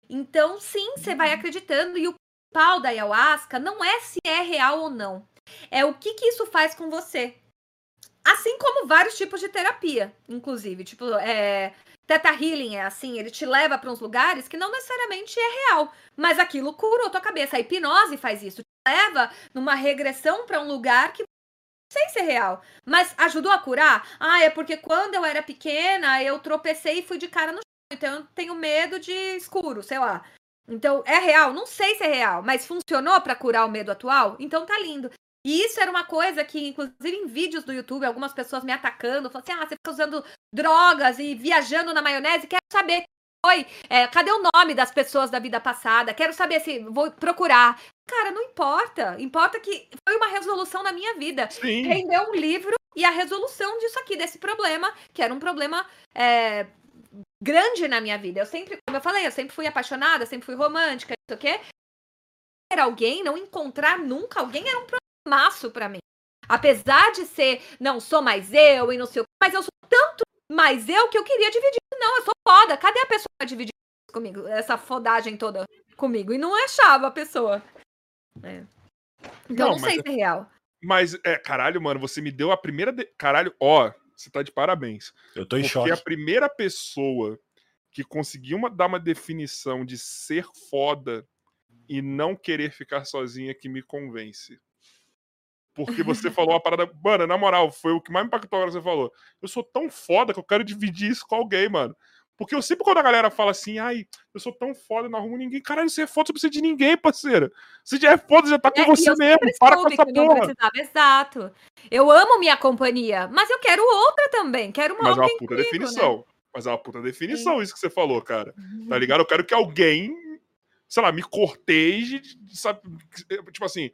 Então, sim, você vai acreditando. E o pau da ayahuasca não é se é real ou não. É o que, que isso faz com você. Assim como vários tipos de terapia, inclusive. Tipo, é, Teta Healing é assim, ele te leva para uns lugares que não necessariamente é real, mas aquilo curou tua cabeça. A hipnose faz isso, te leva numa regressão para um lugar que sei se é real, mas ajudou a curar? Ah, é porque quando eu era pequena, eu tropecei e fui de cara no chão, então eu tenho medo de escuro, sei lá. Então, é real? Não sei se é real, mas funcionou para curar o medo atual? Então tá lindo. E isso era uma coisa que, inclusive em vídeos do YouTube, algumas pessoas me atacando, falando assim: ah, você fica usando drogas e viajando na maionese, quero saber foi, é, cadê o nome das pessoas da vida passada? Quero saber se vou procurar. Cara, não importa. Importa que foi uma resolução na minha vida. Sim. Rendeu um livro e a resolução disso aqui, desse problema, que era um problema é, grande na minha vida. Eu sempre, como eu falei, eu sempre fui apaixonada, sempre fui romântica, não sei o quê. Era alguém, não encontrar nunca alguém era um problemaço para mim. Apesar de ser, não sou mais eu e não sei o quê, mas eu sou tanto mais eu que eu queria dividir. Não, eu sou foda. Cadê a pessoa pra dividir comigo? Essa fodagem toda comigo. E não achava a pessoa. É. Então não, não sei se é real. Mas, é, caralho, mano, você me deu a primeira. De... Caralho, ó, você tá de parabéns. Eu tô em Porque choque. Porque a primeira pessoa que conseguiu uma, dar uma definição de ser foda e não querer ficar sozinha que me convence. Porque você falou a parada. Mano, na moral, foi o que mais me impactou agora que você falou. Eu sou tão foda que eu quero dividir isso com alguém, mano. Porque eu sempre, quando a galera fala assim, ai, eu sou tão foda, não arrumo ninguém. Caralho, você é foda, você precisa de ninguém, parceira. Você já é foda, já tá com é, você mesmo. Para com essa porra. Exato. Eu amo minha companhia, mas eu quero outra também. Quero uma Mas é uma puta incrível, definição. Né? Mas é uma puta definição Sim. isso que você falou, cara. Tá uhum. ligado? Eu quero que alguém, sei lá, me corteje, sabe? Tipo assim,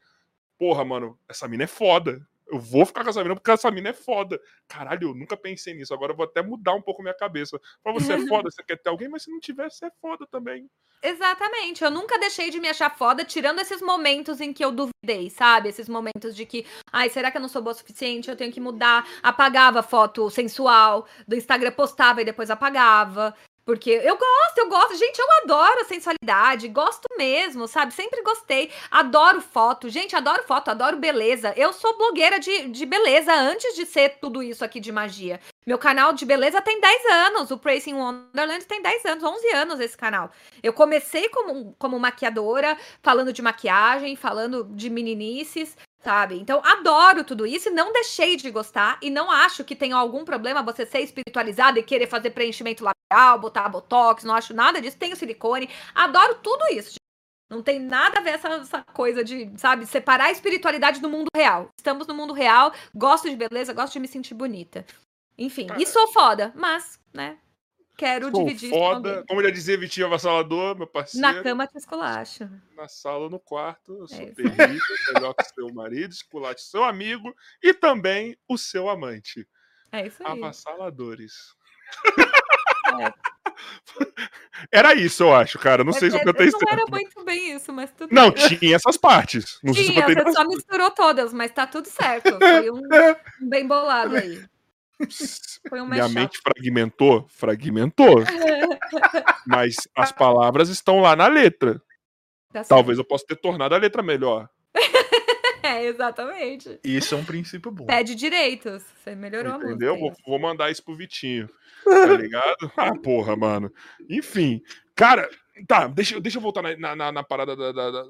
porra, mano, essa mina é foda. Eu vou ficar com essa mina porque essa mina é foda. Caralho, eu nunca pensei nisso. Agora eu vou até mudar um pouco minha cabeça. Pra você é foda, você quer ter alguém, mas se não tiver, você é foda também. Exatamente. Eu nunca deixei de me achar foda, tirando esses momentos em que eu duvidei, sabe? Esses momentos de que, ai, será que eu não sou boa o suficiente? Eu tenho que mudar. Apagava foto sensual do Instagram, postava e depois apagava. Porque eu gosto, eu gosto. Gente, eu adoro a sensualidade, gosto mesmo, sabe? Sempre gostei. Adoro foto. Gente, adoro foto, adoro beleza. Eu sou blogueira de, de beleza antes de ser tudo isso aqui de magia. Meu canal de beleza tem 10 anos. O Praising Wonderland tem 10 anos, 11 anos esse canal. Eu comecei como, como maquiadora, falando de maquiagem, falando de meninices sabe? Então, adoro tudo isso e não deixei de gostar e não acho que tenha algum problema você ser espiritualizado e querer fazer preenchimento labial, botar botox, não acho nada disso. Tenho silicone, adoro tudo isso. Não tem nada a ver essa, essa coisa de, sabe, separar a espiritualidade do mundo real. Estamos no mundo real, gosto de beleza, gosto de me sentir bonita. Enfim, e sou foda, mas, né, Quero Sou dividir foda. Como já dizia Vitinho Avassalador, meu parceiro. Na cama te esculacha. Na sala, no quarto. Eu sou é terrível, melhor que seu marido, esculache seu amigo e também o seu amante. É isso aí. Avassaladores. É. Era isso, eu acho, cara. Não é, sei se eu cantei Não era muito bem isso, mas tudo Não, bem. tinha essas partes. Não tinha, sei se você só misturou todas, mas tá tudo certo. Foi um, um bem bolado aí. Foi um Minha mente fragmentou? Fragmentou. Mas as palavras estão lá na letra. Tá Talvez eu possa ter tornado a letra melhor. é, exatamente. Isso é um princípio bom. Pede direitos. Você melhorou Entendeu? a música. Vou, vou mandar isso pro Vitinho. Tá ligado? Ah, porra, mano. Enfim. Cara, tá, deixa, deixa eu voltar na, na, na parada da, da,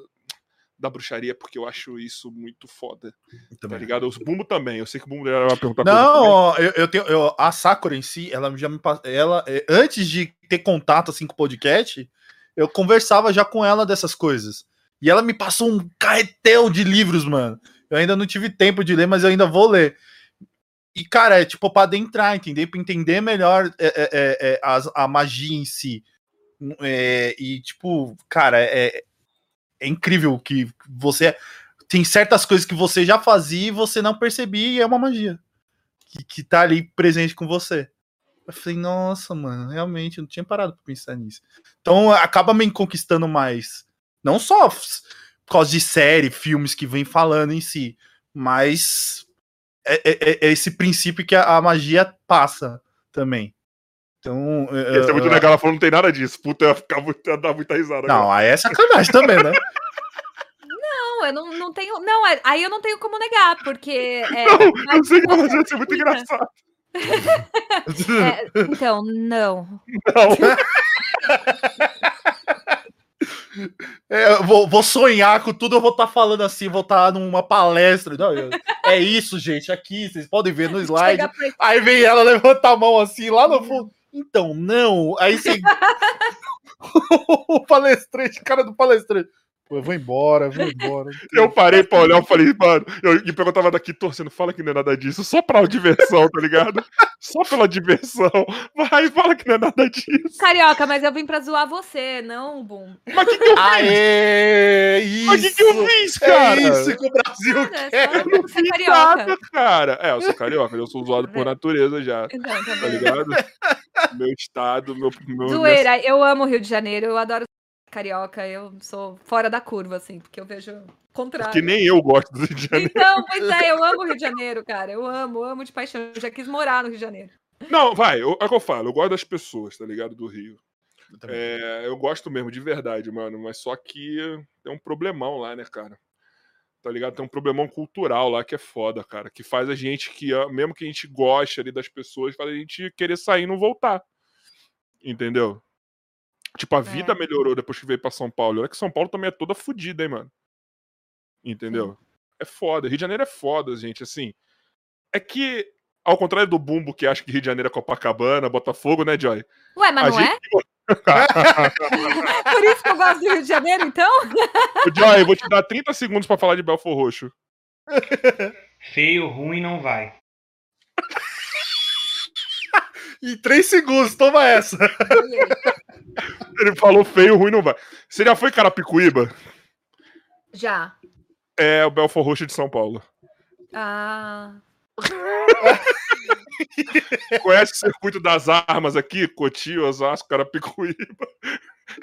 da bruxaria, porque eu acho isso muito foda. Tá também. Tá ligado? Os Bumbo também. Eu sei que o Bumbo vai perguntar Não, eu, eu, tenho. Eu, a Sakura em si, ela já me ela é, Antes de ter contato assim com o podcast, eu conversava já com ela dessas coisas. E ela me passou um carretel de livros, mano. Eu ainda não tive tempo de ler, mas eu ainda vou ler. E, cara, é tipo pra adentrar, entender? Pra entender melhor é, é, é a, a magia em si. É, e, tipo, cara, é, é incrível que você tem certas coisas que você já fazia e você não percebia e é uma magia que, que tá ali presente com você. Eu falei, nossa, mano, realmente, eu não tinha parado pra pensar nisso. Então acaba me conquistando mais. Não só por causa de série, filmes que vem falando em si, mas é, é, é, esse princípio que a, a, magia passa também. Então. Ia ser muito legal, ela falou, não tem nada disso. Puta, eu ia ficar muito, ia dar muita risada. Não, agora. aí é sacanagem também, né? Não, eu não, não tenho. Não, é, aí eu não tenho como negar, porque. É, não, eu sei que vai ser muito engraçado. é, então, não. Não. É, eu vou, vou, sonhar com tudo, eu vou estar tá falando assim, vou estar tá numa palestra. Não, eu, é isso, gente, aqui, vocês podem ver no slide. Aí vem ela, levanta a mão assim, lá no fundo. Então, não. Aí você. o palestrante, cara do palestrante. Eu vou embora, vou embora. Eu parei pra olhar, eu falei, mano, eu, e eu tava daqui torcendo, fala que não é nada disso, só pra diversão, tá ligado? Só pela diversão. Vai, fala que não é nada disso. Carioca, mas eu vim pra zoar você, não, Bum. Mas o que, que eu fiz? Aê, isso! Mas o que, que eu fiz, cara? É isso que o Brasil Nada, é quer. Eu não é fiz carioca. nada, cara. É, eu sou carioca, eu sou zoado por natureza já, Então, tá tá ligado? meu estado, meu. meu Zoeira, eu amo o Rio de Janeiro, eu adoro carioca, eu sou fora da curva, assim, porque eu vejo o contrário. Que nem eu gosto do Rio de Janeiro. Então, pois é, eu amo o Rio de Janeiro, cara. Eu amo, amo de paixão. Eu já quis morar no Rio de Janeiro. Não, vai, eu- é o que eu falo, eu gosto das pessoas, tá ligado? Do Rio. Eu. É, eu gosto mesmo, de verdade, mano. Mas só que tem um problemão lá, né, cara? Tá ligado? Tem um problemão cultural lá que é foda, cara. Que faz a gente que, mesmo que a gente goste ali das pessoas, faz a gente querer sair e não voltar. Entendeu? Tipo, a vida É. melhorou depois que veio pra São Paulo. Olha que São Paulo também é toda fodida, hein, mano? Entendeu? É foda. Rio de Janeiro é foda, gente. Assim, é que, ao contrário do Bumbo que acha que Rio de Janeiro é Copacabana, Botafogo, né, Joy? Ué, mas A não gente- é? Por isso que eu gosto do Rio de Janeiro, então? Joy, eu vou te dar 30 segundos pra falar de Belfor Roxo. Feio, ruim, não vai. Em três segundos, toma essa. Ele falou feio, ruim não vai. Você já foi Carapicuíba? Já. É o Belfor Roxo de São Paulo. Ah. Conhece o Circuito das Armas aqui? Cotia, Osasco, Carapicuíba.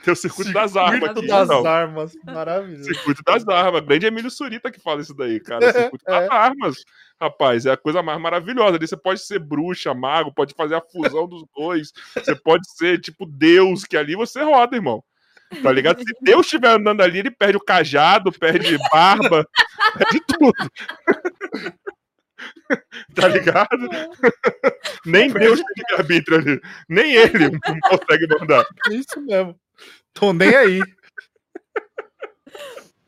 Tem o Circuito das Armas Circuito das não. armas. Maravilhoso. Circuito das Armas. Grande Emílio Surita que fala isso daí, cara. Circuito das Armas. Rapaz, é a coisa mais maravilhosa. Ali você pode ser bruxa, mago, pode fazer a fusão dos dois. Você pode ser, tipo, Deus, que ali você roda, irmão. Tá ligado? Se Deus estiver andando ali, ele perde o cajado, perde barba, perde tudo. tá ligado? Nem Deus tem arbítrio ali. Nem ele consegue mandar. Isso mesmo. Tô nem aí.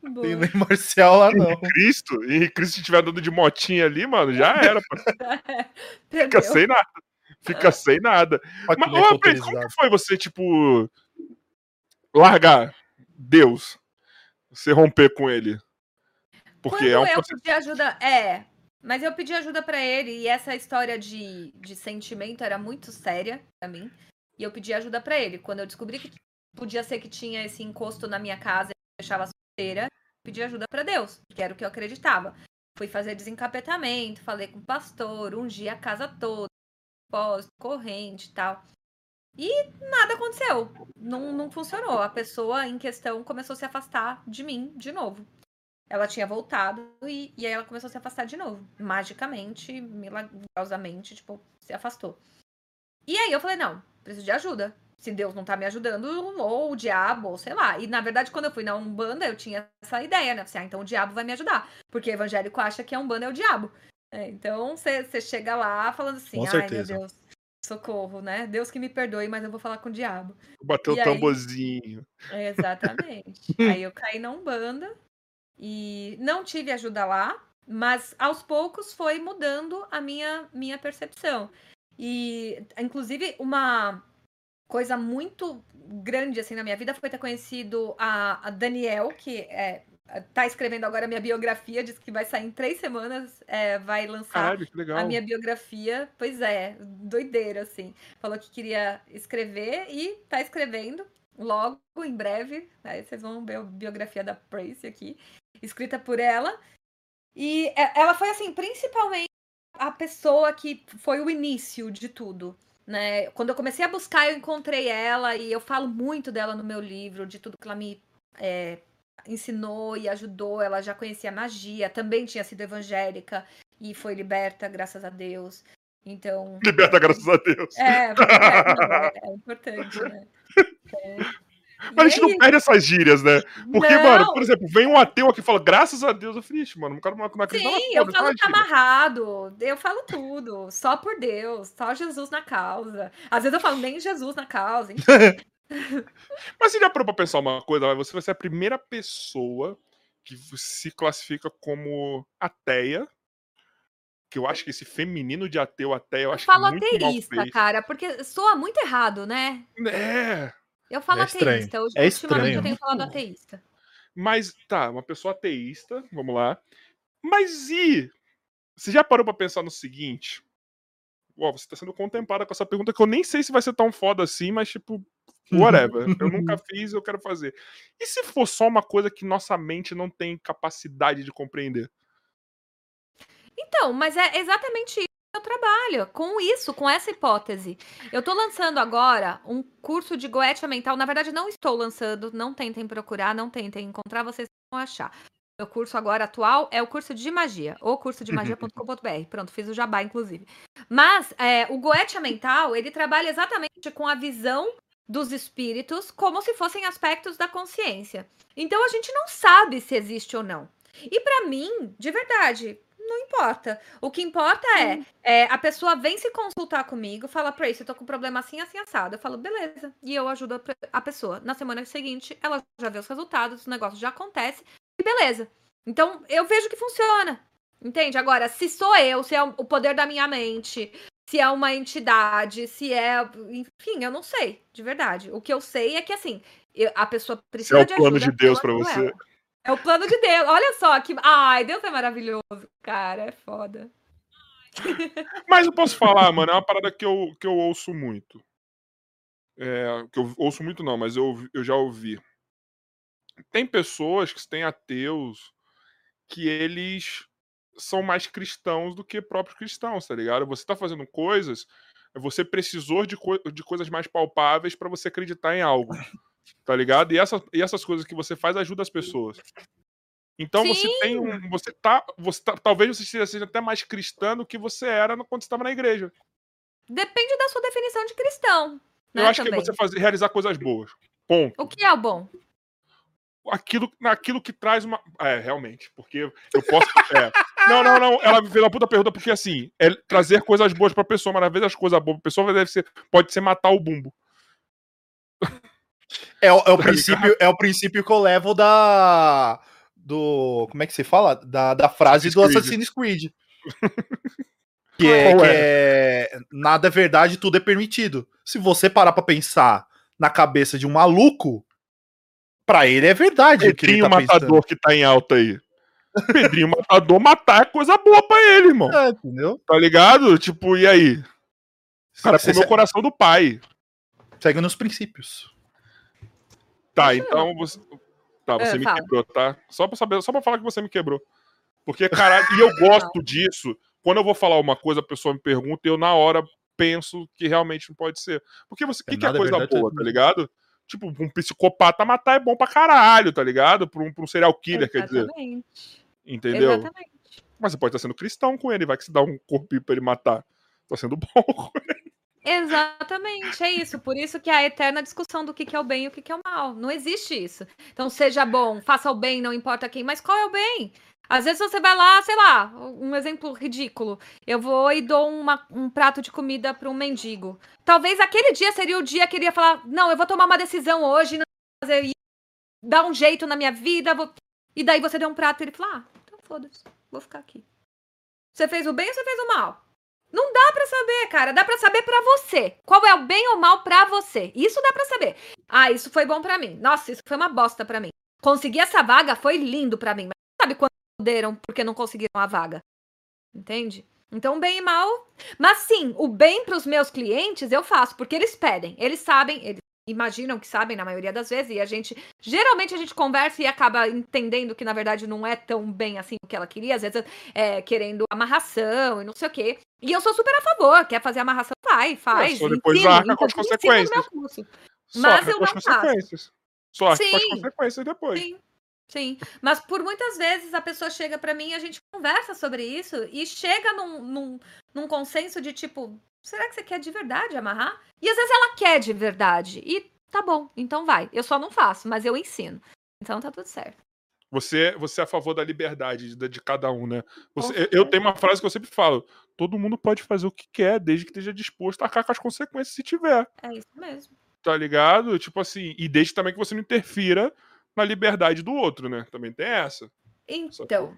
Boa. Tem nem marcial lá, não. Cristo, e Cristo estiver andando de motinha ali, mano, já era. pô. Fica sem nada. Fica sem nada. Mas, ô, como que foi você, tipo, largar Deus? Você romper com ele? Porque Quando é um eu processo. pedi ajuda, é. Mas eu pedi ajuda pra ele e essa história de, de sentimento era muito séria pra mim. E eu pedi ajuda pra ele. Quando eu descobri que podia ser que tinha esse encosto na minha casa e deixava solteira, pedi ajuda pra Deus, que era o que eu acreditava. Fui fazer desencapetamento, falei com o pastor, ungi a casa toda, pós, corrente e tal. E nada aconteceu. Não, não funcionou. A pessoa em questão começou a se afastar de mim de novo. Ela tinha voltado e, e aí ela começou a se afastar de novo. Magicamente, milagrosamente, tipo, se afastou. E aí eu falei, não, preciso de ajuda. Se Deus não tá me ajudando, ou o diabo, ou sei lá. E na verdade, quando eu fui na Umbanda, eu tinha essa ideia, né? Assim, ah, então o diabo vai me ajudar. Porque evangélico acha que a Umbanda é o diabo. É, então você chega lá falando assim, Com ai certeza. meu Deus, socorro, né? Deus que me perdoe, mas eu vou falar com o diabo. Bateu o E aí? Exatamente. aí eu caí na Umbanda e não tive ajuda lá, mas aos poucos foi mudando a minha, minha percepção. E, inclusive, uma coisa muito grande assim na minha vida foi ter conhecido a, a Daniel, que é, tá escrevendo agora a minha biografia, diz que vai sair em três semanas, é, vai lançar Caralho, a minha biografia, pois é, doideira, assim. Falou que queria escrever e tá escrevendo logo, em breve. Aí vocês vão ver a biografia da Prace aqui, escrita por ela. E é- ela foi, assim, principalmente a pessoa que foi o início de tudo. Né? Quando eu comecei a buscar, eu encontrei ela e eu falo muito dela no meu livro, de tudo que ela me é, ensinou e ajudou. Ela já conhecia magia, também tinha sido evangélica e foi liberta, graças a Deus. Então, Liberta, graças a Deus. é, não, é, é importante, né? É. Mas a gente não perde essas gírias, né? Porque, Não, mano, por exemplo, vem um ateu aqui e fala, graças a Deus, eu falei, "Ixi, mano, não acredita na Sim, eu foda, falo tá gíria." amarrado, eu falo tudo, só por Deus, só Jesus na causa. Às vezes eu falo nem Jesus na causa. Mas você já parou pra pensar uma coisa? Você vai ser a primeira pessoa que se classifica como ateia. Que eu acho que esse feminino de ateu, ateia, eu Eu acho falo muito mal ateísta, cara, porque soa muito errado, né? É. Eu falo É ateísta, hoje, É ultimamente estranho. eu tenho falado ateísta. Mas tá, uma pessoa ateísta, vamos lá. Mas e você já parou para pensar no seguinte? Ó, você tá sendo contemplada com essa pergunta que eu nem sei se vai ser tão foda assim, mas tipo, whatever. eu nunca fiz, eu quero fazer. E se for só uma coisa que nossa mente não tem capacidade de compreender? Então, mas é exatamente isso que eu trabalho, com isso, com essa hipótese. Eu tô lançando agora um curso de goetia mental. Na verdade, não estou lançando, não tentem procurar, não tentem encontrar, vocês vão achar. Meu curso agora atual é o curso de magia, ou curso de magia.com.br. Pronto, fiz o jabá, inclusive. Mas é, o Goetia Mental, ele trabalha exatamente com a visão dos espíritos como se fossem aspectos da consciência. Então a gente não sabe se existe ou não. E para mim, de verdade, não importa. O que importa é, é, a pessoa vem se consultar comigo, fala pra isso, eu tô com um problema assim, assim, assado. Eu falo, beleza. E eu ajudo a pessoa. Na semana seguinte, ela já vê os resultados, o negócio já acontece, e beleza. Então, eu vejo que funciona. Entende? Agora, se sou eu, se é o poder da minha mente, se é uma entidade, se é. Enfim, eu não sei, de verdade. O que eu sei é que, assim, eu, a pessoa precisa de ajuda. É o plano de Deus para você. Ela. É o plano de Deus. Olha só que. Ai, Deus é maravilhoso, cara. É foda. Mas eu posso falar, mano, é uma parada que eu, que eu ouço muito. É, que eu ouço muito, não, mas eu, eu já ouvi. Tem pessoas que têm ateus que eles são mais cristãos do que próprios cristãos, tá ligado? Você tá fazendo coisas, você precisou de, co de coisas mais palpáveis para você acreditar em algo, tá ligado? E, essa, e essas coisas que você faz ajudam as pessoas. Então Sim. você tem um. Você tá. Você tá, talvez você seja até mais cristão do que você era quando estava na igreja. Depende da sua definição de cristão. Né, Eu acho também. que é você fazer, realizar coisas boas. Ponto. O que é o bom? aquilo, naquilo que traz uma. É, realmente, porque eu posso. É. Não, não, não. Ela fez uma puta pergunta, porque assim, é trazer coisas boas pra pessoa, mas às vezes as coisas boas pra pessoa deve ser, pode ser matar o bumbo. É, é, o tá princípio, é o princípio que eu levo da. Do. Como é que se fala? Da, da frase do Assassin's Creed. que, é, que é. Nada é verdade, tudo é permitido. Se você parar pra pensar na cabeça de um maluco, Pra ele é verdade. Pedrinho tá Matador pensando. que tá em alta aí. Pedrinho Matador matar é coisa boa pra ele, irmão. É, entendeu? Tá ligado? Tipo, e aí? Cara comeu o coração do pai. Segue nos princípios. Tá, então você. Tá, você é, me fala. quebrou, tá? Só pra saber, só pra falar que você me quebrou. Porque, caralho, e eu gosto disso. Quando eu vou falar uma coisa, a pessoa me pergunta e eu, na hora, penso que realmente não pode ser. Porque você. O que, que é coisa verdade, boa, tá ligado? Tipo, um psicopata matar é bom pra caralho, tá ligado? Pra um, pra um serial killer, Exatamente. quer dizer. Entendeu? Exatamente. Mas você pode estar sendo cristão com ele, vai que se dá um corpinho pra ele matar. Tá sendo bom com ele. Exatamente, é isso. Por isso que a eterna discussão do que é o bem e o que é o mal. Não existe isso. Então, seja bom, faça o bem, não importa quem, mas qual é o bem? Às vezes você vai lá, sei lá, um exemplo ridículo. Eu vou e dou uma, um prato de comida para um mendigo. Talvez aquele dia seria o dia que ele ia falar: Não, eu vou tomar uma decisão hoje, não fazer isso, dar um jeito na minha vida. Vou... E daí você deu um prato e ele fala: Ah, então foda-se, vou ficar aqui. Você fez o bem ou você fez o mal? Não dá para saber, cara. Dá para saber para você. Qual é o bem ou mal para você? Isso dá para saber. Ah, isso foi bom para mim. Nossa, isso foi uma bosta para mim. Conseguir essa vaga foi lindo para mim. Mas sabe quando fuderam porque não conseguiram a vaga. Entende? Então, bem e mal. Mas sim, o bem para os meus clientes eu faço, porque eles pedem. Eles sabem, eles imaginam que sabem na maioria das vezes, e a gente. Geralmente a gente conversa e acaba entendendo que na verdade não é tão bem assim o que ela queria, às vezes é, querendo amarração e não sei o quê. E eu sou super a favor, quer fazer amarração, vai, faz. Só depois ensino, arca com as consequências. Mas eu não faço. Só arca com as consequências depois. Sim. Sim, mas por muitas vezes a pessoa chega para mim e a gente conversa sobre isso e chega num, num, num, consenso de tipo, será que você quer de verdade amarrar? E às vezes ela quer de verdade. E tá bom, então vai. Eu só não faço, mas eu ensino. Então tá tudo certo. Você, você é a favor da liberdade de, de cada um, né? Você, eu tenho uma frase que eu sempre falo: todo mundo pode fazer o que quer, desde que esteja disposto a arcar com as consequências se tiver. É isso mesmo. Tá ligado? Tipo assim, e desde também que você não interfira na liberdade do outro, né? Também tem essa. Então.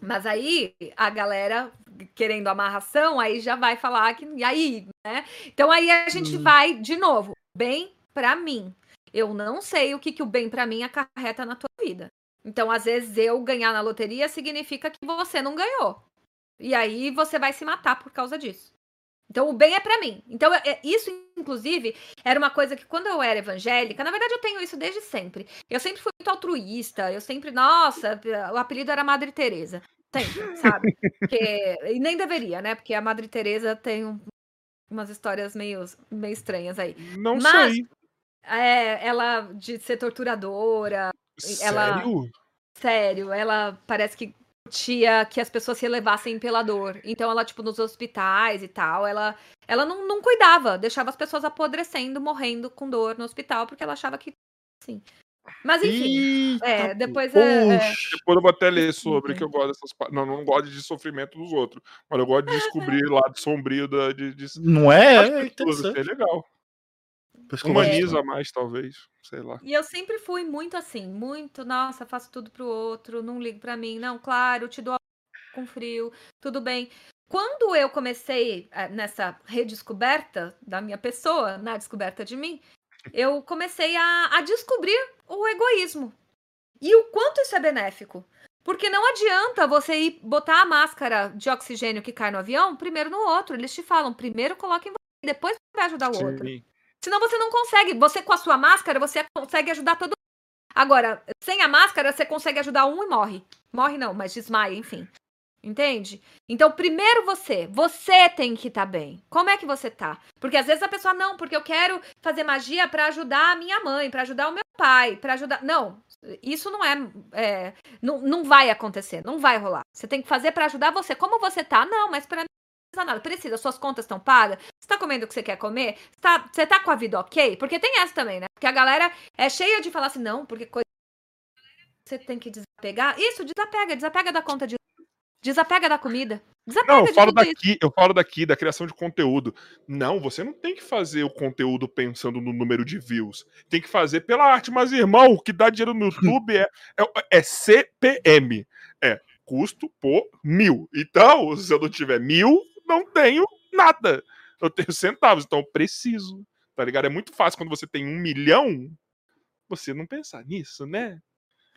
Mas aí a galera querendo amarração, aí já vai falar que. E aí, né? Então aí a gente hum. vai de novo, bem para mim. Eu não sei o que, que o bem para mim acarreta na tua vida. Então, às vezes, eu ganhar na loteria significa que você não ganhou. E aí você vai se matar por causa disso. Então, o bem é para mim. Então, é, isso, inclusive, era uma coisa que quando eu era evangélica, na verdade, eu tenho isso desde sempre. Eu sempre fui muito altruísta, eu sempre, nossa, o apelido era Madre Teresa. Sempre, sabe? Porque, e nem deveria, né? Porque a Madre Teresa tem um, umas histórias meio, meio estranhas aí. Não Mas, sei. É, ela de ser torturadora. Sério? Ela, sério, ela parece que tia que as pessoas se elevassem pela dor. Então ela, tipo, nos hospitais e tal, ela, ela não, não cuidava, deixava as pessoas apodrecendo, morrendo com dor no hospital, porque ela achava que, sim. Mas enfim, Eita, é, depois é, é, Depois eu vou até ler sobre, que eu gosto dessas Não, não gosto de sofrimento dos outros, mas eu gosto de descobrir o lado sombrio da, de, de... Não é? É, é legal. Humaniza mais, talvez. Sei lá. E eu sempre fui muito assim, muito, nossa, faço tudo pro outro, não ligo para mim. Não, claro, te dou com frio, tudo bem. Quando eu comecei eh, nessa redescoberta da minha pessoa, na descoberta de mim, eu comecei a, a descobrir o egoísmo. E o quanto isso é benéfico. Porque não adianta você ir botar a máscara de oxigênio que cai no avião primeiro no outro. Eles te falam, primeiro coloque em você, depois vai ajudar o Sim. outro. Senão você não consegue. Você com a sua máscara, você consegue ajudar todo mundo. Agora, sem a máscara, você consegue ajudar um e morre. Morre não, mas desmaia, enfim. Entende? Então, primeiro você, você tem que estar tá bem. Como é que você tá? Porque às vezes a pessoa não, porque eu quero fazer magia para ajudar a minha mãe, para ajudar o meu pai, para ajudar. Não, isso não é, é, não, não vai acontecer, não vai rolar. Você tem que fazer para ajudar você. Como você tá? Não, mas para precisa nada. Precisa, suas contas estão pagas? Você tá comendo o que você quer comer? Você tá, você tá com a vida ok? Porque tem essa também, né? Porque a galera é cheia de falar assim, não, porque coisa. Você tem que desapegar. Isso, desapega, desapega da conta de. Desapega da comida. Desapega não, eu falo daqui, isso. eu falo daqui da criação de conteúdo. Não, você não tem que fazer o conteúdo pensando no número de views. Tem que fazer pela arte, mas irmão, o que dá dinheiro no YouTube é, é, é CPM. É custo por mil. Então, se eu não tiver mil, não tenho nada. Eu tenho centavos, então eu preciso. Tá ligado? É muito fácil quando você tem um milhão você não pensar nisso, né?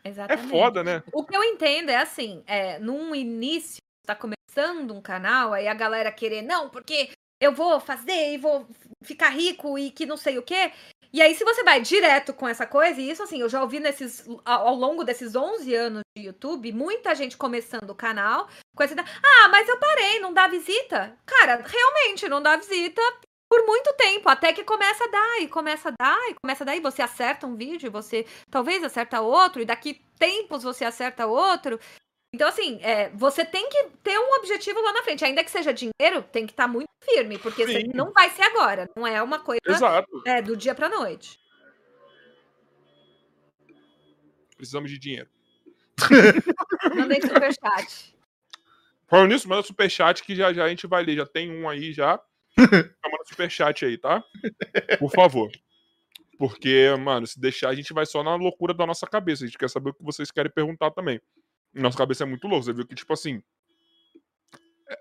É Exatamente. É foda, né? O que eu entendo é assim, é, num início, tá começando um canal, aí a galera querer, não, porque eu vou fazer e vou ficar rico e que não sei o quê. E aí, se você vai direto com essa coisa, e isso assim, eu já ouvi nesses, ao longo desses 11 anos de YouTube, muita gente começando o canal com essa ideia, ah, mas eu parei, não dá visita. Cara, realmente, não dá visita por muito tempo, até que começa a dar, e começa a dar, e começa a dar, e você acerta um vídeo, você talvez acerta outro, e daqui tempos você acerta outro, então, assim, é, você tem que ter um objetivo lá na frente. Ainda que seja dinheiro, tem que estar tá muito firme, porque não vai ser agora. Não é uma coisa é, do dia pra noite. Precisamos de dinheiro. Mandei superchat. Falando nisso, manda superchat que já já a gente vai ler. Já tem um aí já. manda superchat aí, tá? Por favor. Porque, mano, se deixar, a gente vai só na loucura da nossa cabeça. A gente quer saber o que vocês querem perguntar também. Nossa cabeça é muito louca. Você viu que, tipo assim.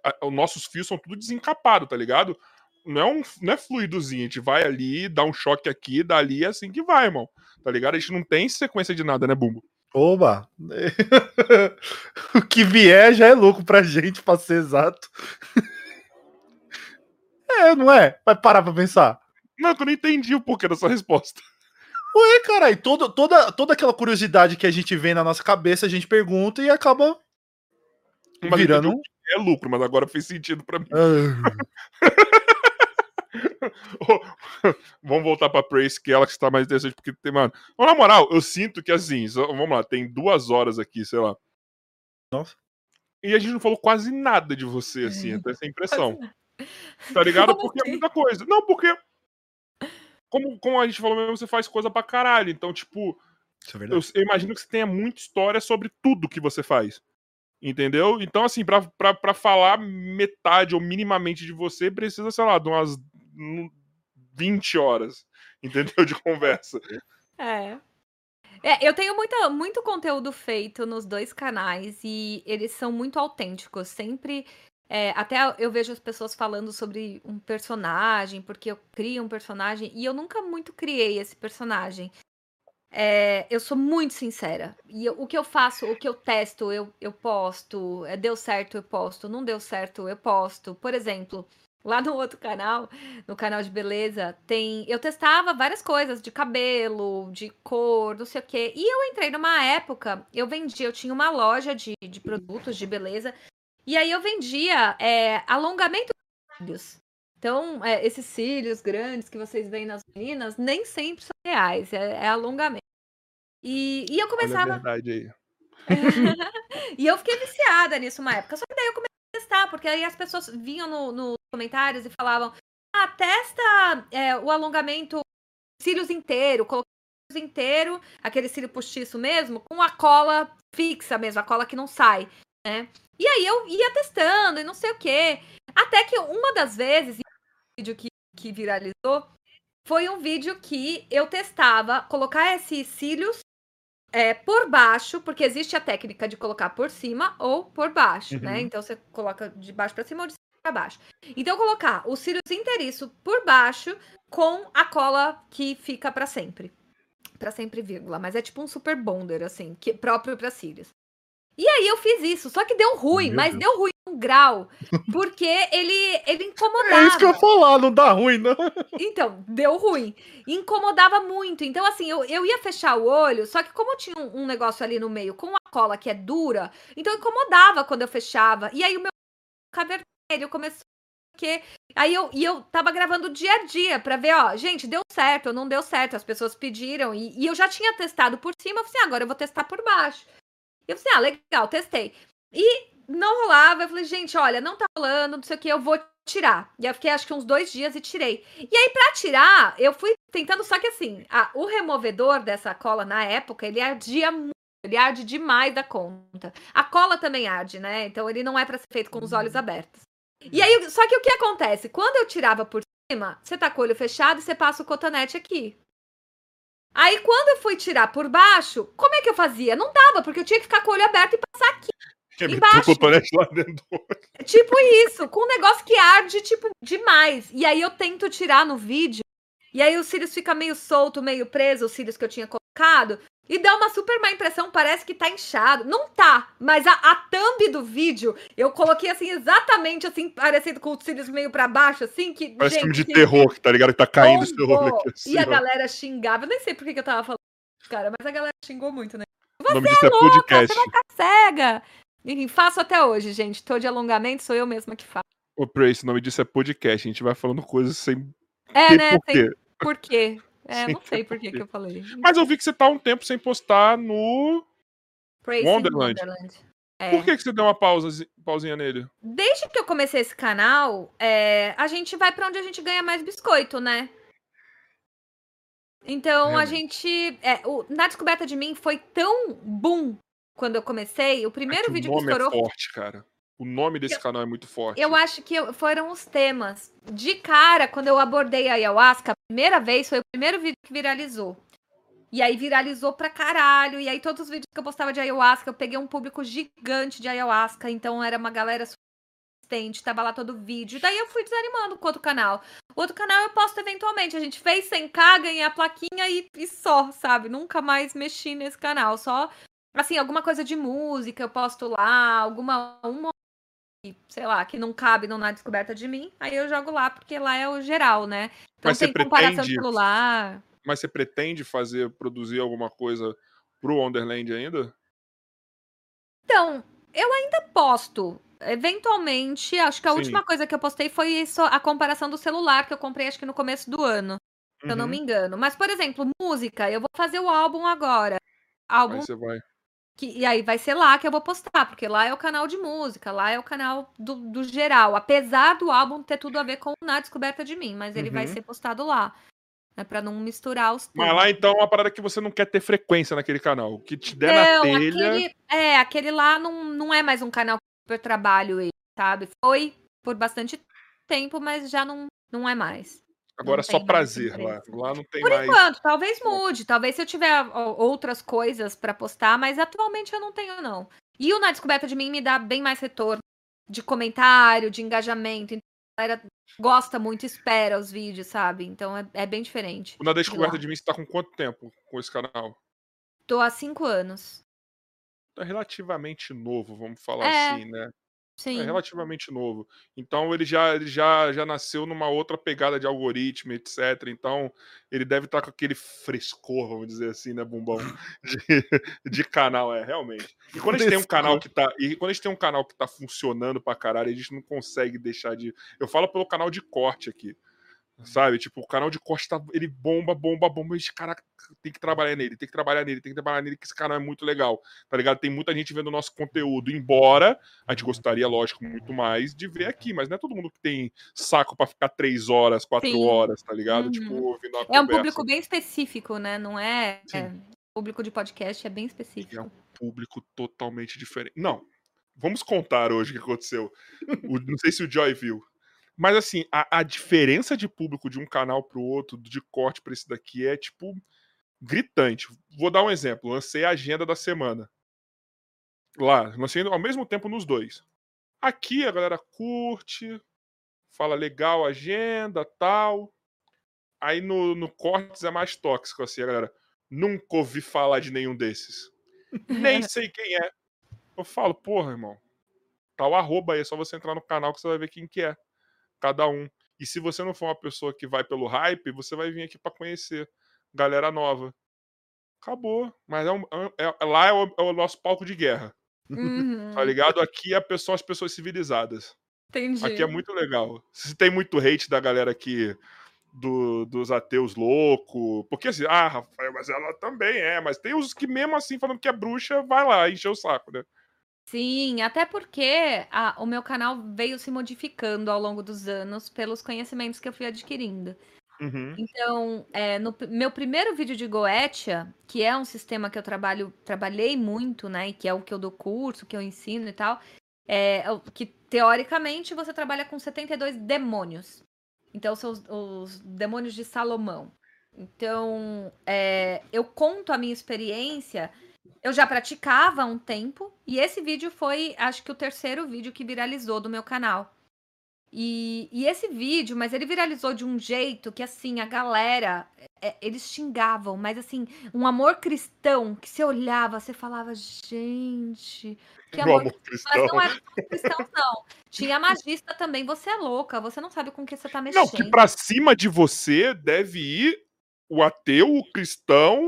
É, os nossos fios são tudo desencapados, tá ligado? Não é, um, não é fluidozinho. A gente vai ali, dá um choque aqui, dá ali, é assim que vai, irmão. Tá ligado? A gente não tem sequência de nada, né, Bumbo? Oba! o que vier já é louco pra gente, pra ser exato. é, não é? Vai parar pra pensar. Não, eu não entendi o porquê dessa resposta. Ué, caralho, toda, toda, toda aquela curiosidade que a gente vê na nossa cabeça, a gente pergunta e acaba mas virando. É lucro, mas agora fez sentido para mim. Ah. vamos voltar pra Praise, que é ela que está mais interessante, porque tem, mano. Na moral, eu sinto que assim, vamos lá, tem duas horas aqui, sei lá. Nossa. E a gente não falou quase nada de você, assim, até essa impressão. Tá ligado? Porque é muita coisa. Não, porque como, como a gente falou mesmo, você faz coisa pra caralho. Então, tipo, é eu, eu, imagino que você tenha muita história sobre tudo que você faz. Entendeu? Então, assim, pra, pra, pra falar metade ou minimamente de você, precisa, sei lá, de umas 20 horas, entendeu? De conversa. É. É, eu tenho muita, muito conteúdo feito nos dois canais e eles são muito autênticos. Sempre É, até eu vejo as pessoas falando sobre um personagem, porque eu crio um personagem, e eu nunca muito criei esse personagem. É, eu sou muito sincera. E eu, o que eu faço, o que eu testo, eu, eu posto. É, deu certo, eu posto. Não deu certo, eu posto. Por exemplo, lá no outro canal, no canal de beleza, tem. Eu testava várias coisas de cabelo, de cor, não sei o quê. E eu entrei numa época, eu vendia, eu tinha uma loja de, de produtos de beleza. E aí eu vendia é, alongamento de cílios. Então, é, esses cílios grandes que vocês veem nas meninas, nem sempre são reais, é, é alongamento. E, e eu começava. Verdade aí. e eu fiquei viciada nisso uma época. Só que daí eu comecei a testar, porque aí as pessoas vinham nos no comentários e falavam: ah, testa é, o alongamento cílios inteiro, colocar cílios inteiro, aquele cílio postiço mesmo, com a cola fixa mesmo, a cola que não sai, né? E aí eu ia testando e não sei o quê. Até que uma das vezes, vídeo que, que viralizou, foi um vídeo que eu testava colocar esses cílios é, por baixo, porque existe a técnica de colocar por cima ou por baixo, né? uhum. né? Então você coloca de baixo para cima ou de cima para baixo. Então colocar os cílios inteiriço por baixo com a cola que fica para sempre. Para sempre, vírgula. Mas é tipo um super bonder, assim, que, próprio para cílios. E aí eu fiz isso, só que deu ruim, Meu mas Deus. deu ruim um grau, porque ele ele incomodava. É isso que eu falar, não dá ruim, não. Então, deu ruim. Incomodava muito. Então, assim, eu, eu ia fechar o olho, só que como tinha um, um negócio ali no meio com a cola que é dura, então incomodava quando eu fechava. E aí o meu vermelho começou porque aí eu e eu tava gravando dia a dia para ver, ó, gente, deu certo ou não deu certo, as pessoas pediram e, e eu já tinha testado por cima, eu falei, assim, agora eu vou testar por baixo. Eu falei, ah, legal, testei. E não rolava. Eu falei, gente, olha, não tá rolando, não sei o que, eu vou tirar. E eu fiquei acho que uns dois dias e tirei. E aí, pra tirar, eu fui tentando, só que assim, a, o removedor dessa cola na época, ele ardia muito. Ele arde demais da conta. A cola também arde, né? Então ele não é para ser feito com os olhos abertos. E aí, só que o que acontece? Quando eu tirava por cima, você tá com o olho fechado e você passa o cotonete aqui. Aí, quando eu fui tirar por baixo, como é que eu fazia? Não dava, porque eu tinha que ficar com o olho aberto e passar aqui. Embaixo. lá dentro Tipo isso, com um negócio que arde, tipo, demais. E aí eu tento tirar no vídeo, e aí os cílios fica meio solto, meio preso, os cílios que eu tinha colocado. E dá uma super má impressão, parece que tá inchado. Não tá, mas a, a thumb do vídeo, eu coloquei assim, exatamente assim, parecendo com os cílios meio para baixo, assim, que. Parece gente, filme de que... terror, tá ligado? Que tá caindo esse terror aqui. Assim, e a galera xingava, eu nem sei por que, que eu tava falando, cara, mas a galera xingou muito, né? Você o nome disso é, é louca, podcast. Você vai ficar cega. Enfim, faço até hoje, gente. Tô de alongamento, sou eu mesma que faço. Ô, Prace, o nome disso é podcast. A gente vai falando coisas sem. É, né? Por quê? por quê. É, não sei por que, que eu falei. Mas eu vi que você tá um tempo sem postar no. Prace Wonderland. Wonderland. É. Por que, que você deu uma pausa, pausinha nele? Desde que eu comecei esse canal, é, a gente vai para onde a gente ganha mais biscoito, né? Então é. a gente. É, o, na descoberta de mim foi tão boom quando eu comecei, o primeiro é vídeo que estourou. O nome é forte, cara. O nome desse eu, canal é muito forte. Eu acho que foram os temas. De cara, quando eu abordei a ayahuasca, a primeira vez foi o primeiro vídeo que viralizou. E aí viralizou pra caralho. E aí todos os vídeos que eu postava de ayahuasca, eu peguei um público gigante de ayahuasca. Então era uma galera assistente, tava lá todo vídeo. Daí eu fui desanimando com outro canal. O outro canal eu posto eventualmente. A gente fez 100k, ganhei a plaquinha e, e só, sabe? Nunca mais mexi nesse canal. Só Assim, alguma coisa de música eu posto lá, alguma uma sei lá, que não cabe não na descoberta de mim, aí eu jogo lá porque lá é o geral, né? Então Mas tem comparação pretende, celular. Mas você pretende fazer produzir alguma coisa pro Wonderland ainda? Então, eu ainda posto. Eventualmente, acho que a Sim. última coisa que eu postei foi isso, a comparação do celular que eu comprei acho que no começo do ano. Se uhum. eu não uhum. me engano. Mas, por exemplo, música, eu vou fazer o álbum agora. Álbum. Aí você vai. Que, e aí vai ser lá que eu vou postar, porque lá é o canal de música, lá é o canal do, do geral. Apesar do álbum ter tudo a ver com Na Descoberta de Mim, mas ele uhum. vai ser postado lá. Né, para não misturar os Mas lá então é uma parada que você não quer ter frequência naquele canal. O que te der não, na telha. Aquele, é, aquele lá não, não é mais um canal eu trabalho, sabe? Foi por bastante tempo, mas já não, não é mais. Agora é só prazer lá. Lá não tem Por mais. Por enquanto, talvez mude. Talvez se eu tiver outras coisas para postar, mas atualmente eu não tenho, não. E o Na Descoberta de Mim me dá bem mais retorno de comentário, de engajamento. Então, a galera gosta muito, espera os vídeos, sabe? Então é, é bem diferente. Na Descoberta de, de mim, você tá com quanto tempo com esse canal? Tô há cinco anos. Tá relativamente novo, vamos falar é, assim, né? É Sim. É relativamente novo. Então ele já, ele já, já nasceu numa outra pegada de algoritmo, etc. Então ele deve estar tá com aquele frescor, vamos dizer assim, né, Bumbão? De, de canal, é, realmente. E quando a gente tem um canal que tá. E quando a gente tem um canal que tá funcionando pra caralho, a gente não consegue deixar de. Eu falo pelo canal de corte aqui. Sabe? Tipo, o canal de corte tá, ele bomba, bomba, bomba. E, caraca, tem que trabalhar nele, tem que trabalhar nele, tem que trabalhar nele, que esse canal é muito legal. Tá ligado? Tem muita gente vendo o nosso conteúdo. Embora a gente gostaria, lógico, muito mais de ver aqui. Mas não é todo mundo que tem saco para ficar três horas, quatro Sim. horas, tá ligado? Uhum. Tipo, ouvindo É conversa. um público bem específico, né? Não é. é público de podcast é bem específico. É um público totalmente diferente. Não. Vamos contar hoje o que aconteceu. o, não sei se o Joy viu. Mas assim, a, a diferença de público de um canal pro outro, de corte para esse daqui, é tipo gritante. Vou dar um exemplo. Lancei a agenda da semana. Lá, lancei ao mesmo tempo nos dois. Aqui a galera curte, fala legal agenda, tal. Aí no, no Cortes é mais tóxico, assim, a galera. Nunca ouvi falar de nenhum desses. Nem sei quem é. Eu falo, porra, irmão. Tá o arroba aí, é só você entrar no canal que você vai ver quem que é cada um. E se você não for uma pessoa que vai pelo hype, você vai vir aqui para conhecer galera nova. Acabou. Mas é, um, é, é lá é o, é o, nosso palco de guerra. Uhum. Tá ligado? Aqui é são as pessoas civilizadas. Entendi. Aqui é muito legal. Se tem muito hate da galera aqui do, dos ateus loucos. Porque assim, ah, Rafael, mas ela também é. Mas tem os que, mesmo assim, falando que é bruxa, vai lá, encher o saco, né? Sim, até porque a, o meu canal veio se modificando ao longo dos anos pelos conhecimentos que eu fui adquirindo. Uhum. Então, é, no meu primeiro vídeo de Goetia, que é um sistema que eu trabalho, trabalhei muito, né? E que é o que eu dou curso, que eu ensino e tal, é que teoricamente você trabalha com 72 demônios. Então, são os, os demônios de Salomão. Então, é, eu conto a minha experiência eu já praticava há um tempo e esse vídeo foi, acho que o terceiro vídeo que viralizou do meu canal. E, e esse vídeo, mas ele viralizou de um jeito que, assim, a galera, é, eles xingavam, mas, assim, um amor cristão que você olhava, você falava, gente, que amor, amor cristão. Mas não era cristão, não. Tinha magista também, você é louca, você não sabe com que você tá mexendo. Não, que pra cima de você deve ir o ateu, o cristão,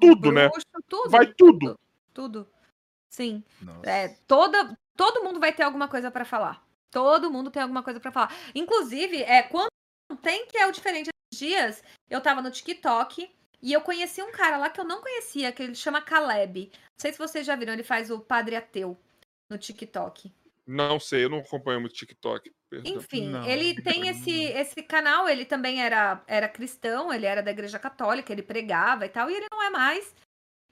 tudo, o né? bruxo, né? Tudo, vai tudo. Tudo. tudo. Sim. É, toda, todo mundo vai ter alguma coisa para falar. Todo mundo tem alguma coisa para falar. Inclusive, é quando tem que é o diferente dias, eu tava no TikTok e eu conheci um cara lá que eu não conhecia, que ele chama Caleb. Não sei se vocês já viram, ele faz o Padre Ateu no TikTok. Não sei, eu não acompanho muito TikTok. Perdão. Enfim, não, ele tem esse, esse canal, ele também era, era cristão, ele era da igreja católica, ele pregava e tal, e ele não é mais.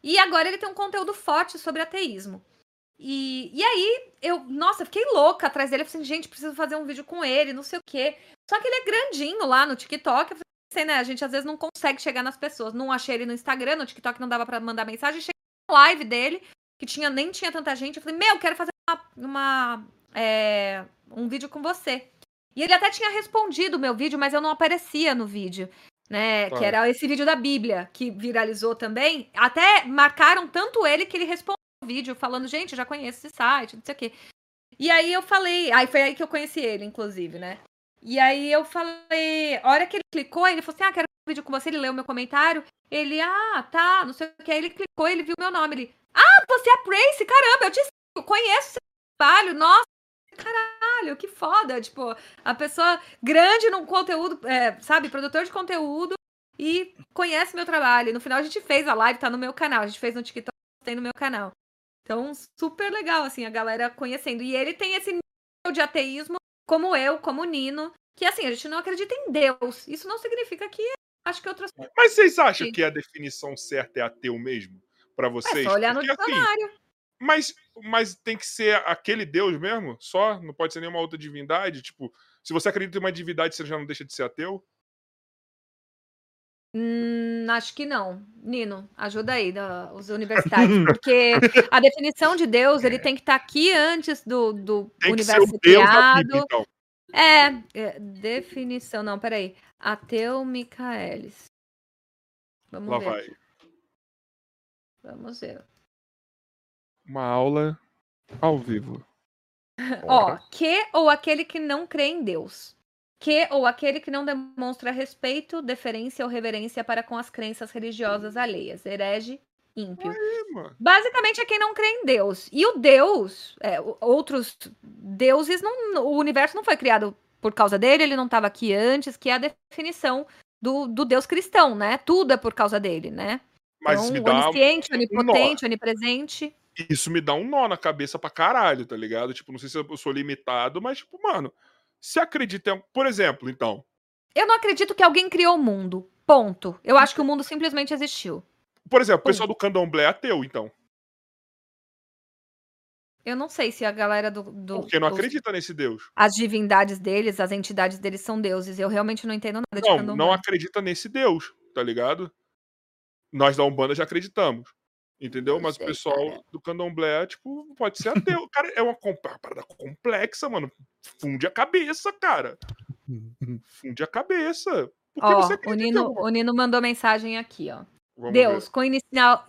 E agora ele tem um conteúdo forte sobre ateísmo. E, e aí, eu, nossa, fiquei louca atrás dele. Eu falei assim, gente, preciso fazer um vídeo com ele, não sei o quê. Só que ele é grandinho lá no TikTok. Eu falei, né, a gente às vezes não consegue chegar nas pessoas. Não achei ele no Instagram, no TikTok não dava para mandar mensagem. Cheguei na live dele, que tinha, nem tinha tanta gente. Eu falei, meu, quero fazer uma, uma é, um vídeo com você. E ele até tinha respondido o meu vídeo, mas eu não aparecia no vídeo. Né, que era esse vídeo da Bíblia, que viralizou também. Até marcaram tanto ele que ele respondeu o vídeo, falando, gente, já conheço esse site, não sei o quê. E aí eu falei, aí foi aí que eu conheci ele, inclusive, né? E aí eu falei, a hora que ele clicou, ele falou assim: Ah, quero um vídeo com você, ele leu meu comentário. Ele, ah, tá, não sei o que. Aí ele clicou, ele viu meu nome. Ele, ah, você é a Prace, caramba, eu te conheço seu trabalho, nossa, caralho, que foda. Tipo, a pessoa grande num conteúdo, é, sabe, produtor de conteúdo e conhece meu trabalho. No final a gente fez a live, tá no meu canal. A gente fez no TikTok, tem no meu canal. Então, super legal, assim, a galera conhecendo. E ele tem esse nível de ateísmo, como eu, como o Nino, que assim, a gente não acredita em Deus. Isso não significa que acho que outras Mas vocês acham que a definição certa é ateu mesmo? para vocês? É só olhar no Porque, assim, dicionário. Assim, mas, mas tem que ser aquele Deus mesmo? Só? Não pode ser nenhuma outra divindade? Tipo, se você acredita em uma divindade, você já não deixa de ser ateu? Hum, acho que não. Nino, ajuda aí da, os universitários, porque a definição de Deus ele tem que estar tá aqui antes do, do universo criado. Bíblia, então. é, é, definição, não, peraí. Ateu Micaelis. Vamos Lá ver. Vai. Vamos ver. Uma aula ao vivo. Ó, que ou aquele que não crê em Deus. Que ou aquele que não demonstra respeito, deferência ou reverência para com as crenças religiosas alheias. Herege, ímpio. Aí, Basicamente é quem não crê em Deus. E o Deus, é, outros deuses, não, o universo não foi criado por causa dele, ele não estava aqui antes, que é a definição do, do Deus cristão, né? Tudo é por causa dele, né? Mas então, me dá onisciente, onipotente, um onipresente. Isso me dá um nó na cabeça pra caralho, tá ligado? Tipo, não sei se eu sou limitado, mas, tipo, mano, se acredita em. Por exemplo, então. Eu não acredito que alguém criou o mundo. Ponto. Eu acho que o mundo simplesmente existiu. Por exemplo, o pessoal do candomblé é ateu, então. Eu não sei se a galera do. do Porque não os, acredita nesse Deus. As divindades deles, as entidades deles são deuses. Eu realmente não entendo nada de não, candomblé. Não acredita nesse Deus, tá ligado? Nós da Umbanda já acreditamos. Entendeu? Mas o pessoal cara. do candomblé, tipo, pode ser ateu. cara, é uma parada complexa, mano. Funde a cabeça, cara. Funde a cabeça. ó, o Nino, o Nino mandou mensagem aqui, ó. Vamos Deus, ver. com inicial,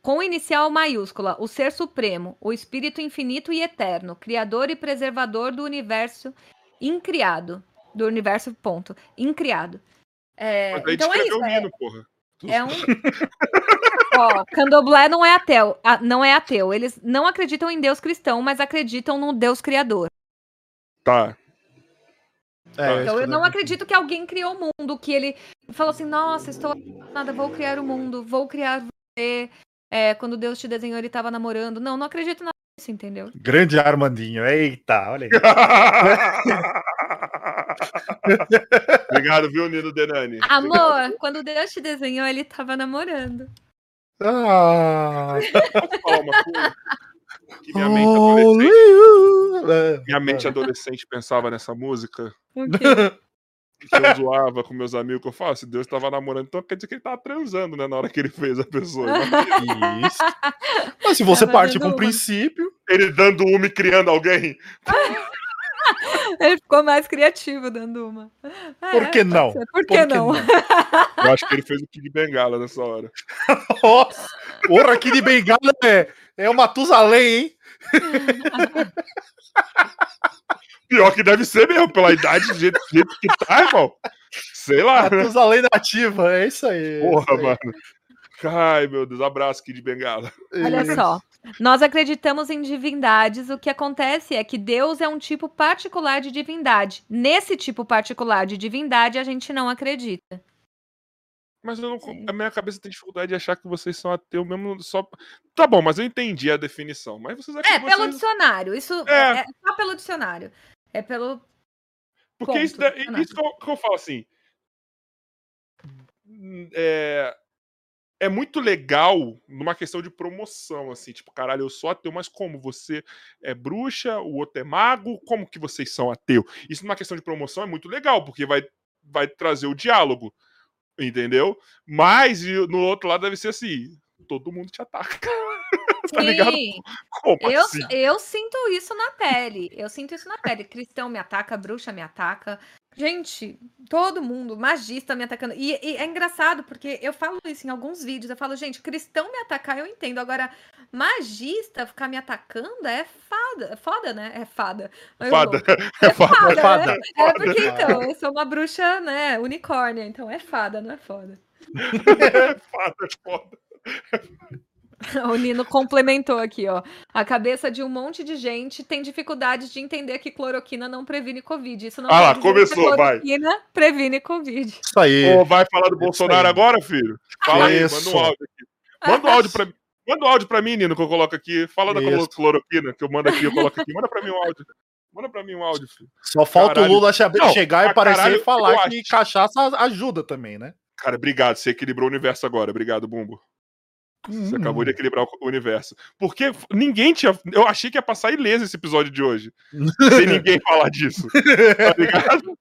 com inicial maiúscula, o Ser Supremo, o Espírito Infinito e Eterno, Criador e Preservador do universo incriado. Do universo, ponto. Incriado. É, então é isso. é, porra. É um. Ó, Candomblé não é ateu, não é ateu. Eles não acreditam em Deus cristão, mas acreditam no Deus criador. Tá. É, então eu não acredito que alguém criou o mundo, que ele falou assim, nossa, estou nada, vou criar o mundo, vou criar você. É, quando Deus te desenhou, ele estava namorando. Não, não acredito nisso, entendeu? Grande Armandinho, eita, olha aí. Obrigado, viu, Nino Denani? Amor, quando Deus te desenhou, ele tava namorando. Ah! Que minha mente adolescente, minha mente adolescente pensava nessa música. Okay. Que eu zoava com meus amigos, que eu falo, se Deus tava namorando, então quer dizer que ele tava transando, né? Na hora que ele fez a pessoa. Isso. Mas se você parte com um princípio. Ele dando uma e criando alguém. Ele ficou mais criativo dando uma. É, Por que não? Por, Por que, que não? não? Eu acho que ele fez o Kid Bengala nessa hora. Nossa! Porra, Kid Bengala é, é o Matusalém, hein? Pior que deve ser mesmo, pela idade do jeito, do jeito que tá, irmão. Sei lá. Matusalém nativa, é isso aí. Porra, isso aí. mano. Ai, meu Deus, abraço, Kid Bengala. Olha só. Nós acreditamos em divindades. O que acontece é que Deus é um tipo particular de divindade. Nesse tipo particular de divindade, a gente não acredita. Mas não, a minha cabeça tem dificuldade de achar que vocês são ateus mesmo só. Tá bom, mas eu entendi a definição. Mas vocês É, pelo vocês... dicionário. Isso é. é só pelo dicionário. É pelo. Porque ponto, isso, isso que, eu, que eu falo assim. É, é muito legal numa questão de promoção, assim, tipo, caralho, eu sou ateu, mas como? Você é bruxa, o outro é mago, como que vocês são ateu? Isso numa questão de promoção é muito legal, porque vai, vai trazer o diálogo, entendeu? Mas no outro lado deve ser assim, todo mundo te ataca. tá ligado? Eu, assim? eu sinto isso na pele. Eu sinto isso na pele. Cristão me ataca, bruxa me ataca, Gente, todo mundo, magista me atacando. E, e, é engraçado, porque eu falo isso em alguns vídeos. Eu falo, gente, cristão me atacar, eu entendo. Agora, magista ficar me atacando é fada. É foda, né? É fada. Fada. É, é fada. É, fada, né? é porque, então, eu sou uma bruxa, né? Unicórnia. Então é fada, não é foda. é fada, é foda. O Nino complementou aqui, ó. A cabeça de um monte de gente tem dificuldades de entender que cloroquina não previne Covid. Isso não ah lá, começou, vai. Cloroquina previne Covid. Isso aí. Pô, vai falar do Bolsonaro agora, filho? Fala aí, manda um áudio aqui. Manda um áudio pra mim. Manda um áudio pra mim, Nino, que eu coloco aqui. Fala Isso. da cloroquina, que eu mando aqui, eu coloco aqui. Manda pra mim um áudio. Manda pra mim um áudio, filho. Só falta caralho. o Lula chegar e parecer e falar que cachaça ajuda também, né? Cara, obrigado. Você equilibrou o universo agora. Obrigado, Bumbo. Você acabou de equilibrar o universo. Porque ninguém tinha. Eu achei que ia passar ileso esse episódio de hoje. sem ninguém falar disso. Tá ligado?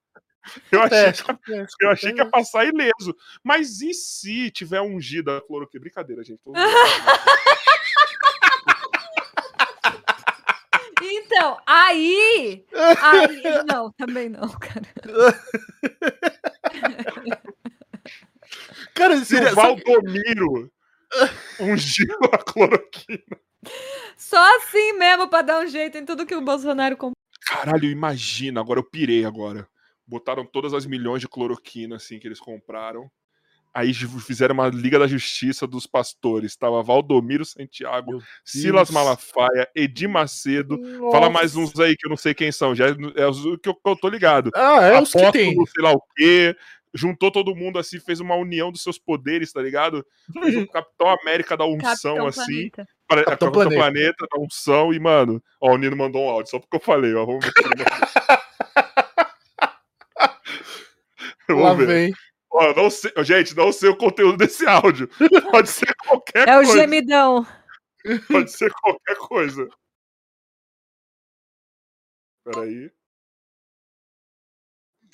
Eu achei, que, eu achei que ia passar ileso. Mas e se tiver ungida a cloroquina? Brincadeira, gente. Então, aí, aí. Não, também não, cara. Cara, se o Valdomiro ungiu a cloroquina. Só assim mesmo pra dar um jeito em tudo que o Bolsonaro comprou. Caralho, imagina, agora eu pirei agora. Botaram todas as milhões de cloroquina assim que eles compraram. Aí fizeram uma Liga da Justiça dos Pastores. Tava Valdomiro Santiago, Silas Malafaia, Edir Macedo. Nossa. Fala mais uns aí que eu não sei quem são. Já é os que eu, que eu tô ligado. Ah, é os que tem. sei lá o quê. Juntou todo mundo assim, fez uma união dos seus poderes, tá ligado? Fez o Capitão América da unção, Capitão assim. Planeta. Capitão, Capitão Planeta. Planeta da unção. E, mano, ó, o Nino mandou um áudio, só porque eu falei, ó. Vamos ver se ele Lá ver. vem. Ó, não sei, gente, não sei o conteúdo desse áudio. Pode ser qualquer é coisa. É o gemidão. Pode ser qualquer coisa. Peraí.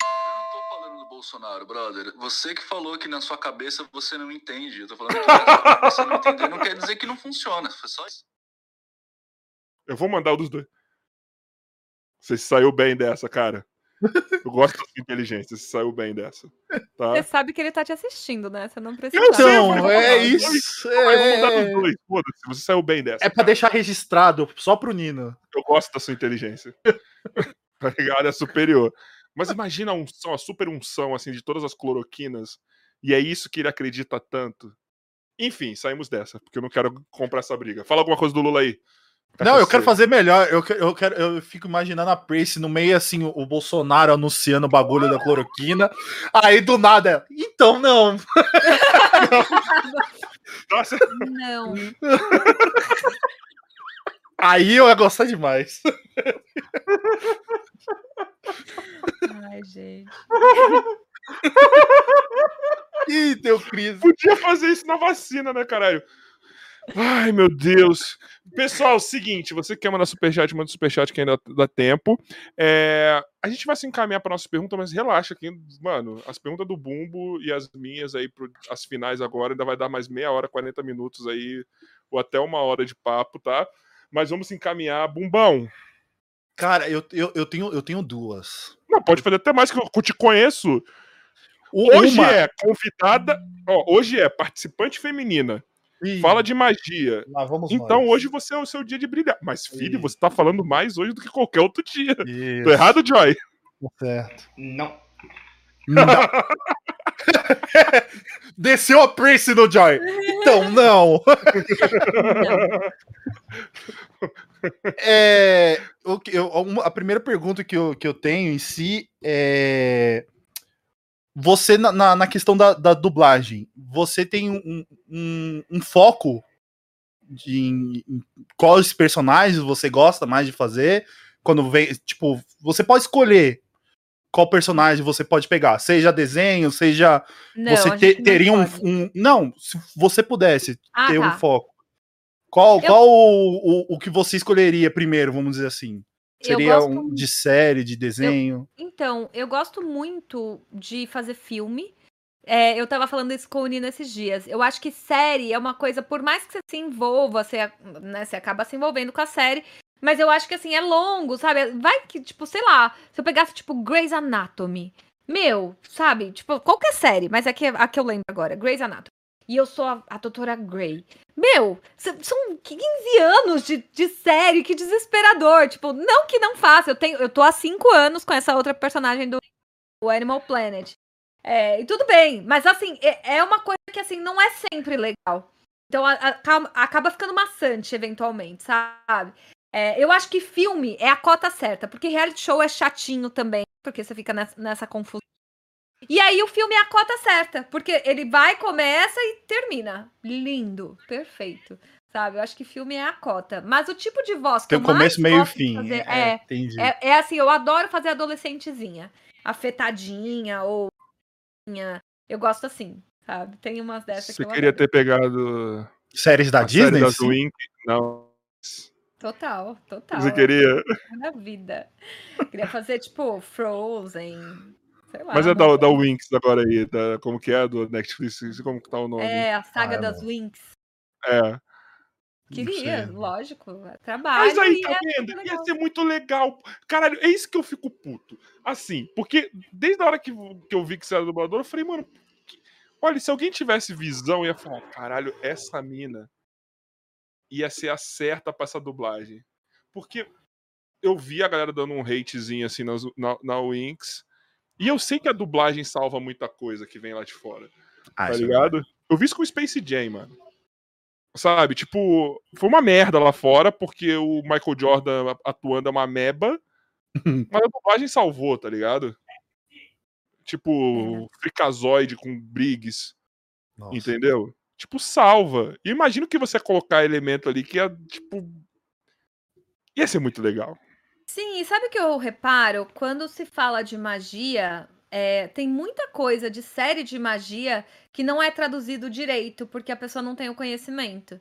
Eu não tô falando do Bolsonaro, brother. Você que falou que na sua cabeça você não entende. Eu tô falando que você não entender não quer dizer que não funciona. Foi só isso. Eu vou mandar o dos dois. Você saiu bem dessa, cara. Eu gosto da sua inteligência, você saiu bem dessa. Tá? Você sabe que ele tá te assistindo, né? Você não precisa. Então, é isso. É... Dois, Foda-se, você saiu bem dessa. É pra deixar registrado, só pro Nino. Eu gosto da sua inteligência. tá ligado? É superior. Mas imagina a unção, a super unção, assim, de todas as cloroquinas. E é isso que ele acredita tanto. Enfim, saímos dessa, porque eu não quero comprar essa briga. Fala alguma coisa do Lula aí. Não, eu quero fazer melhor. Eu, eu, quero, eu fico imaginando a Prace no meio assim, o Bolsonaro anunciando o bagulho da cloroquina. Aí do nada, então não. Nossa. Não. Aí eu ia gostar demais. Ai, gente. Ih, teu crise. Podia fazer isso na vacina, né, caralho? Ai, meu Deus. Pessoal, seguinte, você quer mandar superchat, manda superchat que ainda dá tempo. É, a gente vai se encaminhar para nossa pergunta, mas relaxa que, mano, as perguntas do Bumbo e as minhas aí, pro, as finais agora, ainda vai dar mais meia hora, 40 minutos aí, ou até uma hora de papo, tá? Mas vamos se encaminhar. Bumbão. Cara, eu, eu, eu, tenho, eu tenho duas. Não, pode fazer até mais que eu, te conheço. Hoje uma... é convidada, ó, hoje é participante feminina Ih, Fala de magia. então nós. hoje você é o seu dia de brilhar. Mas, filho, Ih. você tá falando mais hoje do que qualquer outro dia. Isso. Tô errado, Joy? Tá certo. Não. Não. Desceu a Prince no Joy. Então, não. é, eu, a primeira pergunta que eu, que eu tenho em si é você, na, na questão da, da, dublagem, você tem um, um, um foco de em, em quais personagens você gosta mais de fazer? Quando vem, tipo, você pode escolher qual personagem você pode pegar, seja desenho, seja não, você te, teria um, um, não, se você pudesse ah, ter tá. um foco. Qual, eu... qual o, o, o que você escolheria primeiro, vamos dizer assim? Seria gosto... um de série, de desenho? Eu... Então, eu gosto muito de fazer filme. É, eu tava falando isso com o Nino esses dias. Eu acho que série é uma coisa, por mais que você se envolva, você, né, você acaba se envolvendo com a série, mas eu acho que assim, é longo, sabe? Vai que, tipo, sei lá, se eu pegasse, tipo, Grey's Anatomy. Meu, sabe? Tipo, qualquer série, mas é que, a que eu lembro agora, Grey's Anatomy e eu sou a, a doutora Grey. Meu, são 15 anos de, de série, que desesperador. Tipo, não que não faça. Eu, tenho, eu tô há 5 anos com essa outra personagem do Animal Planet. É, e tudo bem, mas assim, é, é, uma coisa que assim, não é sempre legal. Então a, a, acaba ficando maçante, eventualmente, sabe? É, eu acho que filme é a cota certa, porque reality show é chatinho também, porque você fica nessa, nessa confusão. E aí o filme é a cota certa, porque ele vai, começa e termina. Lindo, perfeito. Sabe? Eu acho que filme é a cota. Mas o tipo de voz que Tem eu começo, meio e fim. Fazer, é, é, é, é, assim, eu adoro fazer adolescentezinha. Afetadinha ou. Eu gosto assim, sabe? Tem umas dessas Você que eu queria adoro. ter pegado. Séries da Disney? Série da Wink, não. Total, total. Você queria? Na vida. Queria fazer, tipo, Frozen, Lá, Mas é da, da Winx agora aí, da, como que é, do Netflix, como que tá o nome? É, a saga Ah, das não. Winx. É. Queria, sei. lógico. é Trabalho. Mas aí, tá é vendo? Ia legal. ser muito legal. Caralho, é isso que eu fico puto. Assim, porque desde a hora que, que eu vi que você era dublador, eu falei, mano, que- olha, se alguém tivesse visão, ia falar, caralho, essa mina ia ser a certa pra essa dublagem. Porque eu vi a galera dando um hatezinho assim nas- na, na Winx. E eu sei que a dublagem salva muita coisa que vem lá de fora Ah, tá é ligado? Eu vi isso com o Space Jam, mano. Sabe, tipo, foi uma merda lá fora, porque o Michael Jordan atuando é uma meba, mas a dublagem salvou, tá ligado? Tipo, Fricazoide com Briggs, Nossa. entendeu? Tipo, salva. E imagina que você colocar elemento ali que ia, tipo. ia ser muito legal. Sim, e sabe o que eu reparo? Quando se fala de magia, é, tem muita coisa de série de magia que não é traduzido direito, porque a pessoa não tem o conhecimento.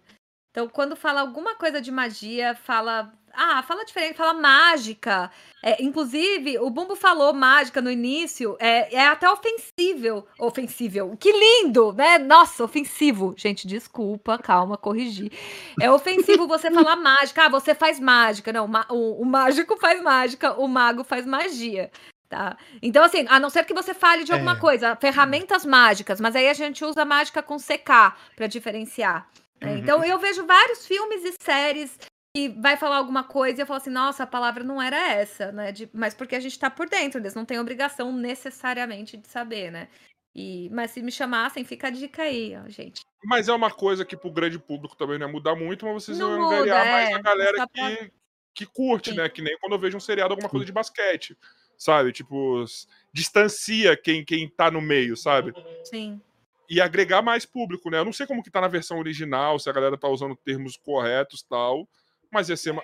Então, quando fala alguma coisa de magia, fala. Ah, fala diferente, fala mágica. É, inclusive, o Bumbo falou mágica no início, é, é até ofensível. Ofensível. Que lindo, né? Nossa, ofensivo. Gente, desculpa, calma, corrigi. É ofensivo você falar mágica. Ah, você faz mágica. Não, o, o mágico faz mágica, o mago faz magia. Tá? Então, assim, a não ser que você fale de alguma É. coisa, ferramentas mágicas, mas aí a gente usa mágica com CK para diferenciar. Né? Uhum. Então, eu vejo vários filmes e séries que vai falar alguma coisa e eu falo assim, nossa, a palavra não era essa, né? De- mas porque a gente tá por dentro, eles não têm obrigação necessariamente de saber, né? E, mas se me chamassem, fica a dica aí, ó, gente. Mas é uma coisa que pro grande público também não ia mudar muito, mas vocês Não vão muda, angariar é, mais a galera só pra- que, que curte, Sim. né? Que nem quando eu vejo um seriado, alguma coisa de basquete, sabe? Tipo, distancia quem, quem tá no meio, sabe? Sim. E agregar mais público, né? Eu não sei como que tá na versão original, se a galera tá usando termos corretos e tal, mas ia ser uma-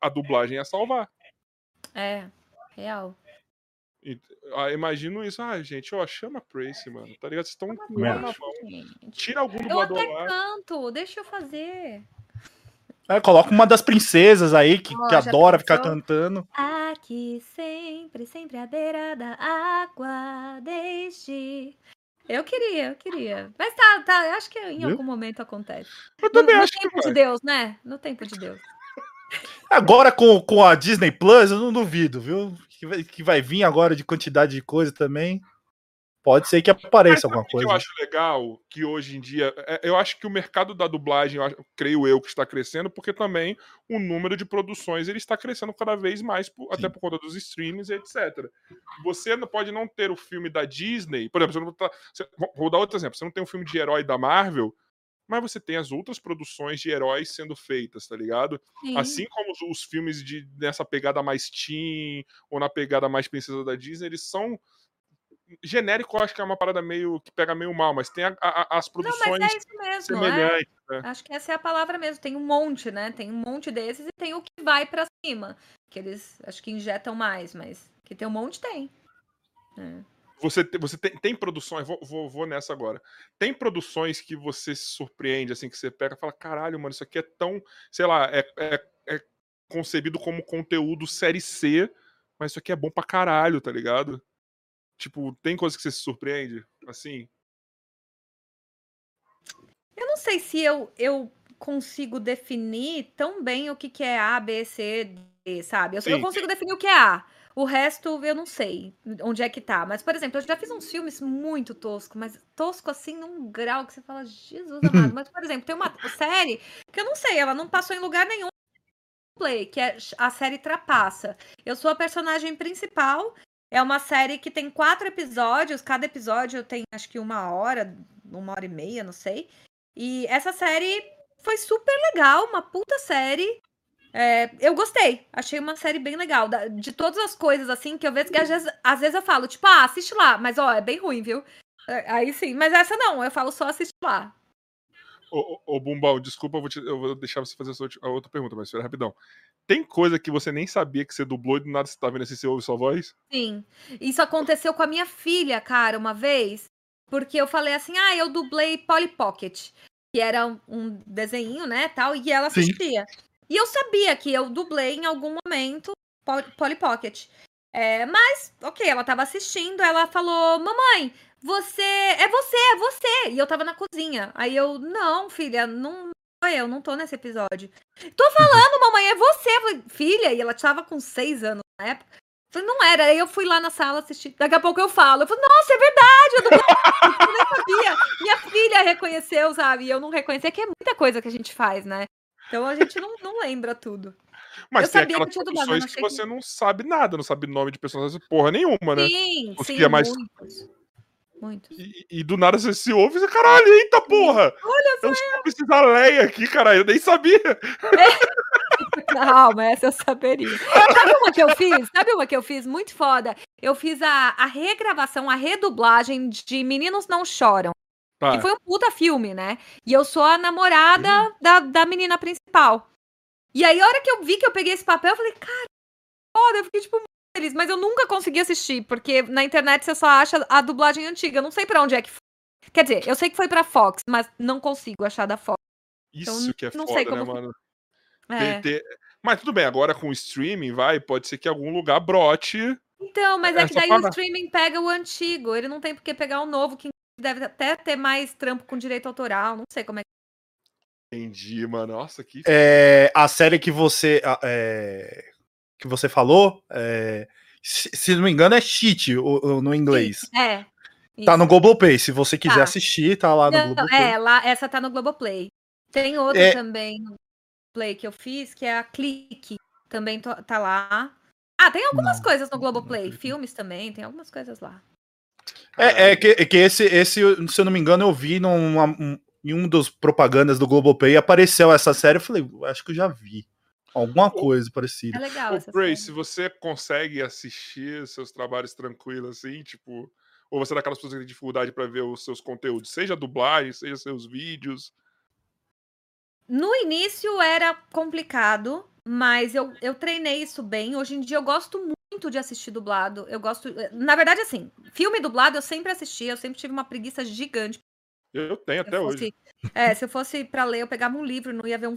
a dublagem ia salvar. É, real. E, ah, imagino isso. Ah, gente, ó, chama a Tracy, mano. Tá ligado? Vocês estão com na. Tira algum Eu dublador até lá. canto, deixa eu fazer. É, coloca uma das princesas aí que, Ó, que adora ficar pensou? cantando. Aqui sempre, sempre à beira da água, desde. Eu queria, eu queria. Mas tá, tá, eu acho que em Viu? algum momento acontece. Eu No, também no acho que tempo de Deus, né? No tempo de Deus. Agora com, com a Disney Plus, eu não duvido, viu? Que vai, que vai vir agora de quantidade de coisa também. Pode ser que apareça alguma o que coisa. eu acho legal que hoje em dia. é- Eu acho que o mercado da dublagem, eu acho- creio eu, que está crescendo, porque também o número de produções ele está crescendo cada vez mais, por- até por conta dos streams e etc. Você não pode não ter o filme da Disney, por exemplo, você não tá, você- vou- vou dar outro exemplo. Você não tem um filme de herói da Marvel, mas você tem as outras produções de heróis sendo feitas, tá ligado? Sim. Assim como os, os filmes de nessa pegada mais teen ou na pegada mais princesa da Disney, eles são genérico, acho que é uma parada meio que pega meio mal, mas tem a- a- as Não, produções mas é isso mesmo. é. né? Acho que essa é a palavra mesmo. Tem um monte, né? Tem um monte desses e tem o que vai pra cima. Que eles acho que injetam mais, mas que tem um monte, tem. É. Você, você tem, tem produções, vou, vou, vou nessa agora. Tem produções que você se surpreende, assim, que você pega e fala: caralho, mano, isso aqui é tão, sei lá, é, é, é concebido como conteúdo série C, mas isso aqui é bom pra caralho, tá ligado? Tipo, tem coisa que você se surpreende, assim? Eu não sei se eu, eu consigo definir tão bem o que, que é A, B, C, D, sabe? Eu, eu consigo definir o que é A. O resto eu não sei onde é que tá. Mas, por exemplo, eu já fiz uns filmes muito tosco, mas tosco assim num grau que você fala, Jesus amado. Mas, por exemplo, tem uma série que eu não sei, ela não passou em lugar nenhum play, que é a série Trapaça. Eu sou a personagem principal. É uma série que tem quatro episódios, cada episódio tem acho que uma hora, uma hora e meia, não sei. E essa série foi super legal, uma puta série. É, eu gostei, achei uma série bem legal. De todas as coisas assim que eu vejo que às vezes, às vezes eu falo, tipo, ah, assiste lá, mas ó, é bem ruim, viu? É, Aí sim, mas essa não, eu falo só assiste lá. Ô, ô, ô, Bumbal, desculpa, eu vou, te- eu vou deixar você fazer a, sua, a outra pergunta, mas rapidão. Tem coisa que você nem sabia que você dublou e do nada você tá vendo assim, você ouve sua voz? Sim. Isso aconteceu com a minha filha, cara, uma vez, porque eu falei assim: "Ah, eu dublei Polly Pocket", que era um- um desenho, né, tal, e ela Sim. assistia. E eu sabia que eu dublei em algum momento Pol- Polly Pocket. É, mas, ok, ela tava assistindo, ela falou, mamãe, você, é você, é você. E eu tava na cozinha. Aí eu, não, filha, não eu, não tô nesse episódio. Tô falando, mamãe, é você, filha. E ela tava com seis anos na época. Falei, não era. Aí eu fui lá na sala assistir. Daqui a pouco eu falo. Eu falei, nossa, é verdade. Eu, não... eu nem sabia. Minha filha reconheceu, sabe? E eu não reconhecia, que é muita coisa que a gente faz, né? Então a gente não, não lembra tudo. Mas eu tem sabia aquelas que produções que você que... não sabe nada, não sabe nome de personagens porra nenhuma, né? Sim, Os sim, que é mais... muitos. Muitos. E, e, do nada você se ouve e você, caralho, eita porra! Olha só! Eu preciso Leia aqui, caralho, eu nem sabia. É. Calma, essa eu saberia. Sabe uma que eu fiz? Sabe uma que eu fiz muito foda? Eu fiz a, a regravação, a redublagem de Meninos Não Choram. Tá. Que foi um puta filme, né? E eu sou a namorada uhum. da, da menina principal. E aí, a hora que eu vi que eu peguei esse papel, eu falei, cara, foda, eu fiquei tipo feliz, mas eu nunca consegui assistir, porque na internet você só acha a dublagem antiga. Eu não sei para onde é que foi. Quer dizer, eu sei que foi pra Fox, mas não consigo achar da Fox. Isso então, que é não foda, sei como... né, mano? É. Tem, tem... Mas tudo bem, agora com o streaming, vai, pode ser que algum lugar brote. Então, mas é, é que daí o streaming pega o antigo, ele não tem por que pegar o novo, que deve até ter mais trampo com direito autoral, não sei como é Entendi, mano. Nossa, que. É, a série que você. É, que você falou, é, se, se, não me engano, é cheat o, o, no inglês. É. Isso. Tá no Globoplay. Se você quiser tá. assistir, tá lá no não, Globoplay. É, lá, essa tá no Globoplay. Tem outra é... também no Play que eu fiz, que é a Clique. Também tá lá. Ah, tem algumas não, coisas no Globoplay. Filmes também, tem algumas coisas lá. É, é que, é que esse, esse, se eu não me engano, eu vi numa, um, em um dos propagandas do Globoplay apareceu essa série. Eu falei, acho que eu já vi. Alguma coisa parecida. É legal. Ô, se você consegue assistir seus trabalhos tranquilos assim, tipo. Ou você é daquelas pessoas que tem dificuldade para ver os seus conteúdos, seja dublagem, seja seus vídeos? No início era complicado, mas eu, eu treinei isso bem. Hoje em dia eu gosto muito de assistir dublado. Eu gosto. Na verdade, assim, filme dublado eu sempre assisti, eu sempre tive uma preguiça gigante. Eu tenho até fosse, hoje. É, se eu fosse para ler, eu pegava um livro, não ia ver um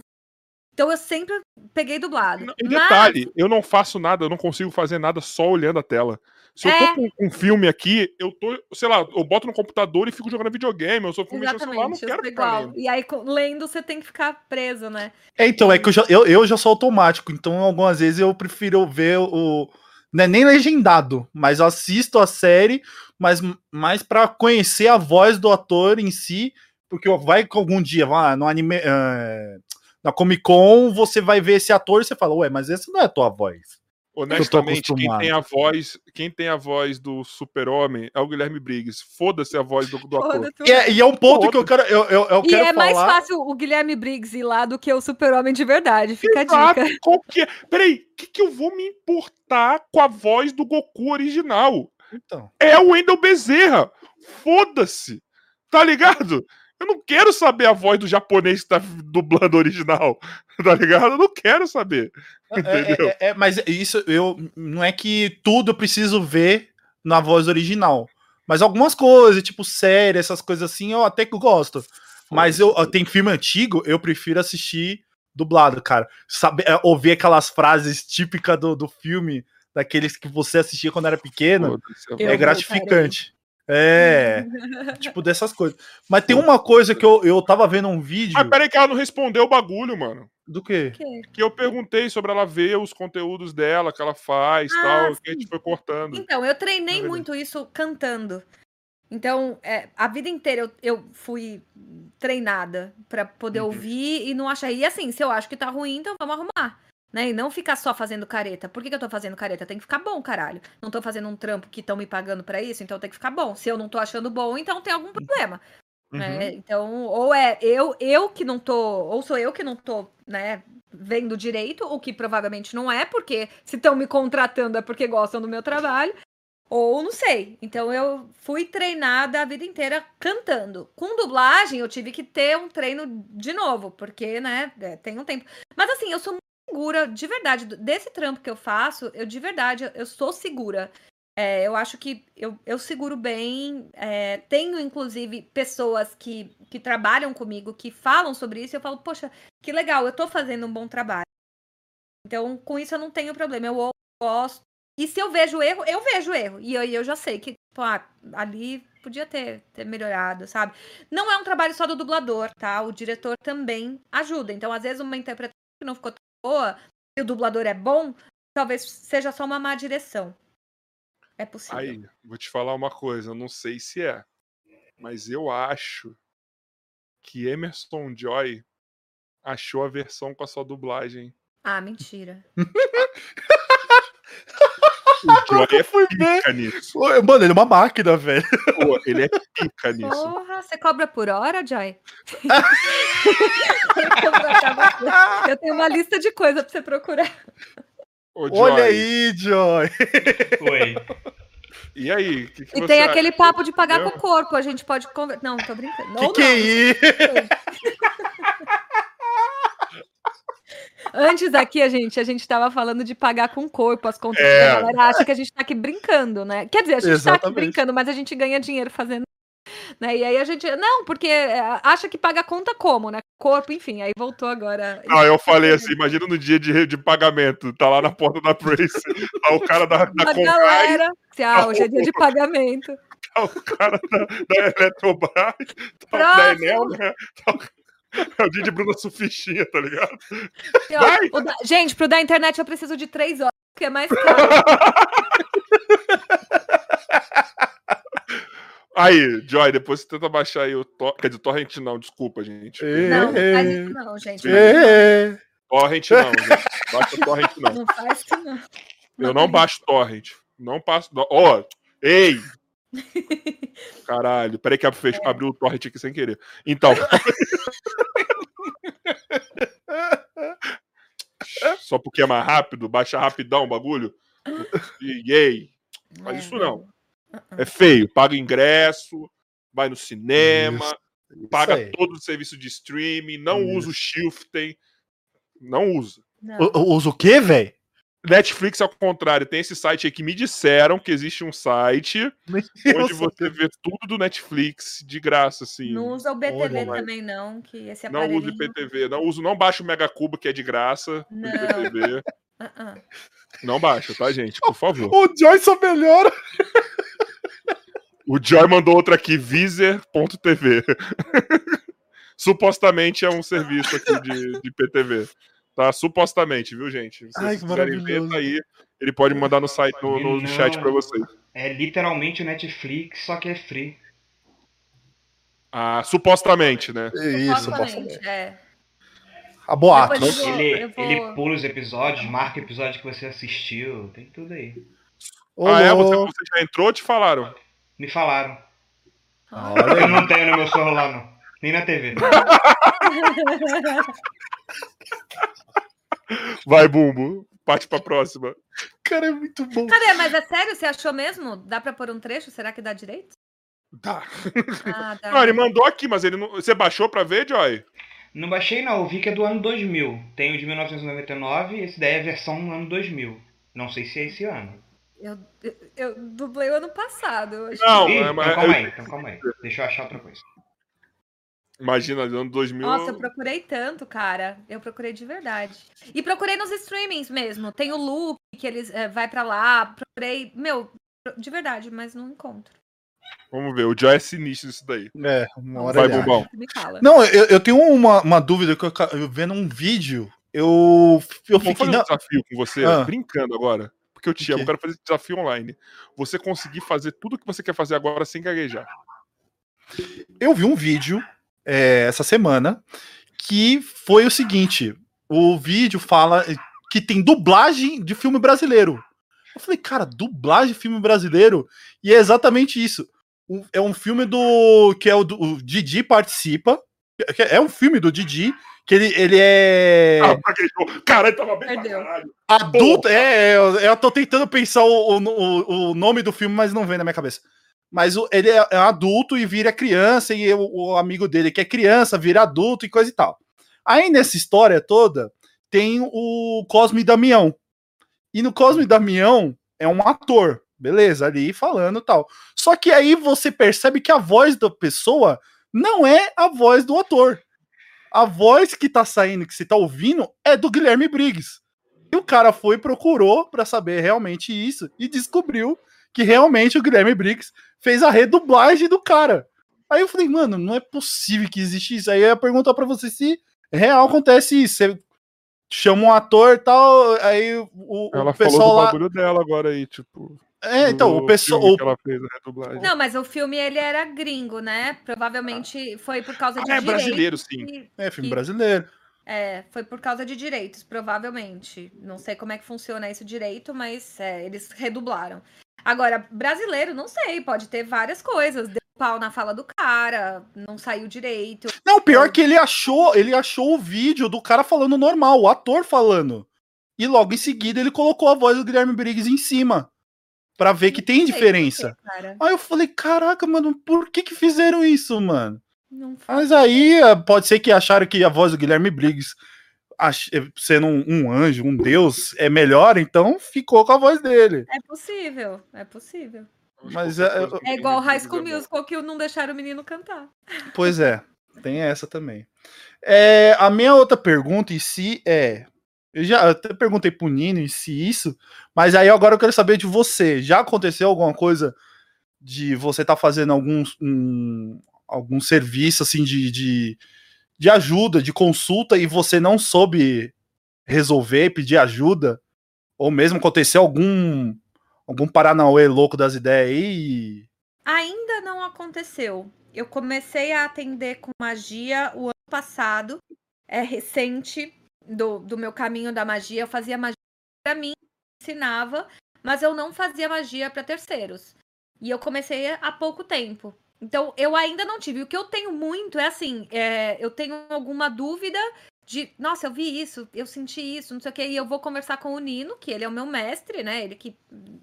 então eu sempre peguei dublado. Em detalhe, Mas... eu não faço nada, eu não consigo fazer nada só olhando a tela. Se é... eu tô é. com um filme aqui, eu tô, sei lá, eu boto no computador e fico jogando videogame, eu sou filme no celular, não quero ficar lendo. E aí, lendo, você tem que ficar preso, né? É, então, é que eu já, eu, eu já sou automático, então algumas vezes eu prefiro ver o... Não é nem legendado, mas eu assisto a série, mas mais para conhecer a voz do ator em si, porque vai que algum dia, vai no anime... Uh na Comic Con você vai ver esse ator e você fala, ué, mas essa não é a tua voz. Honestamente, quem tem a voz, quem tem a voz do Super-Homem é o Guilherme Briggs. Foda-se a voz do, do ator. E é, e é, um ponto que eu quero, eu, eu, eu e quero é falar... mais fácil o Guilherme Briggs ir lá do que o Super-Homem de verdade. Fica Exato. a dica. Qual que é? Peraí, o que, que eu vou me importar com a voz do Goku original? Então. É o Wendel Bezerra. Foda-se. Tá ligado? Eu não quero saber a voz do japonês que tá dublando original, tá ligado? Eu não quero saber. É, entendeu? É, é, é, mas isso eu não é que tudo eu preciso ver na voz original. Mas algumas coisas, tipo série, essas coisas assim, eu até que gosto. Mas eu tem filme antigo, eu prefiro assistir dublado, cara. Saber, é, ouvir aquelas frases típicas do, do filme, daqueles que você assistia quando era pequeno, é gratificante. É, tipo dessas coisas. Mas tem uma coisa que eu, eu tava vendo um vídeo. Ah, peraí, que ela não respondeu o bagulho, mano. Do quê? Que eu perguntei sobre ela ver os conteúdos dela, que ela faz ah, tal, sim. que a gente foi cortando. Então, eu treinei muito isso cantando. Então, é, a vida inteira eu, eu fui treinada para poder uhum. ouvir e não achar. E assim, se eu acho que tá ruim, então vamos arrumar. Né? E não ficar só fazendo careta. Por que, que eu tô fazendo careta? Tem que ficar bom, caralho. Não tô fazendo um trampo que estão me pagando para isso, então tem que ficar bom. Se eu não tô achando bom, então tem algum problema. Né? Uhum. Né? Então, ou é eu, eu que não tô, ou sou eu que não tô, né, vendo direito, o que provavelmente não é, porque se estão me contratando é porque gostam do meu trabalho, ou não sei. Então eu fui treinada a vida inteira cantando. Com dublagem eu tive que ter um treino de novo, porque, né, é, tem um tempo. Mas assim, eu sou segura, de verdade, desse trampo que eu faço, eu de verdade, eu sou segura. É, eu acho que eu, eu seguro bem. É, tenho, inclusive, pessoas que, que trabalham comigo, que falam sobre isso, eu falo, poxa, que legal, eu tô fazendo um bom trabalho. Então, com isso eu não tenho problema. Eu gosto, E se eu vejo erro, eu vejo erro. E eu, eu já sei que, ah, ali podia ter, ter melhorado, sabe? Não é um trabalho só do dublador, tá? O diretor também ajuda. Então, às vezes, uma interpretação que não ficou boa e o dublador é bom, talvez seja só uma má direção. É possível. Aí, vou te falar uma coisa, eu não sei se é, mas eu acho que Emerson Joy achou a versão com a sua dublagem. Ah, mentira. o Joy é pica nisso. Mano, ele é uma máquina, velho. Pô, ele é pica nisso. Porra, você cobra por hora, Joy? eu tenho uma lista de coisas pra você procurar. Ô, Olha aí, Joy. Oi. E aí? Que que e tem acha? aquele papo de pagar com o corpo. A gente pode conversar. Não, tô brincando. Que que é isso? Antes aqui, a gente, a gente tava falando de pagar com o corpo as contas. É. A galera acha que a gente tá aqui brincando, né? Quer dizer, a gente Exatamente. tá aqui brincando, mas a gente ganha dinheiro fazendo né? E aí a gente. Não, porque é, acha que paga conta como, né? Corpo, enfim. Aí voltou agora. Ah, eu falei assim: imagina no dia de, de pagamento, tá lá na porta da Trace, tá o cara da, da galera. Ah, hoje é dia de pagamento. Tá o cara da, da Eletrobras, tá da Enel, né? Tá o... É o dia de Bruna Sufichinha, tá ligado? da... Gente, pro da internet eu preciso de três horas, que é mais caro. Aí, Joy, depois você tenta baixar aí o Torrent. Quer dizer, Torrent não, desculpa, gente. Não, não faz isso não, gente. Torrent não, gente. Baixa Torrent não. Não faz isso não. Eu não baixo Torrent. Não passo. Ó, oh, ei! Caralho, peraí que é. abriu o Torrent aqui sem querer. Então. Só porque é mais rápido, baixa rapidão o bagulho. E, ei! Faz é, isso não. É feio. Paga ingresso, vai no cinema, isso. paga isso todo o serviço de streaming, não isso. usa o Shiften. Não usa. Usa o quê, velho? Netflix, ao contrário, tem esse site aí que me disseram que existe um site onde você vê tudo do Netflix de graça, assim. Não usa o BTV Olha, também, não, que esse Não usa o BTV, não uso, não baixa o Mega Cubo, que é de graça. Não. BTV. Uh -uh. Não baixa, tá, gente? Por favor. O Joy só melhora. O Joy mandou outra aqui, viser.tv. Supostamente é um serviço aqui de, de PTV. Tá? Supostamente, viu, gente? Se Ai, que maravilhoso. Ver, aí, ele pode mandar no site, no, no chat pra vocês. É literalmente o Netflix, só que é free. Ah, supostamente, né? Isso, supostamente. É. A boato. Ele, vou... ele pula os episódios, marca o episódio que você assistiu, tem tudo aí. ah, é? Você, você já entrou ou te falaram? Me falaram. Olha. Eu não tenho no meu celular, não. Nem na TV. Vai, Bumbo. Parte pra próxima. Cara, é muito bom. Cadê? Mas é sério? Você achou mesmo? Dá pra pôr um trecho? Será que dá direito? Dá. Ah, dá. Não, ele mandou aqui, mas ele não... Você baixou pra ver, Joy? Não baixei não, eu vi que é do ano 2000. Tem o de 1999, esse daí é a versão do ano 2000. Não sei se é esse ano. Eu, eu, eu dublei o ano passado. não, Ih, mas... então calma aí, então calma aí. Deixa eu achar outra coisa. Imagina, ano 2000. Nossa, eu procurei tanto, cara. Eu procurei de verdade. E procurei nos streamings mesmo. Tem o Loop, que eles é, vai para lá. Procurei, meu, de verdade, mas não encontro. Vamos ver, o Joy é sinistro isso daí. É, uma hora Vai, Bobão. Não, eu, eu tenho uma, uma dúvida que eu, eu vendo um vídeo, eu, eu fiquei... fazer um desafio com você, ah. brincando agora, porque eu te amo, eu quero fazer desafio online. Você conseguir fazer tudo o que você quer fazer agora sem gaguejar. Eu vi um vídeo é, essa semana que foi o seguinte, o vídeo fala que tem dublagem de filme brasileiro. Eu falei, cara, dublagem de filme brasileiro? E é exatamente isso é um filme do. que é o, do, o Didi participa. É um filme do Didi, que ele, ele é. Ah, Caralho, tava bem Perdeu. Adulto, é, eu, eu tô tentando pensar o, o, o nome do filme, mas não vem na minha cabeça. Mas ele é, é adulto e vira criança, e o, o, amigo dele que é criança vira adulto e coisa e tal. Aí nessa história toda tem o Cosme Damião. E no Cosme Damião é um ator beleza, ali falando tal. Só que aí você percebe que a voz da pessoa não é a voz do ator. A voz que tá saindo, que você tá ouvindo, é do Guilherme Briggs. E o cara foi procurou para saber realmente isso e descobriu que realmente o Guilherme Briggs fez a redublagem do cara. Aí eu falei, mano, não é possível que existe isso. Aí eu ia perguntar pra você se real acontece isso. Você chama um ator e tal, aí o, Ela o pessoal falou do lá. bagulho dela agora aí, tipo. É, então, o pessoal. o- que ela fez a redublagem. Não, mas o filme ele era gringo, né? Provavelmente foi por causa de Ah, é direitos. brasileiro, sim. que- É, filme brasileiro. É, foi por causa de direitos, provavelmente. Não sei como é que funciona isso direito, mas é, eles redublaram. Agora, brasileiro, não sei, pode ter várias coisas. Deu pau na fala do cara, não saiu direito. Não, pior que ele achou, ele achou o vídeo do cara falando normal, o ator falando. E logo em seguida ele colocou a voz do Guilherme Briggs em cima. Pra ver que tem sei diferença. cara. Aí eu falei, caraca, mano, por que que fizeram isso, mano? Não Mas aí pode ser que acharam que a voz do Guilherme Briggs, sendo um, um anjo, um deus, é melhor, então ficou com a voz dele. É possível, é possível. Mas é- É igual High School Musical que não deixaram o menino cantar. Pois é, tem essa também. É, a minha outra pergunta em si é. Eu já até perguntei pro Nino em si isso, mas aí agora eu quero saber de você. Já aconteceu alguma coisa de você estar fazendo algum, um- algum serviço assim de, de, de ajuda, de consulta, e você não soube resolver, pedir ajuda? Ou mesmo aconteceu algum algum Paranauê louco das ideias aí? e- Ainda não aconteceu. Eu comecei a atender com magia o ano passado. É recente do, do meu caminho da magia. Eu fazia magia para mim, ensinava, mas eu não fazia magia para terceiros. E eu comecei há pouco tempo. Então, eu ainda não tive. O que eu tenho muito é assim: é, eu tenho alguma dúvida de, nossa, eu vi isso, eu senti isso, não sei o quê, e eu vou conversar com o Nino, que ele é o meu mestre, né? Ele que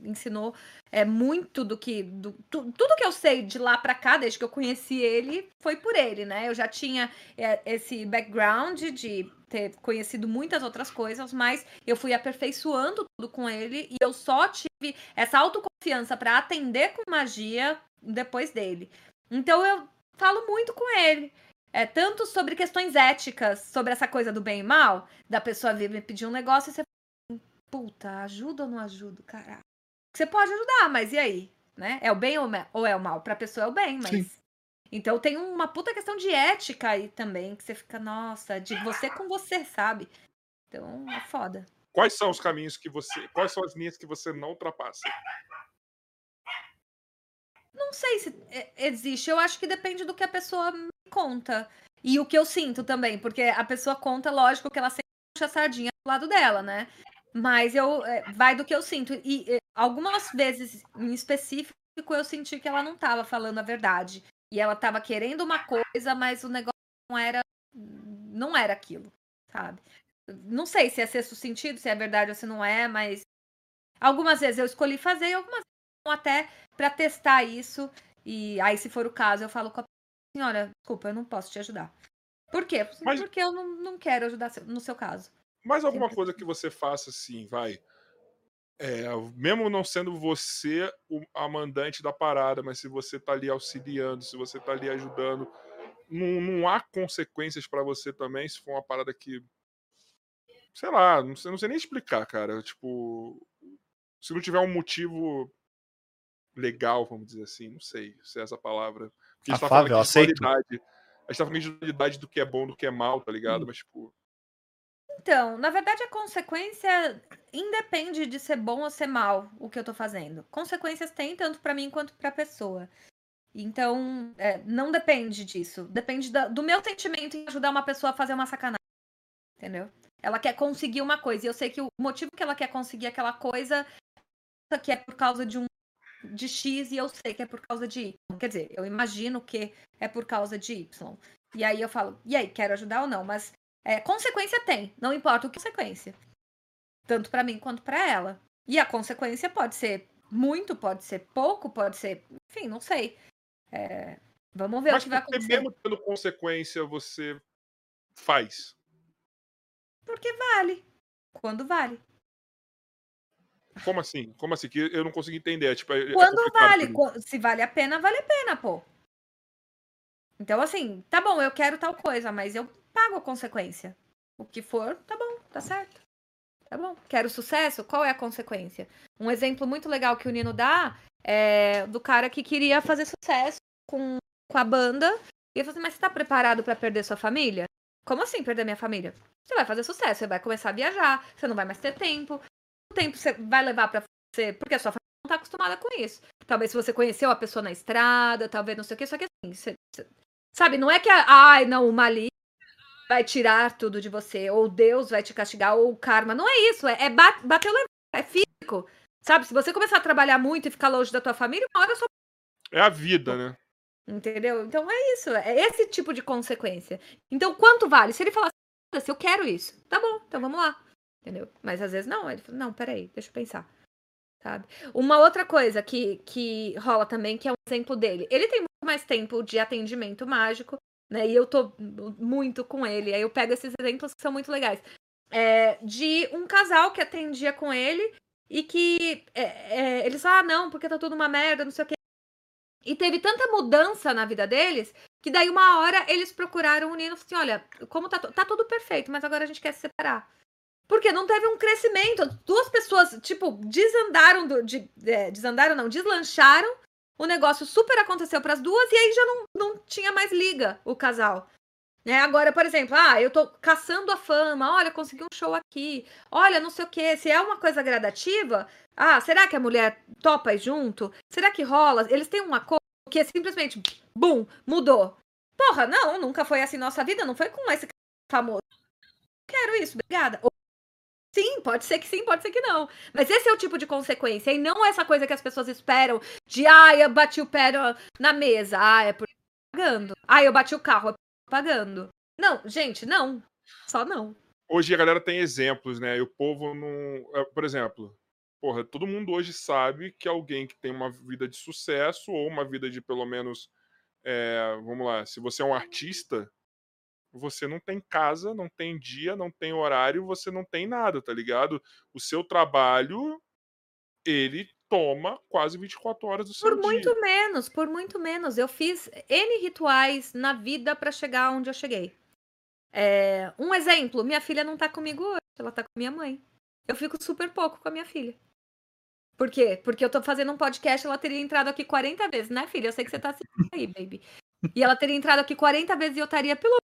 ensinou é muito do que. Do, tu- tudo que eu sei de lá pra cá, desde que eu conheci ele, foi por ele, né? Eu já tinha é, esse background de ter conhecido muitas outras coisas, mas eu fui aperfeiçoando tudo com ele e eu só tive essa autoconfiança pra atender com magia depois dele. Então eu falo muito com ele. É, tanto sobre questões éticas, sobre essa coisa do bem e mal, da pessoa vir me pedir um negócio e você fala, puta, ajuda ou não ajuda, caralho? Você pode ajudar, mas e aí? Né? É o bem ou é o mal? Pra pessoa é o bem, mas. Sim. Então tem uma puta questão de ética aí também, que você fica, nossa, de você com você, sabe? Então é foda. Quais são os caminhos que você. Quais são as linhas que você não ultrapassa? Não sei se existe, eu acho que depende do que a pessoa me conta. E o que eu sinto também, porque a pessoa conta, lógico, que ela sempre puxa a sardinha do lado dela, né? Mas eu é, vai do que eu sinto. E algumas vezes em específico eu senti que ela não estava falando a verdade. E ela estava querendo uma coisa, mas o negócio não era não era aquilo, sabe? Não sei se é sexto sentido, se é verdade ou se não é, mas algumas vezes eu escolhi fazer e algumas vezes até para testar isso. E aí, se for o caso, eu falo com a senhora, desculpa, eu não posso te ajudar. Por quê? Mas- Porque eu não, não quero ajudar no seu caso. Mais alguma Sempre coisa que você faça assim, vai. É, mesmo não sendo você o a mandante da parada, mas se você tá ali auxiliando, se você tá ali ajudando, não, não há consequências pra você também se for uma parada que. Sei lá, não sei, não sei nem explicar, cara. Tipo. Se não tiver um motivo legal, vamos dizer assim, não sei se é essa palavra. Porque a gente tá falando de dualidade. A gente tá falando de dualidade do que é bom do que é mal, tá ligado? Mas, tipo. Então, na verdade, a consequência independe de ser bom ou ser mal o que eu tô fazendo. Consequências tem tanto pra mim quanto pra pessoa. Então, é, não depende disso. Depende da- do meu sentimento em ajudar uma pessoa a fazer uma sacanagem. Entendeu? Ela quer conseguir uma coisa. E eu sei que o motivo que ela quer conseguir aquela coisa que é por causa de um de X e eu sei que é por causa de Y. Quer dizer, eu imagino que é por causa de Y. E aí eu falo, e aí, quero ajudar ou não? Mas é, consequência tem, não importa o que é consequência. Tanto pra mim quanto pra ela. E a consequência pode ser muito, pode ser pouco, pode ser. Enfim, não sei. É, vamos ver Mas o que vai acontecer. mesmo tendo consequência, você faz. Porque vale. Quando vale. Como assim? Como assim? Que eu não consigo entender. É, Tipo, é- é Quando vale. Se vale a pena, vale a pena, pô. Então, assim, tá bom, eu quero tal coisa, mas eu pago a consequência. O que for, tá bom, tá certo. Tá bom. Quero sucesso? Qual é a consequência? Um exemplo muito legal que o Nino dá é do cara que queria fazer sucesso com, com a banda. E eu falei assim, mas você tá preparado para perder sua família? Como assim perder minha família? Você vai fazer sucesso, você vai começar a viajar, você não vai mais ter tempo. Tempo você vai levar para você, porque a sua família não tá acostumada com isso. Talvez se você conheceu a pessoa na estrada, talvez não sei o que, só que assim, você, você, sabe, não é que, a, ai, não, o Mali vai tirar tudo de você, ou Deus vai te castigar, ou o karma. Não é isso, é, é bater o é físico. Sabe, se você começar a trabalhar muito e ficar longe da tua família, uma hora só. É a vida, né? Entendeu? Então é isso, é esse tipo de consequência. Então, quanto vale? Se ele falar assim, eu quero isso, tá bom, então vamos lá. Entendeu? Mas às vezes não, ele fala, não, peraí, deixa eu pensar. Sabe? Uma outra coisa que, que rola também, que é um exemplo dele. Ele tem muito mais tempo de atendimento mágico, né? E eu tô muito com ele. Aí eu pego esses exemplos que são muito legais. É, de um casal que atendia com ele e que é, é, eles falam, ah, não, porque tá tudo uma merda, não sei o quê. E teve tanta mudança na vida deles que daí uma hora eles procuraram o Nino e assim, olha, como tá, tá tudo perfeito, mas agora a gente quer se separar. Porque não teve um crescimento. Duas pessoas, tipo, desandaram, do, de, é, desandaram não, deslancharam. O negócio super aconteceu para as duas e aí já não, não tinha mais liga o casal. Né? Agora, por exemplo, ah, eu tô caçando a fama, olha, consegui um show aqui, olha, não sei o que, se é uma coisa gradativa, ah, será que a mulher topa junto? Será que rola? Eles têm um acordo que é simplesmente, bum, mudou. Porra, não, nunca foi assim nossa vida, não foi com esse famoso. Quero isso, obrigada. Sim, pode ser que sim, pode ser que não. Mas esse é o tipo de consequência. E não essa coisa que as pessoas esperam de, ah, eu bati o pé na mesa. Ah, é por pagando. Ah, eu bati o carro, é por pagando. Não, gente, não. Só não. Hoje a galera tem exemplos, né? E o povo não. É, por exemplo, porra, todo mundo hoje sabe que alguém que tem uma vida de sucesso ou uma vida de pelo menos. É, vamos lá, se você é um artista, você não tem casa, não tem dia, não tem horário, você não tem nada, tá ligado? O seu trabalho, ele toma quase 24 horas do seu Por dia. muito menos, por muito menos. Eu fiz N rituais na vida para chegar onde eu cheguei. É, um exemplo, minha filha não tá comigo hoje, ela tá com minha mãe. Eu fico super pouco com a minha filha. Por quê? Porque eu tô fazendo um podcast, ela teria entrado aqui 40 vezes, né, filha? Eu sei que você tá assistindo aí, baby. E ela teria entrado aqui 40 vezes e eu estaria pelo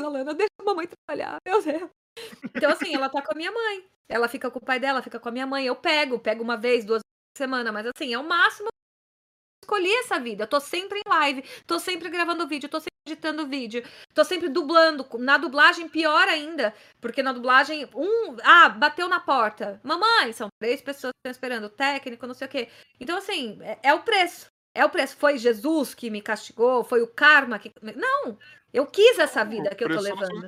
Helena, deixa a mamãe trabalhar, meu Deus. Então, assim, ela tá com a minha mãe. Ela fica com o pai dela, fica com a minha mãe. Eu pego, pego uma vez, duas semanas, mas assim, é o máximo escolhi essa vida. Eu tô sempre em live, tô sempre gravando vídeo, tô sempre editando vídeo, tô sempre dublando. Na dublagem, pior ainda, porque na dublagem, um. Ah, bateu na porta. Mamãe, são três pessoas que estão esperando, técnico, não sei o quê. Então, assim, é, é o preço. É o preço. Foi Jesus que me castigou? Foi o karma que. Não! Eu quis essa vida que eu tô levando.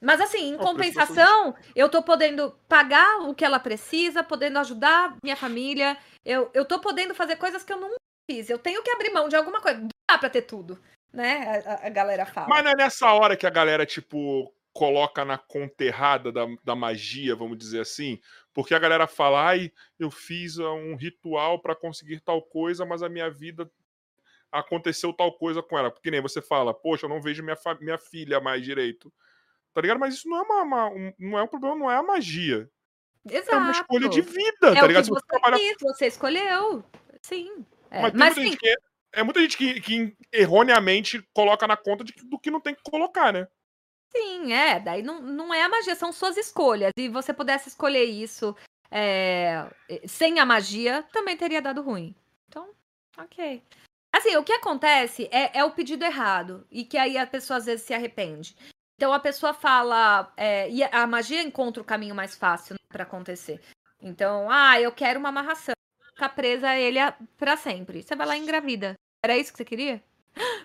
Mas assim, em compensação, eu tô podendo pagar o que ela precisa, podendo ajudar minha família. Eu, eu tô podendo fazer coisas que eu não fiz. Eu tenho que abrir mão de alguma coisa. Não dá pra ter tudo, né? A, a galera fala. Mas não é nessa hora que a galera, tipo, coloca na conta errada da, da magia, vamos dizer assim. Porque a galera fala, ai, eu fiz um ritual para conseguir tal coisa, mas a minha vida aconteceu tal coisa com ela. Porque nem você fala, poxa, eu não vejo minha, minha filha mais direito. Tá ligado? Mas isso não é uma, uma um, não é um problema, não é a magia. Exato. É uma escolha de vida, é tá ligado? você, trabalha... quis, você escolheu. Sim. É. Mas, mas muita sim. Que, é muita gente que, que erroneamente coloca na conta de, do que não tem que colocar, né? Sim, é. Daí não, não é a magia, são suas escolhas. E você pudesse escolher isso é, sem a magia, também teria dado ruim. Então, ok. Assim, o que acontece é, é o pedido errado. E que aí a pessoa às vezes se arrepende. Então a pessoa fala. É, e a magia encontra o caminho mais fácil para acontecer. Então, ah, eu quero uma amarração. Ficar presa a ele para sempre. Você vai lá e engravida. Era isso que você queria?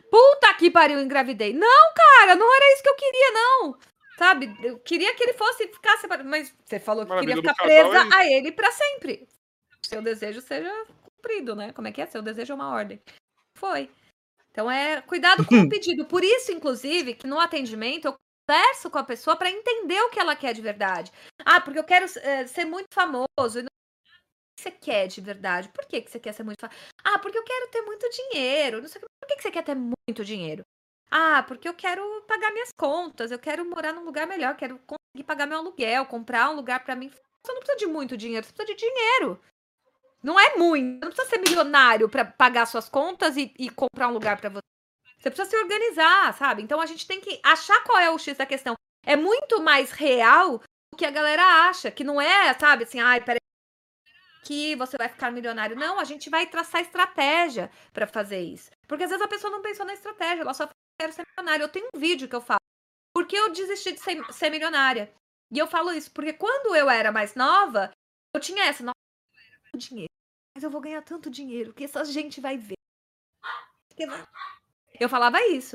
Puta que pariu, engravidei. Não, cara, não era isso que eu queria, não. Sabe? Eu queria que ele fosse ficar separado. Mas você falou que Maravilha queria ficar presa é a ele para sempre. Seu desejo seja cumprido, né? Como é que é? Seu desejo é uma ordem. Foi. Então é cuidado com o pedido. Por isso, inclusive, que no atendimento eu converso com a pessoa para entender o que ela quer de verdade. Ah, porque eu quero é, ser muito famoso. O que você quer de verdade? Por que, que você quer ser muito? Ah, porque eu quero ter muito dinheiro. Não sei por que, que você quer ter muito dinheiro. Ah, porque eu quero pagar minhas contas, eu quero morar num lugar melhor, quero conseguir pagar meu aluguel, comprar um lugar para mim. Você não precisa de muito dinheiro, você precisa de dinheiro. Não é muito. Não precisa ser milionário para pagar suas contas e, e comprar um lugar para você. Você precisa se organizar, sabe? Então a gente tem que achar qual é o X da questão. É muito mais real do que a galera acha, que não é, sabe, assim, ai, peraí, que você vai ficar milionário. Não, a gente vai traçar estratégia para fazer isso. Porque às vezes a pessoa não pensou na estratégia, ela só quer ser milionária. Eu tenho um vídeo que eu falo. Por que eu desisti de ser, ser milionária? E eu falo isso porque quando eu era mais nova, eu tinha essa, não, dinheiro. Mas eu vou ganhar tanto dinheiro que essa gente vai ver. Eu falava isso.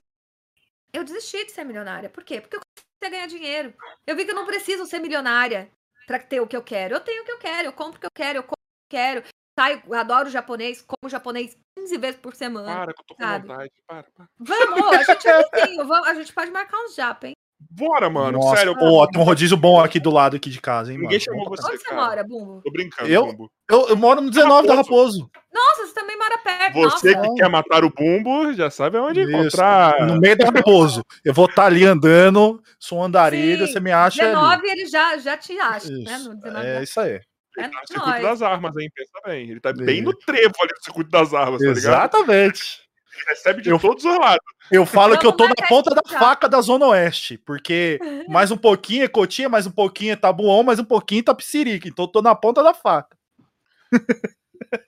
Eu desisti de ser milionária. Por quê? Porque eu comecei a ganhar dinheiro. Eu vi que eu não preciso ser milionária para ter o que eu quero. Eu tenho o que eu quero, eu compro o que eu quero, eu quero. Saio, adoro japonês, como japonês 15 vezes por semana. Para, que eu tô com sabe? vontade. Para, para. Vamos, a gente é vizinho, vamos, a gente pode marcar uns japa, hein? Bora, mano. Nossa, Sério. Pô, tem um rodízio bom aqui do lado aqui de casa, hein, Ninguém mano. chamou você, Onde você mora, Bumbo? Tô brincando, eu, Bumbo. Eu, eu moro no 19 da Raposo. Nossa, você também mora perto. Você Nossa. que quer matar o Bumbo, já sabe aonde Isso. encontrar. No meio da Raposo. Eu vou estar tá ali andando, sou um andarilho, Sim. você me acha 19 ali. ele já, já te acha, né, isso. né? No 19 é isso aí. Ele tá no circuito das armas, hein? Pensa bem. Ele tá bem no trevo ali no circuito das armas, tá ligado? Exatamente. Ele recebe de eu, todos os lados. Eu falo que eu tô na ponta da faca da Zona Oeste, porque mais um pouquinho é Cotinha, mais um pouquinho é Tabuão, mais um pouquinho é Tapicirica. Então eu tô na ponta da faca.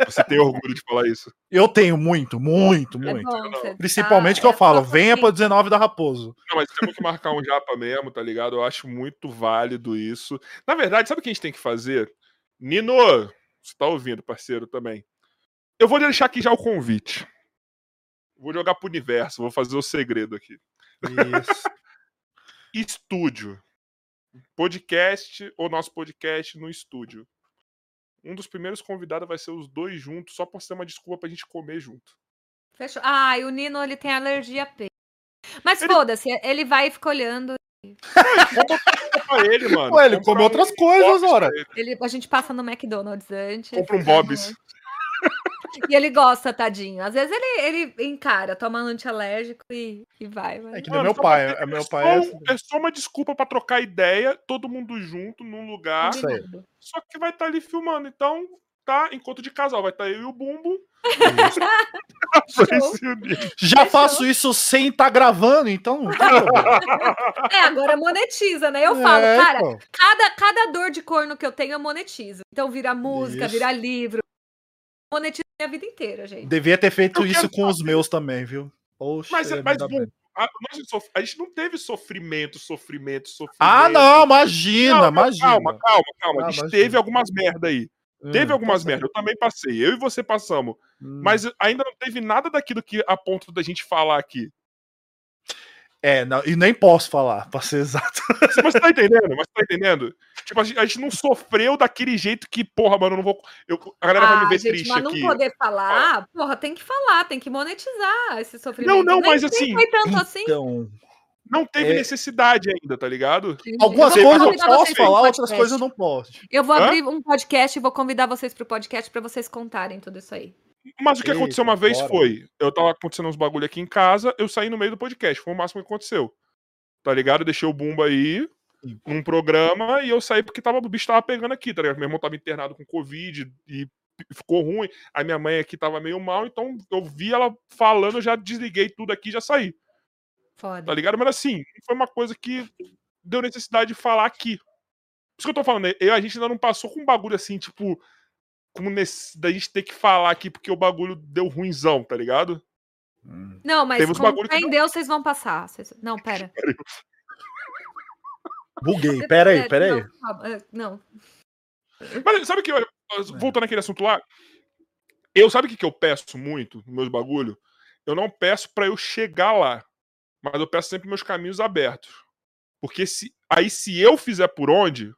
Você tem orgulho de falar isso? Eu tenho muito, muito, é muito. Bom, Principalmente tá, que eu é falo, venha para 19 da Raposo. Não, mas temos que marcar um japa mesmo, tá ligado? Eu acho muito válido isso. Na verdade, sabe o que a gente tem que fazer? Nino, você tá ouvindo, parceiro, também. Eu vou deixar aqui já o convite. Vou jogar pro universo, vou fazer o segredo aqui. Isso. estúdio. Podcast ou nosso podcast no estúdio. Um dos primeiros convidados vai ser os dois juntos, só pra ser uma desculpa pra gente comer junto. Fechou. Ah, e o Nino ele tem alergia a peixe. Mas ele... foda-se, ele vai ficar olhando. Ele, mano. Ué, ele come outras um coisas, ora. Ele, a gente passa no McDonald's antes. Compra um Bob's. E ele gosta, tadinho. Às vezes ele, ele encara, toma antialérgico e, e vai. Mas... É que nem meu pai. É, meu pai é, só, é só uma desculpa para trocar ideia, todo mundo junto, num lugar. Só que vai estar tá ali filmando. Então, tá, encontro de casal. Vai estar tá eu e o Bumbo. Já faço isso sem estar tá gravando, então. é, agora monetiza, né? Eu falo, é, cara, cada, cada dor de corno que eu tenho eu monetizo. Então vira música, isso. vira livro, monetizei a vida inteira, gente. Devia ter feito eu isso com os meus também, viu? Poxa, mas, mas bom, a, a, gente não teve sofrimento, sofrimento, sofrimento. Ah, não, imagina, não, imagina. Calma, calma, calma. Ah, a gente imagina. teve algumas merda aí. Hum, teve algumas merda, eu também passei. Eu e você passamos. Hum. Mas ainda não teve nada daquilo que a ponto da gente falar aqui. É, não, e nem posso falar, pra ser exato. Mas você tá entendendo? Mas tá entendendo? Tipo, a gente, a gente, não sofreu daquele jeito que, porra, mano, eu não vou. Eu, a galera ah, vai me ver gente, triste mas aqui. Mas não poder falar, ah. porra, tem que falar, tem que monetizar esse sofrimento. Não, não, nem, mas assim. Foi tanto assim. Então, não teve é... necessidade ainda, tá ligado? Algumas coisas eu posso falar, outras coisas eu não posso. Eu vou Hã? abrir um podcast e vou convidar vocês pro podcast para vocês contarem tudo isso aí. Mas o que Eita, aconteceu uma vez bora. foi: eu tava acontecendo uns bagulho aqui em casa, eu saí no meio do podcast, foi o máximo que aconteceu. Tá ligado? Eu deixei o Bumba aí num programa e eu saí porque tava, o bicho tava pegando aqui, tá ligado? Meu irmão tava internado com Covid e ficou ruim. A minha mãe aqui tava meio mal, então eu vi ela falando, eu já desliguei tudo aqui e já saí. Foda. Tá ligado? Mas assim, foi uma coisa que deu necessidade de falar aqui. Por isso que eu tô falando, eu, a gente ainda não passou com um bagulho assim, tipo, como nesse, da gente ter que falar aqui porque o bagulho deu ruinzão, tá ligado? Hum. Não, mas Temos com fé em Deus vocês vão passar. Vocês... Não, pera. Buguei, pera aí, pera aí. Não. Mas sabe que, é. voltando aquele assunto lá, eu sabe o que, que eu peço muito nos meus bagulho? Eu não peço para eu chegar lá, mas eu peço sempre meus caminhos abertos. Porque se aí se eu fizer por onde,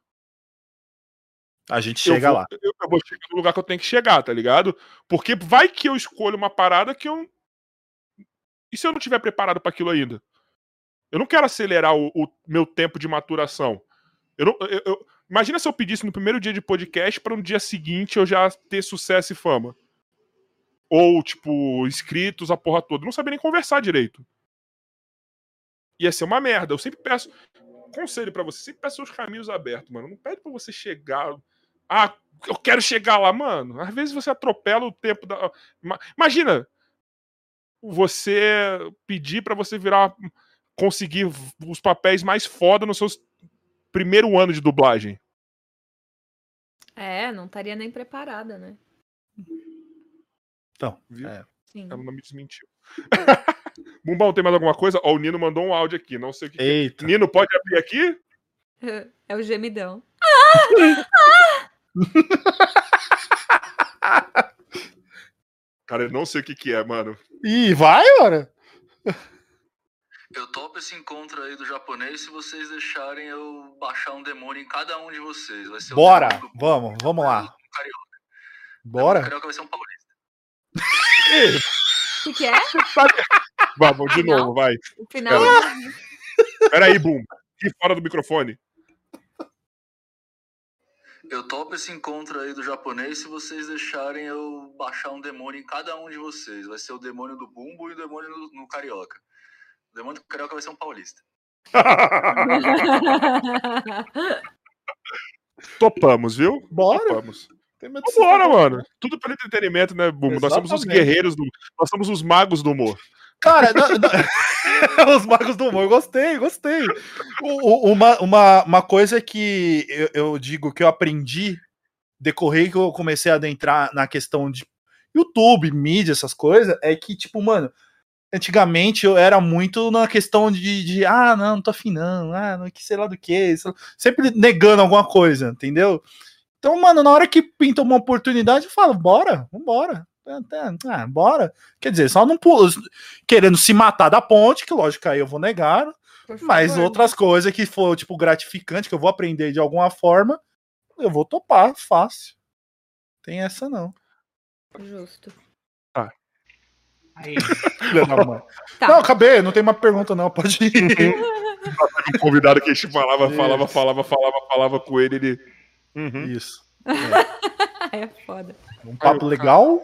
a gente chega vou, lá. Eu, eu, vou chegar no lugar que eu tenho que chegar, tá ligado? Porque vai que eu escolho uma parada que eu. E se eu não tiver preparado para aquilo ainda? Eu não quero acelerar o, o meu tempo de maturação. Eu não, eu, eu... Imagina se eu pedisse no primeiro dia de podcast para no dia seguinte eu já ter sucesso e fama. Ou, tipo, inscritos, a porra toda. Eu não sabia nem conversar direito. Ia ser uma merda. Eu sempre peço. conselho para você, sempre peça os caminhos abertos, mano. Não pede para você chegar. Ah, eu quero chegar lá, mano. Às vezes você atropela o tempo da. Imagina você pedir para você virar. conseguir os papéis mais foda no seu primeiro ano de dublagem. É, não estaria nem preparada, né? Então, viu? É. Sim. Ela não me desmentiu. Bumbão, tem mais alguma coisa? Ó, o Nino mandou um áudio aqui, não sei o que. Eita. Que é. Nino, pode abrir aqui? É o gemidão. Cara, eu não sei o que, que é, mano. Ih, vai, ora? Eu topo esse encontro aí do japonês se vocês deixarem eu baixar um demônio em cada um de vocês. Vai ser Bora, vamos, vamos lá. Carioca. O Bora? Carioca vai ser um paulista. O que, que é? Vamos, de Final? novo, vai. O final. Peraí, Bum. Aqui fora do microfone. Eu topo esse encontro aí do japonês se vocês deixarem eu baixar um demônio em cada um de vocês. Vai ser o demônio do bumbo e o demônio no, no carioca. O demônio do carioca vai ser um paulista. Topamos, viu? Bora. Topamos. Vambora, mano. Tudo pelo entretenimento, né, Bumbo? Nós somos os Exatamente. guerreiros do. Nós somos os magos do humor. Cara, os magos do humor, gostei, gostei. O- uma, uma, uma coisa que eu, eu digo que eu aprendi decorrer que eu comecei a adentrar na questão de YouTube, mídia, essas coisas, é que, tipo, mano, antigamente eu era muito na questão de, de ah, não, não tô afim, não, ah, não, que sei lá do que, sempre negando alguma coisa, entendeu? Então, mano, na hora que pinta uma oportunidade, eu falo, bora, vambora. Ah, bora. Quer dizer, só não pulo, querendo se matar da ponte, que lógico que aí eu vou negar, Por mas favor. outras coisas que for, tipo, gratificante, que eu vou aprender de alguma forma, eu vou topar, fácil. Tem essa não. Justo. Aí, Filha da mãe. Tá. Não, acabei, não tem uma pergunta não, pode ir. Um convidado que a gente falava, falava, Isso. falava, falava, falava com ele, ele. Uhum. Isso. É foda. Um papo legal.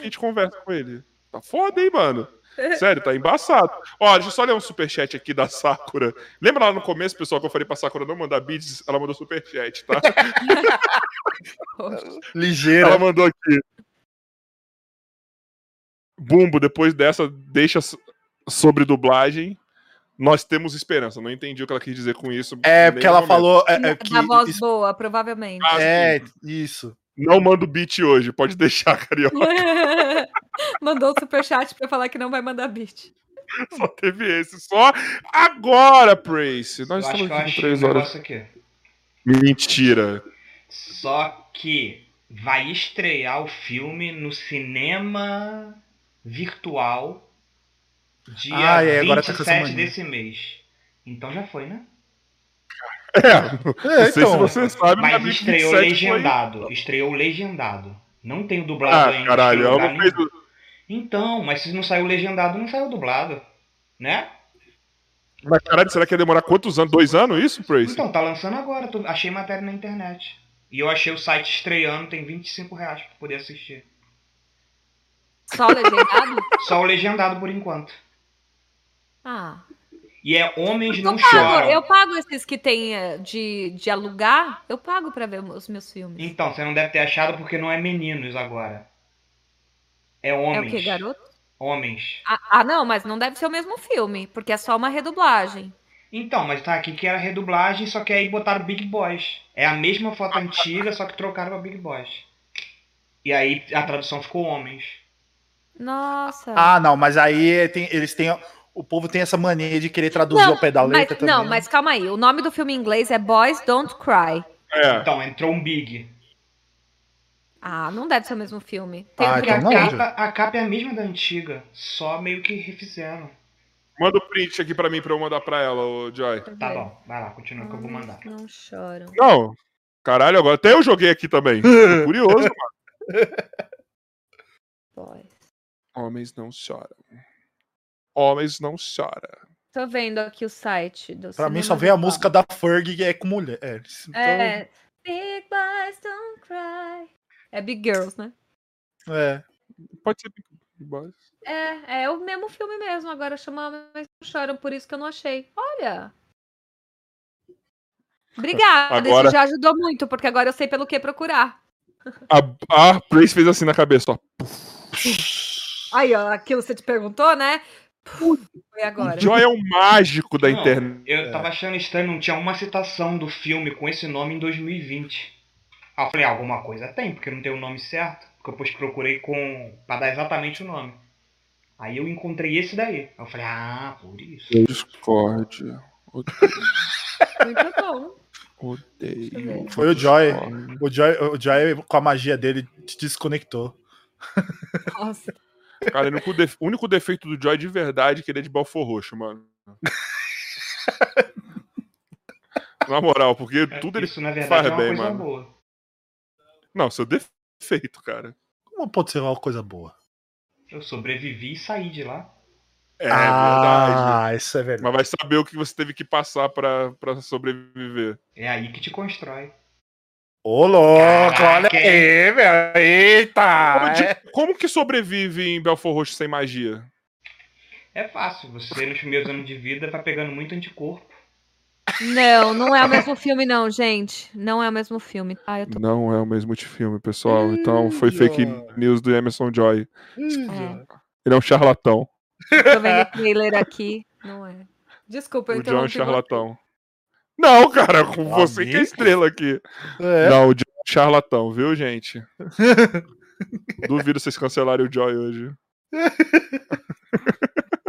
A gente conversa com ele. Tá foda, hein, mano? Sério, tá embaçado. Ó, deixa eu só ler um superchat aqui da Sakura. Lembra lá no começo, pessoal, que eu falei pra Sakura não mandar beats? Ela mandou superchat, tá? Ligeira. Ela mandou aqui. Bumbo, depois dessa, deixa sobre dublagem. Nós temos esperança. Não entendi o que ela quis dizer com isso. É, porque ela momento. falou é, é que da voz boa, provavelmente. Ah, é isso. Não manda o beat hoje, pode deixar, carioca. Mandou o superchat pra falar que não vai mandar beat. Só teve esse. Só agora, Prace. Nós eu estamos aqui com três horas. aqui. Mentira. Só que vai estrear o filme no cinema virtual dia Ah, é, agora tá com essa 27 mania. desse mês. Então já foi, né? É, É, não sei se então, você sabe, Mas mas estreou 27 foi- legendado. Estreou legendado. Não tem o dublado Ah, ainda. caralho, lugar não fez o... Então, mas se não saiu legendado, não saiu dublado. Né? Mas caralho, será que ia demorar quantos anos? Dois anos isso, Prace? Então, tá lançando agora. tô- Achei matéria na internet. E eu achei o site estreando, tem 25 reais pra poder assistir. Só legendado? Só o legendado por enquanto. Ah. E é Homens Não Eu pago, Choram. eu pago esses que tem eh, de, de alugar, eu pago pra ver os meus filmes. Então, você não deve ter achado porque não é meninos agora. É É o homens. que, garoto? Homens. Ah, ah, não, mas não deve ser o mesmo filme, porque é só uma redublagem. Então, mas tá aqui que era redublagem, só que aí botaram Big Boys. É a mesma foto antiga, só que trocaram pra Big Boys. E aí a tradução ficou homens. Nossa. Ah, não, mas aí tem- eles têm. O povo tem essa mania de querer traduzir ao pé da mas, letra também. não, mas calma aí. O nome do filme em inglês é Boys Don't Cry. É. Então, entrou um Big. Ah, não deve ser o mesmo filme. Tem Ah, um a, então não, capa, a capa é a mesma da antiga, só meio que refizeram. Manda o print aqui pra mim pra eu mandar pra ela, ô Joy. Tá bom, vai lá, continua que eu vou mandar. Não choram. Não. Caralho, agora até eu joguei aqui também. Tô curioso, mano. Boys. Homens não choram. Homens não choram. Tô vendo aqui o site do Pra mim só vem a música da Ferg que é com mulheres. Então, É. Big Boys Don't Cry. É Big Girls, né? é. Pode ser Big Boys. É, é o mesmo filme mesmo. Agora chama Homens Não Choram, por isso que eu não achei. Olha. Obrigada, Agora- isso já ajudou muito, porque agora eu sei pelo que procurar. A, a fez assim na cabeça, ó. Aí, ó, aquilo você te perguntou, né? Foi agora. O Joy é um mágico da Não, internet. Eu tava achando estranho, não tinha uma citação do filme com esse nome em 2020. Aí eu falei, ah, alguma coisa tem, porque não tem o nome certo. Porque eu depois procurei com. pra dar exatamente o nome. Aí eu encontrei esse daí. Aí eu falei, ah, por isso. Discord. Muito bom. Odeio. Foi o Joy. O Joy, o Joy, com a magia dele, te desconectou. Nossa. Cara, o único, def- o único defeito do Joy de verdade é que ele é de Belfor Roxo, mano. Na moral, porque tudo ele isso, na verdade, faz é uma bem, coisa mano. boa. Não, seu defeito, cara. Como pode ser uma coisa boa? Eu sobrevivi e saí de lá. É verdade. ah, isso é verdade. Mas vai saber o que você teve que passar pra, pra sobreviver. É aí que te constrói. Ô, louco, olha aí, meu. Eita! Como, de- é. como que sobrevive em Belfor Roxo sem magia? É fácil, você nos primeiros anos de vida vai pegando muito anticorpo. Não, não é o mesmo filme, não, gente. Não é o mesmo filme, tá? Eu tô... Não é o mesmo de filme, pessoal. Então foi fake news do Emerson Joy. Ele é um charlatão. tô vendo o trailer aqui. Não é. Desculpa, eu O John é um charlatão. Não, cara, com você que é Amigo? estrela aqui. É. Não, o John é um charlatão, viu, gente? Duvido vocês cancelarem o Joy hoje.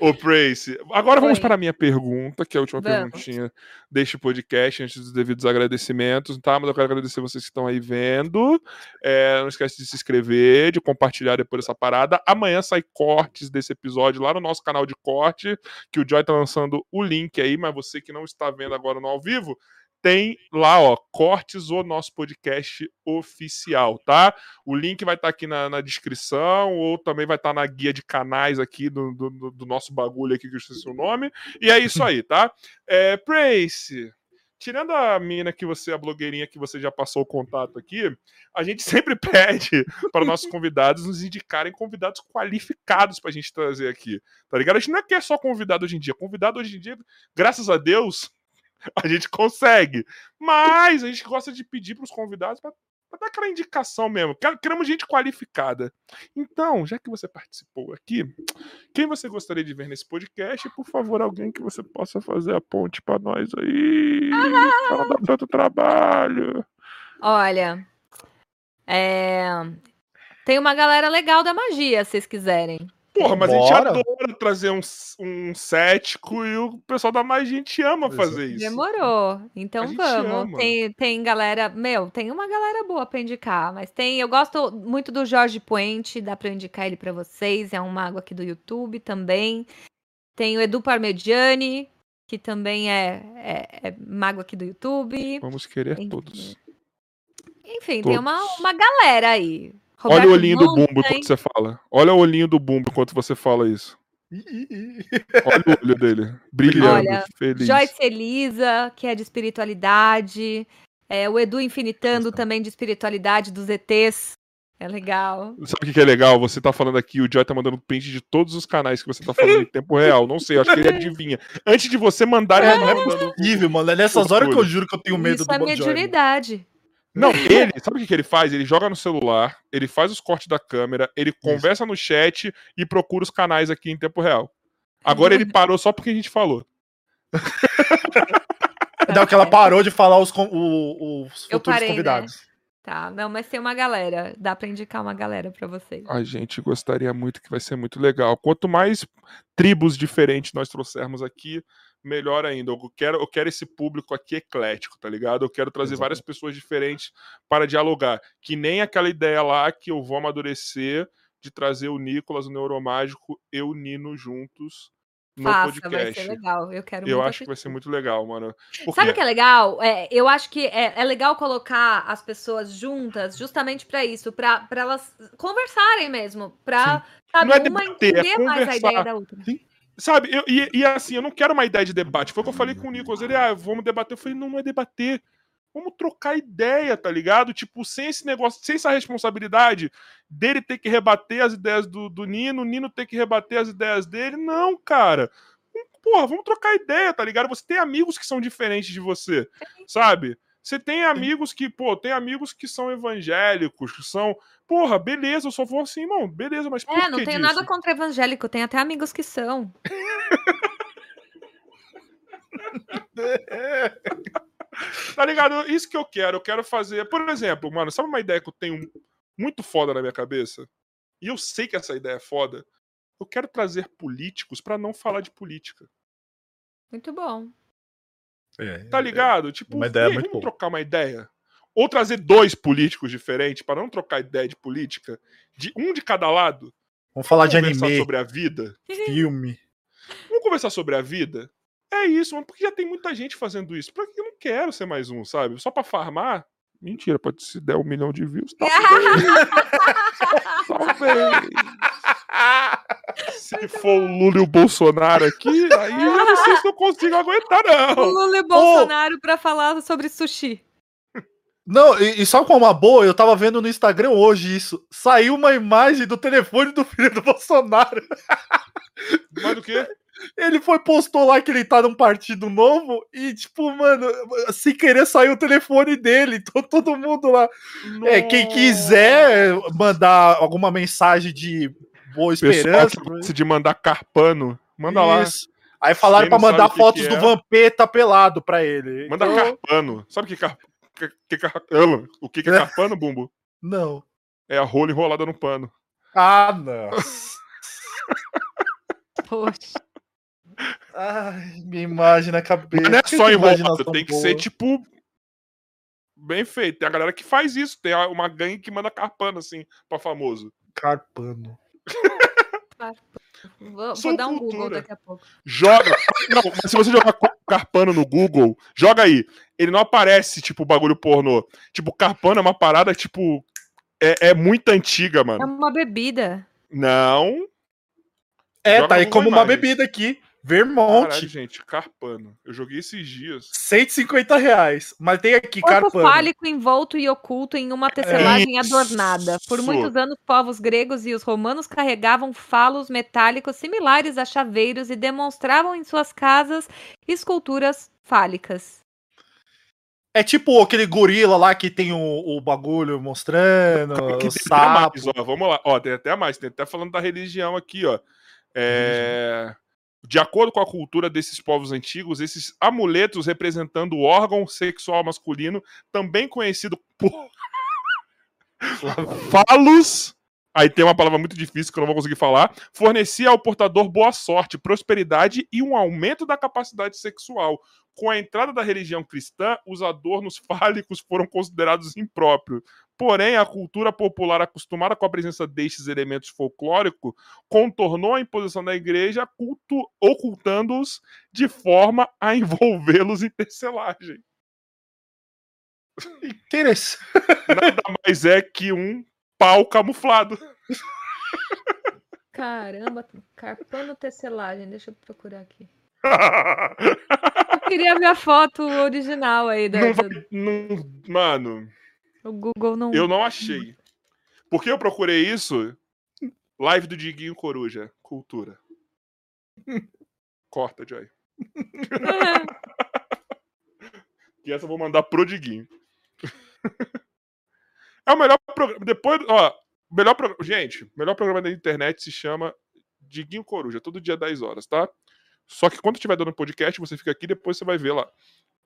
Ô, Prace, agora vamos Oi. para a minha pergunta, que é a última Vamos. perguntinha deste podcast, antes dos devidos agradecimentos, tá? Mas eu quero agradecer vocês que estão aí vendo. É, não esquece de se inscrever, de compartilhar depois essa parada. Amanhã sai cortes desse episódio lá no nosso canal de corte, que o Joy tá lançando o link aí, mas você que não está vendo agora no ao vivo, tem lá, ó, cortes o nosso podcast oficial, tá? O link vai estar aqui na, na descrição, ou também vai estar na guia de canais aqui do, do, do- nosso bagulho aqui, que eu esqueci o nome. E é isso aí, tá? É, Prace, tirando a mina que você, a blogueirinha que você já passou o contato aqui, a gente sempre pede para nossos convidados nos indicarem convidados qualificados pra gente trazer aqui, tá ligado? A gente não quer só convidado hoje em dia. Convidado hoje em dia, graças a Deus, a gente consegue. Mas a gente gosta de pedir pros convidados pra pra dar aquela indicação mesmo. Quer- Queremos gente qualificada. Então, já que você participou aqui, quem você gostaria de ver nesse podcast? Por favor, alguém que você possa fazer a ponte pra nós aí. Não dar tanto trabalho. Olha, é... tem uma galera legal da magia, se vocês quiserem. Porra, mas a Bora. gente adora trazer um, um cético e o pessoal da magia, a gente ama fazer isso. Demorou. A Então vamos. Tem, tem galera. Meu, tem uma galera boa pra indicar, mas tem. Eu gosto muito do Jorge Puente, dá pra eu indicar ele pra vocês. É um mago aqui do YouTube também. Tem o Edu Parmegiani, que também é, é, é mago aqui do YouTube. Vamos querer Tem- todos. Enfim, tem Todos. uma, uma galera aí. Olha Roberto o olhinho do bumbo enquanto você fala. Olha o olhinho do bumbo enquanto você fala isso. Olha o olho dele. Brilhando, Olha, feliz. Joyce Elisa, que é de espiritualidade. É, o Edu Infinitando Nossa. também de espiritualidade dos ETs. É legal. Sabe o que é legal? Você tá falando aqui, o Joy tá mandando print de todos os canais que você tá falando em tempo real. Não sei, acho que ele adivinha. Antes de você mandar, É, ele não é tá mandando- possível, mano. É nessas horas que eu juro que eu tenho medo Isso do é Bob Joy. mediunidade. Não, ele, sabe o que, ele faz? Ele joga no celular, ele faz os cortes da câmera, ele conversa no chat e procura os canais aqui em tempo real. Agora ele parou só porque a gente falou. Não, que ela parou de falar os, o- os futuros parei, né? convidados. Tá, não, mas tem uma galera. Dá pra indicar uma galera pra vocês. A gente gostaria muito que vai ser muito legal. Quanto mais tribos diferentes nós trouxermos aqui, melhor ainda. Eu quero, eu quero esse público aqui eclético, tá ligado? Eu quero trazer várias pessoas diferentes para dialogar. Que nem aquela ideia lá que eu vou amadurecer de trazer o Nicolas, o Neuromágico, e o Nino juntos no Faça, vai podcast. ser legal. Eu quero Eu acho que vai ser muito legal, mano. Sabe o que é legal? É, eu acho que é, é legal colocar as pessoas juntas justamente pra isso, pra elas conversarem mesmo, pra sabe, Não é uma debater, é entender mais a ideia da outra. Sabe, eu- e, e assim, eu não quero uma ideia de debate. Foi o que eu falei com o Nicolas. Ele, ah, vamos debater. Eu falei, não, não é debater. Vamos trocar ideia, tá ligado? Tipo, sem esse negócio, sem essa responsabilidade dele ter que rebater as ideias do, do Nino, o Nino ter que rebater as ideias dele. Não, cara. Porra, vamos trocar ideia, tá ligado? Você tem amigos que são diferentes de você, sabe? Você tem amigos que, pô, tem amigos que são evangélicos, que são. Porra, beleza, eu só vou assim, irmão, beleza, mas por É, não que tenho disso? nada contra evangélico, tenho até amigos que são. Tá ligado? Isso que eu quero. Eu quero fazer. Por exemplo, mano, sabe uma ideia que eu tenho muito foda na minha cabeça? E eu sei que essa ideia é foda. Eu quero trazer políticos pra não falar de política. Muito bom. É, Tá ligado? Tipo, uma ideia aí, muito vamos boa. trocar uma ideia? Ou trazer dois políticos diferentes para não trocar ideia de política, de um de cada lado. Vamos falar de conversar anime, sobre a vida. filme. Vamos conversar sobre a vida? É isso, mano, porque já tem muita gente fazendo isso. Por que eu não quero ser mais um, sabe? Só pra farmar? Mentira, pode se der um milhão de views. Talvez. Talvez. Se for o Lula e o Bolsonaro aqui, aí eu não sei se eu consigo aguentar, O não. Lula e Bolsonaro pra falar sobre sushi. Não, e, e só com uma boa, eu tava vendo no Instagram hoje isso. Saiu uma imagem do telefone do filho do Bolsonaro. Mais do que? Ele foi, postou lá que ele tá num partido novo e, tipo, mano, sem querer saiu o telefone dele. Então todo mundo lá. É, quem quiser mandar alguma mensagem de boa Pessoal esperança. que gosta de mandar carpano, manda lá. Isso. Aí falaram sabe mandar que fotos que do é. Vampeta pelado pra ele. Manda Então, carpano. Sabe que, car... que, que car- O que, que é carpano, Bumbo? Não. É a rola enrolada no pano. Ah, não. Poxa. Ai, minha imagem na cabeça. Mas não é só imaginação tem que boa. ser tipo. Bem feito. Tem a galera que faz isso. Tem uma gangue que manda carpano, assim, pra famoso. Carpano. Vou, vou dar um cultura. Google daqui a pouco. Joga. não, mas se você jogar carpano no Google, joga aí. Ele não aparece, tipo, bagulho pornô. Tipo, carpano é uma parada, tipo. É, é muito antiga, É mano. uma bebida. Não. É, Joga tá aí como uma bebida aqui. Caralho, Vermont. gente, carpano. Eu joguei esses dias. 150 reais. Mas tem aqui Corpo carpano. fálico envolto e oculto em uma tecelagem Isso. adornada. Por muitos anos, povos gregos e os romanos carregavam falos metálicos similares a chaveiros e demonstravam em suas casas esculturas fálicas. É tipo aquele gorila lá que tem o, o bagulho mostrando, Aqui o sapo. mais, ó, vamos lá. Ó, tem até mais, tem até falando da religião aqui, ó. É, De acordo com a cultura desses povos antigos, esses amuletos representando o órgão sexual masculino, também conhecido por falos, aí tem uma palavra muito difícil que eu não vou conseguir falar, fornecia ao portador boa sorte, prosperidade e um aumento da capacidade sexual. Com a entrada da religião cristã, os adornos fálicos foram considerados impróprios. Porém, a cultura popular acostumada com a presença destes elementos folclóricos contornou a imposição da igreja, ocultando-os de forma a envolvê-los em tecelagem. Interessante. Nada mais é que um pau camuflado. Caramba, carpano tecelagem. Deixa eu procurar aqui. Eu queria ver a foto original aí. Da, Não não- mano, o Google não. eu não achei. Porque eu procurei isso? Live do Diguinho Coruja. Cultura. Corta, Joy. Que essa eu vou mandar pro Diguinho. É o melhor programa. Depois, ó, melhor programa. Gente, o melhor programa da internet se chama Diguinho Coruja, todo dia 10 horas, tá? Só que quando estiver dando podcast, você fica aqui depois você vai ver lá.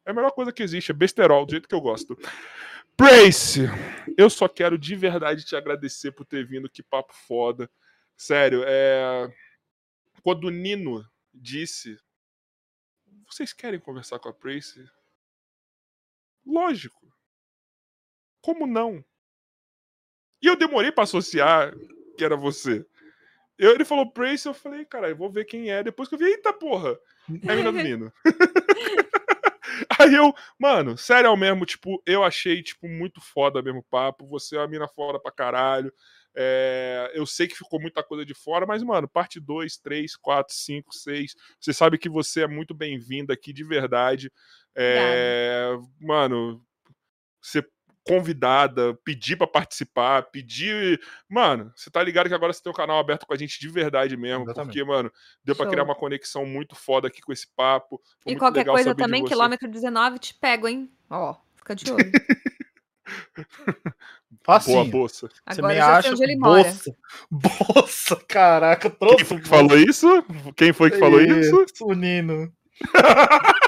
É a melhor coisa que existe, é besterol, do jeito que eu gosto. Prace, eu só quero de verdade te agradecer por ter vindo, que papo foda. Sério, é. Quando o Nino disse. Vocês querem conversar com a Prace? Lógico. Como não? E eu demorei pra associar que era você. Eu, ele falou Prace, eu falei, cara, eu vou ver quem é. Depois que eu vi, eita porra, é a mina do Nino. Aí eu, mano, sério mesmo, tipo, eu achei, tipo, muito foda mesmo o papo. Você é uma mina foda pra caralho. É, eu sei que ficou muita coisa de fora, mas, mano, parte 2, 3, 4, 5, 6. Você sabe que você é muito bem-vinda aqui, de verdade. É, mano, você convidada, pedir para participar, pedir. Mano, você tá ligado que agora você tem um canal aberto com a gente de verdade mesmo. Exatamente. Porque, mano, deu para criar uma conexão muito foda aqui com esse papo. e qualquer coisa também, quilômetro 19, te pego, hein? Ó, fica de olho. Facinho. Boa bolsa. Você me acha onde ele bolsa. Mora. Bolsa, caraca, trouxe. Quem foi que falou isso? Quem foi que falou isso? O Nino.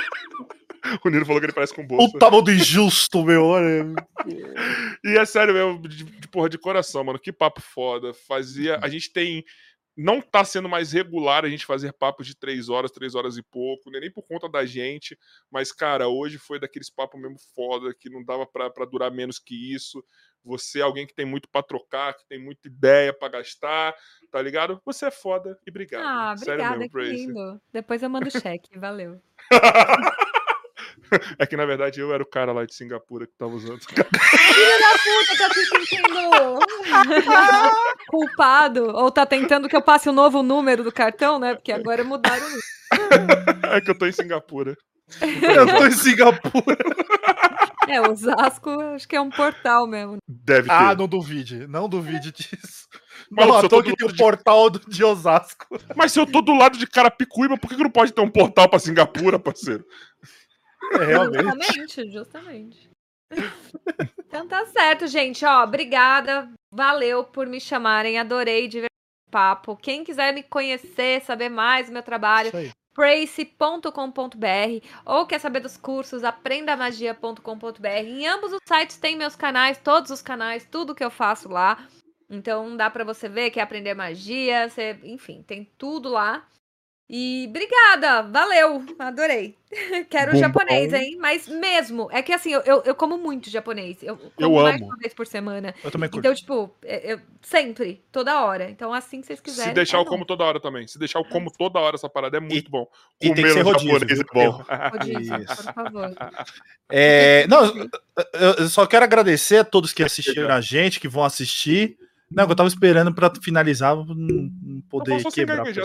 o Nino falou que ele parece com bolsa. Puta modo injusto, meu. Olha. e é sério mesmo, de, de, porra, de coração, mano. Que papo foda. Fazia. A gente tem não tá sendo mais regular a gente fazer papos de três horas, três horas e pouco, nem por conta da gente, mas, cara, hoje foi daqueles papos mesmo foda, que não dava para durar menos que isso. Você é alguém que tem muito para trocar, que tem muita ideia para gastar, tá ligado? Você é foda e obrigado. Ah, obrigada, Sério mesmo, que lindo. Depois eu mando cheque, valeu. É que na verdade eu era o cara lá de Singapura que tava usando. Filha da puta, tá se sentindo culpado. Ou tá tentando que eu passe o novo número do cartão, né? Porque agora mudaram o número. É que eu tô em Singapura. Eu tô em Singapura. É, Osasco acho que é um portal mesmo. Deve ah, ter. Ah, não duvide. Não duvide disso. Mas não, eu tô que tem o de... portal de Osasco. Mas se eu tô do lado de Carapicuíba, por que, que não pode ter um portal pra Singapura, parceiro? É, realmente. Justamente, justamente. então tá certo, gente. Ó, obrigada. Valeu por me chamarem. Adorei de papo. Quem quiser me conhecer, saber mais do meu trabalho, prace.com.br ou quer saber dos cursos, aprendamagia.com.br. Em ambos os sites tem meus canais, todos os canais, tudo que eu faço lá. Então dá para você ver que aprender magia, você, enfim, tem tudo lá. E obrigada, valeu, adorei. Quero bom, japonês, bom. hein? Mas mesmo, é que assim, eu, eu, eu como muito japonês. Eu como eu mais amo. uma vez por semana. Eu também curto. Então, tipo, é, eu, sempre, toda hora. Então, assim que vocês quiserem. Se deixar, é eu como toda hora também. Se deixar, eu como toda hora essa parada, é muito e, bom. E Comer tem rodízio, japonês é bom. Rodízio, por favor. É, não, eu só quero agradecer a todos que assistiram a gente, que vão assistir. Não, eu tava esperando pra finalizar, não, não poder quebrar. Já,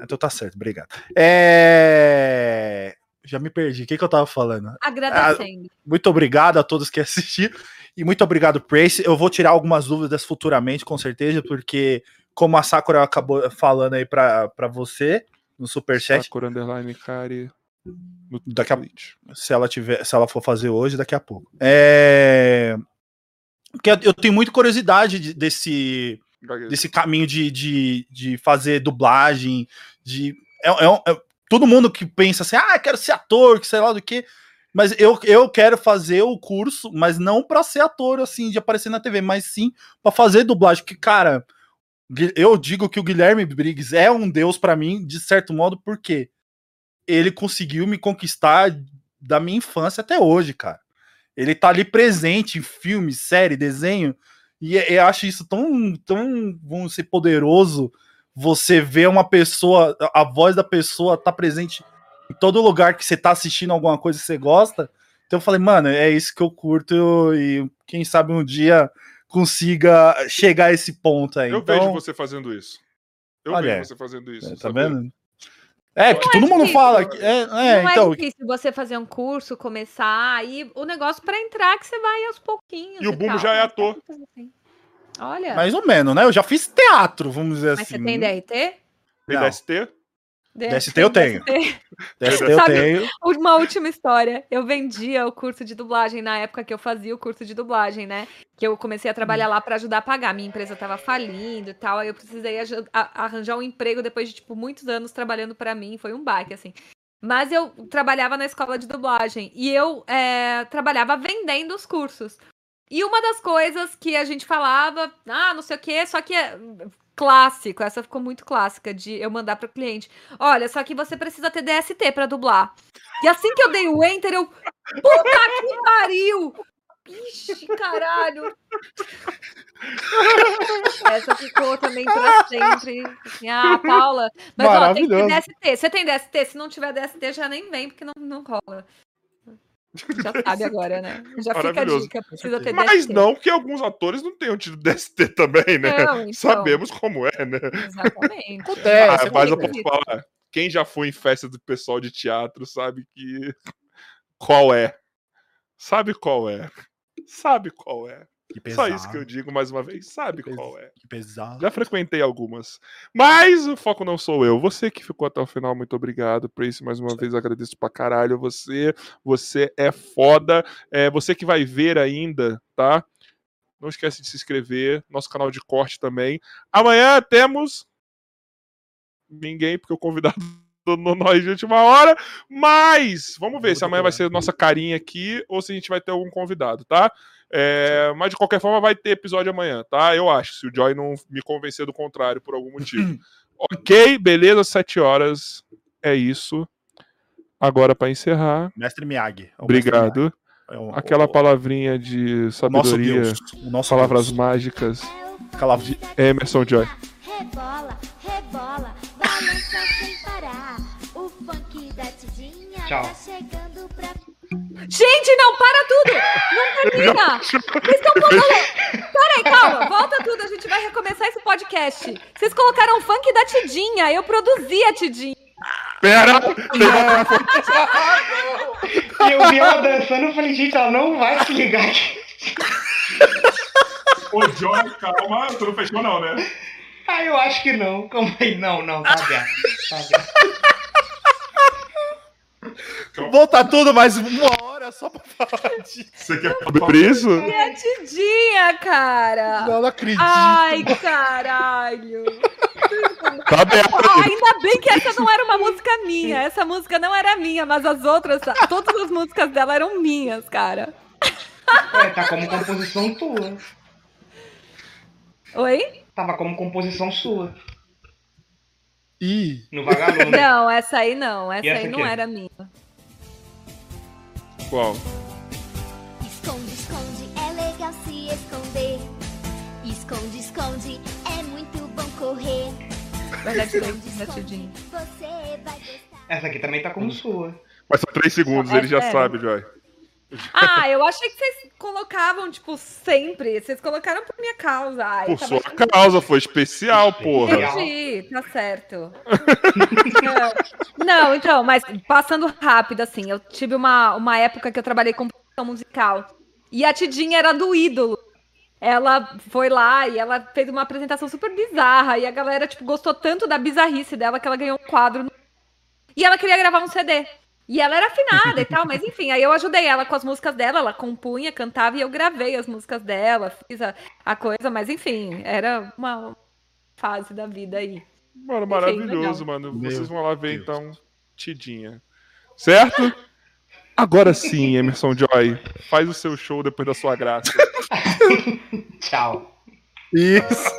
Então tá certo, obrigado. É... Já me perdi. O que, que eu tava falando? Agradecendo. Ah, muito obrigado a todos que assistiram. E muito obrigado, Prace. Eu vou tirar algumas dúvidas futuramente, com certeza, porque, como a Sakura acabou falando aí pra, pra você no Superchat. Sakura Underline Kari. Daqui a, se ela tiver, se ela for fazer hoje, daqui a pouco. É, porque eu tenho muita curiosidade desse desse caminho de, de, de fazer dublagem, de. É, é, é, todo mundo que pensa assim, ah, quero ser ator, que sei lá do que. Mas eu, eu quero fazer o curso, mas não para ser ator, assim, de aparecer na TV, mas sim para fazer dublagem. Que, cara, eu digo que o Guilherme Briggs é um deus para mim, de certo modo, porque ele conseguiu me conquistar da minha infância até hoje, cara. Ele tá ali presente em filme, série, desenho, e eu acho isso tão, tão, vamos ser poderoso. Você vê uma pessoa, a voz da pessoa tá presente em todo lugar que você tá assistindo alguma coisa que você gosta. Então eu falei, mano, é isso que eu curto e quem sabe um dia consiga chegar a esse ponto aí. Eu então, vejo você fazendo isso. Eu olha, vejo você fazendo isso. É, tá vendo? É, porque todo é mundo fala. Que, é, é, não é então... é difícil você fazer um curso, começar, aí o negócio para entrar que você vai aos pouquinhos. E, e o Bumbo já é ator. Assim. Olha. Mais ou menos, né? Eu já fiz teatro, vamos dizer Mas assim. Mas você tem DRT? Tem DST? DST eu tenho. DST eu tenho. Uma última história. Eu vendia o curso de dublagem na época que eu fazia o curso de dublagem, né? Que eu comecei a trabalhar lá para ajudar a pagar. Minha empresa tava falindo e tal. Aí eu precisei arranjar um emprego depois de, tipo, muitos anos trabalhando para mim. Foi um baque, assim. Mas eu trabalhava na escola de dublagem e eu é, trabalhava vendendo os cursos. E uma das coisas que a gente falava, ah, não sei o quê, só que clássico, essa ficou muito clássica de eu mandar para o cliente. Olha, só que você precisa ter DST para dublar. E assim que eu dei o enter, eu puta que pariu! Ixi, caralho! Essa ficou também para sempre. Assim, ah, Paula. Mas ó, tem que ter DST. Você tem DST? Se não tiver DST, já nem vem, porque não, não rola. Já sabe agora, né? Já fica a dica, precisa ter Mas DST. não que alguns atores não tenham tido DST também, né? Não, então... Sabemos como é, né? Exatamente. Acontece, ah, mas eu posso falar, quem já foi em festa do pessoal de teatro sabe que qual é. Sabe qual é. sabe qual é. Só isso que eu digo mais uma vez, sabe Que qual é. Que pesado. Já frequentei algumas. Mas o foco não sou eu. Você que ficou até o final, muito obrigado. Prace, mais uma vez agradeço pra caralho você. Você é foda. É, você que vai ver ainda, tá? Não esquece de se inscrever. Nosso canal de corte também. Amanhã temos. Ninguém, porque o convidado no nós de última hora. Mas vamos ver se amanhã vai ser nossa carinha aqui ou se a gente vai ter algum convidado, tá? É, mas de qualquer forma vai ter episódio amanhã, tá? Eu acho, se o Joy não me convencer do contrário por algum motivo. ok, beleza, sete horas. É isso. Agora para encerrar. Mestre Miyagi. É Obrigado. Mestre Miyagi. É Aquela palavrinha de o nosso sabedoria, Deus. O nosso palavras Deus. mágicas. Aquela... Emerson Joy. Rebola, rebola, balança sem parar. O funk da Tidinha Tchau. tá chegando Gente, não, para tudo! Não termina! Vocês estão colocando. Peraí, calma, volta tudo, a gente vai recomeçar esse podcast. Vocês colocaram funk da Tidinha, eu produzi a Tidinha. Pera! E eu vi ela dançando e falei, gente, ela não vai se ligar aqui. Ô, Joy, calma, tu não fechou, não, né? Ah, eu acho que não. Calma aí. Não, não, tá aberto. Tá aberto. Volta tudo mais uma hora só pra falar disso. Você quer por isso? É a Tidinha, cara! Não, não acredito. Ai, caralho! Tá aberto. Ah, ainda bem que essa não era uma música minha. Essa música não era minha, mas as outras, todas as músicas dela eram minhas, cara. É, tá como composição tua. Oi? Tava como composição sua. Ih, No vagalume. Não, essa aí não. Essa, essa aí não era minha. Qual? Esconde, esconde, é legal se esconder. Esconde, esconde, é muito bom correr. Verdade, Esconde, esconde, você vai gostar. Essa aqui também tá como sua. Mas são três segundos, É ele já sério? sabe, Joy. Ah, eu achei que vocês colocavam, tipo, sempre. Vocês colocaram por minha causa. Ai, Por tava sua achando- causa, foi especial, porra. Entendi, tá certo. não, não, então, mas passando rápido, assim, eu tive uma, uma época que eu trabalhei com produção musical. E a Tidinha era do ídolo. Ela foi lá e ela fez uma apresentação super bizarra. E a galera, tipo, gostou tanto da bizarrice dela que ela ganhou um quadro. no- E ela queria gravar um CD. E ela era afinada e tal, mas enfim, aí eu ajudei ela com as músicas dela, ela compunha, cantava e eu gravei as músicas dela, fiz a, a coisa, mas enfim, era uma fase da vida aí. Mano, maravilhoso, mano. Meu Vocês vão lá ver, Deus. então, Tidinha. Certo? Agora sim, Emerson Joy, faz o seu show depois da sua graça. Tchau. isso.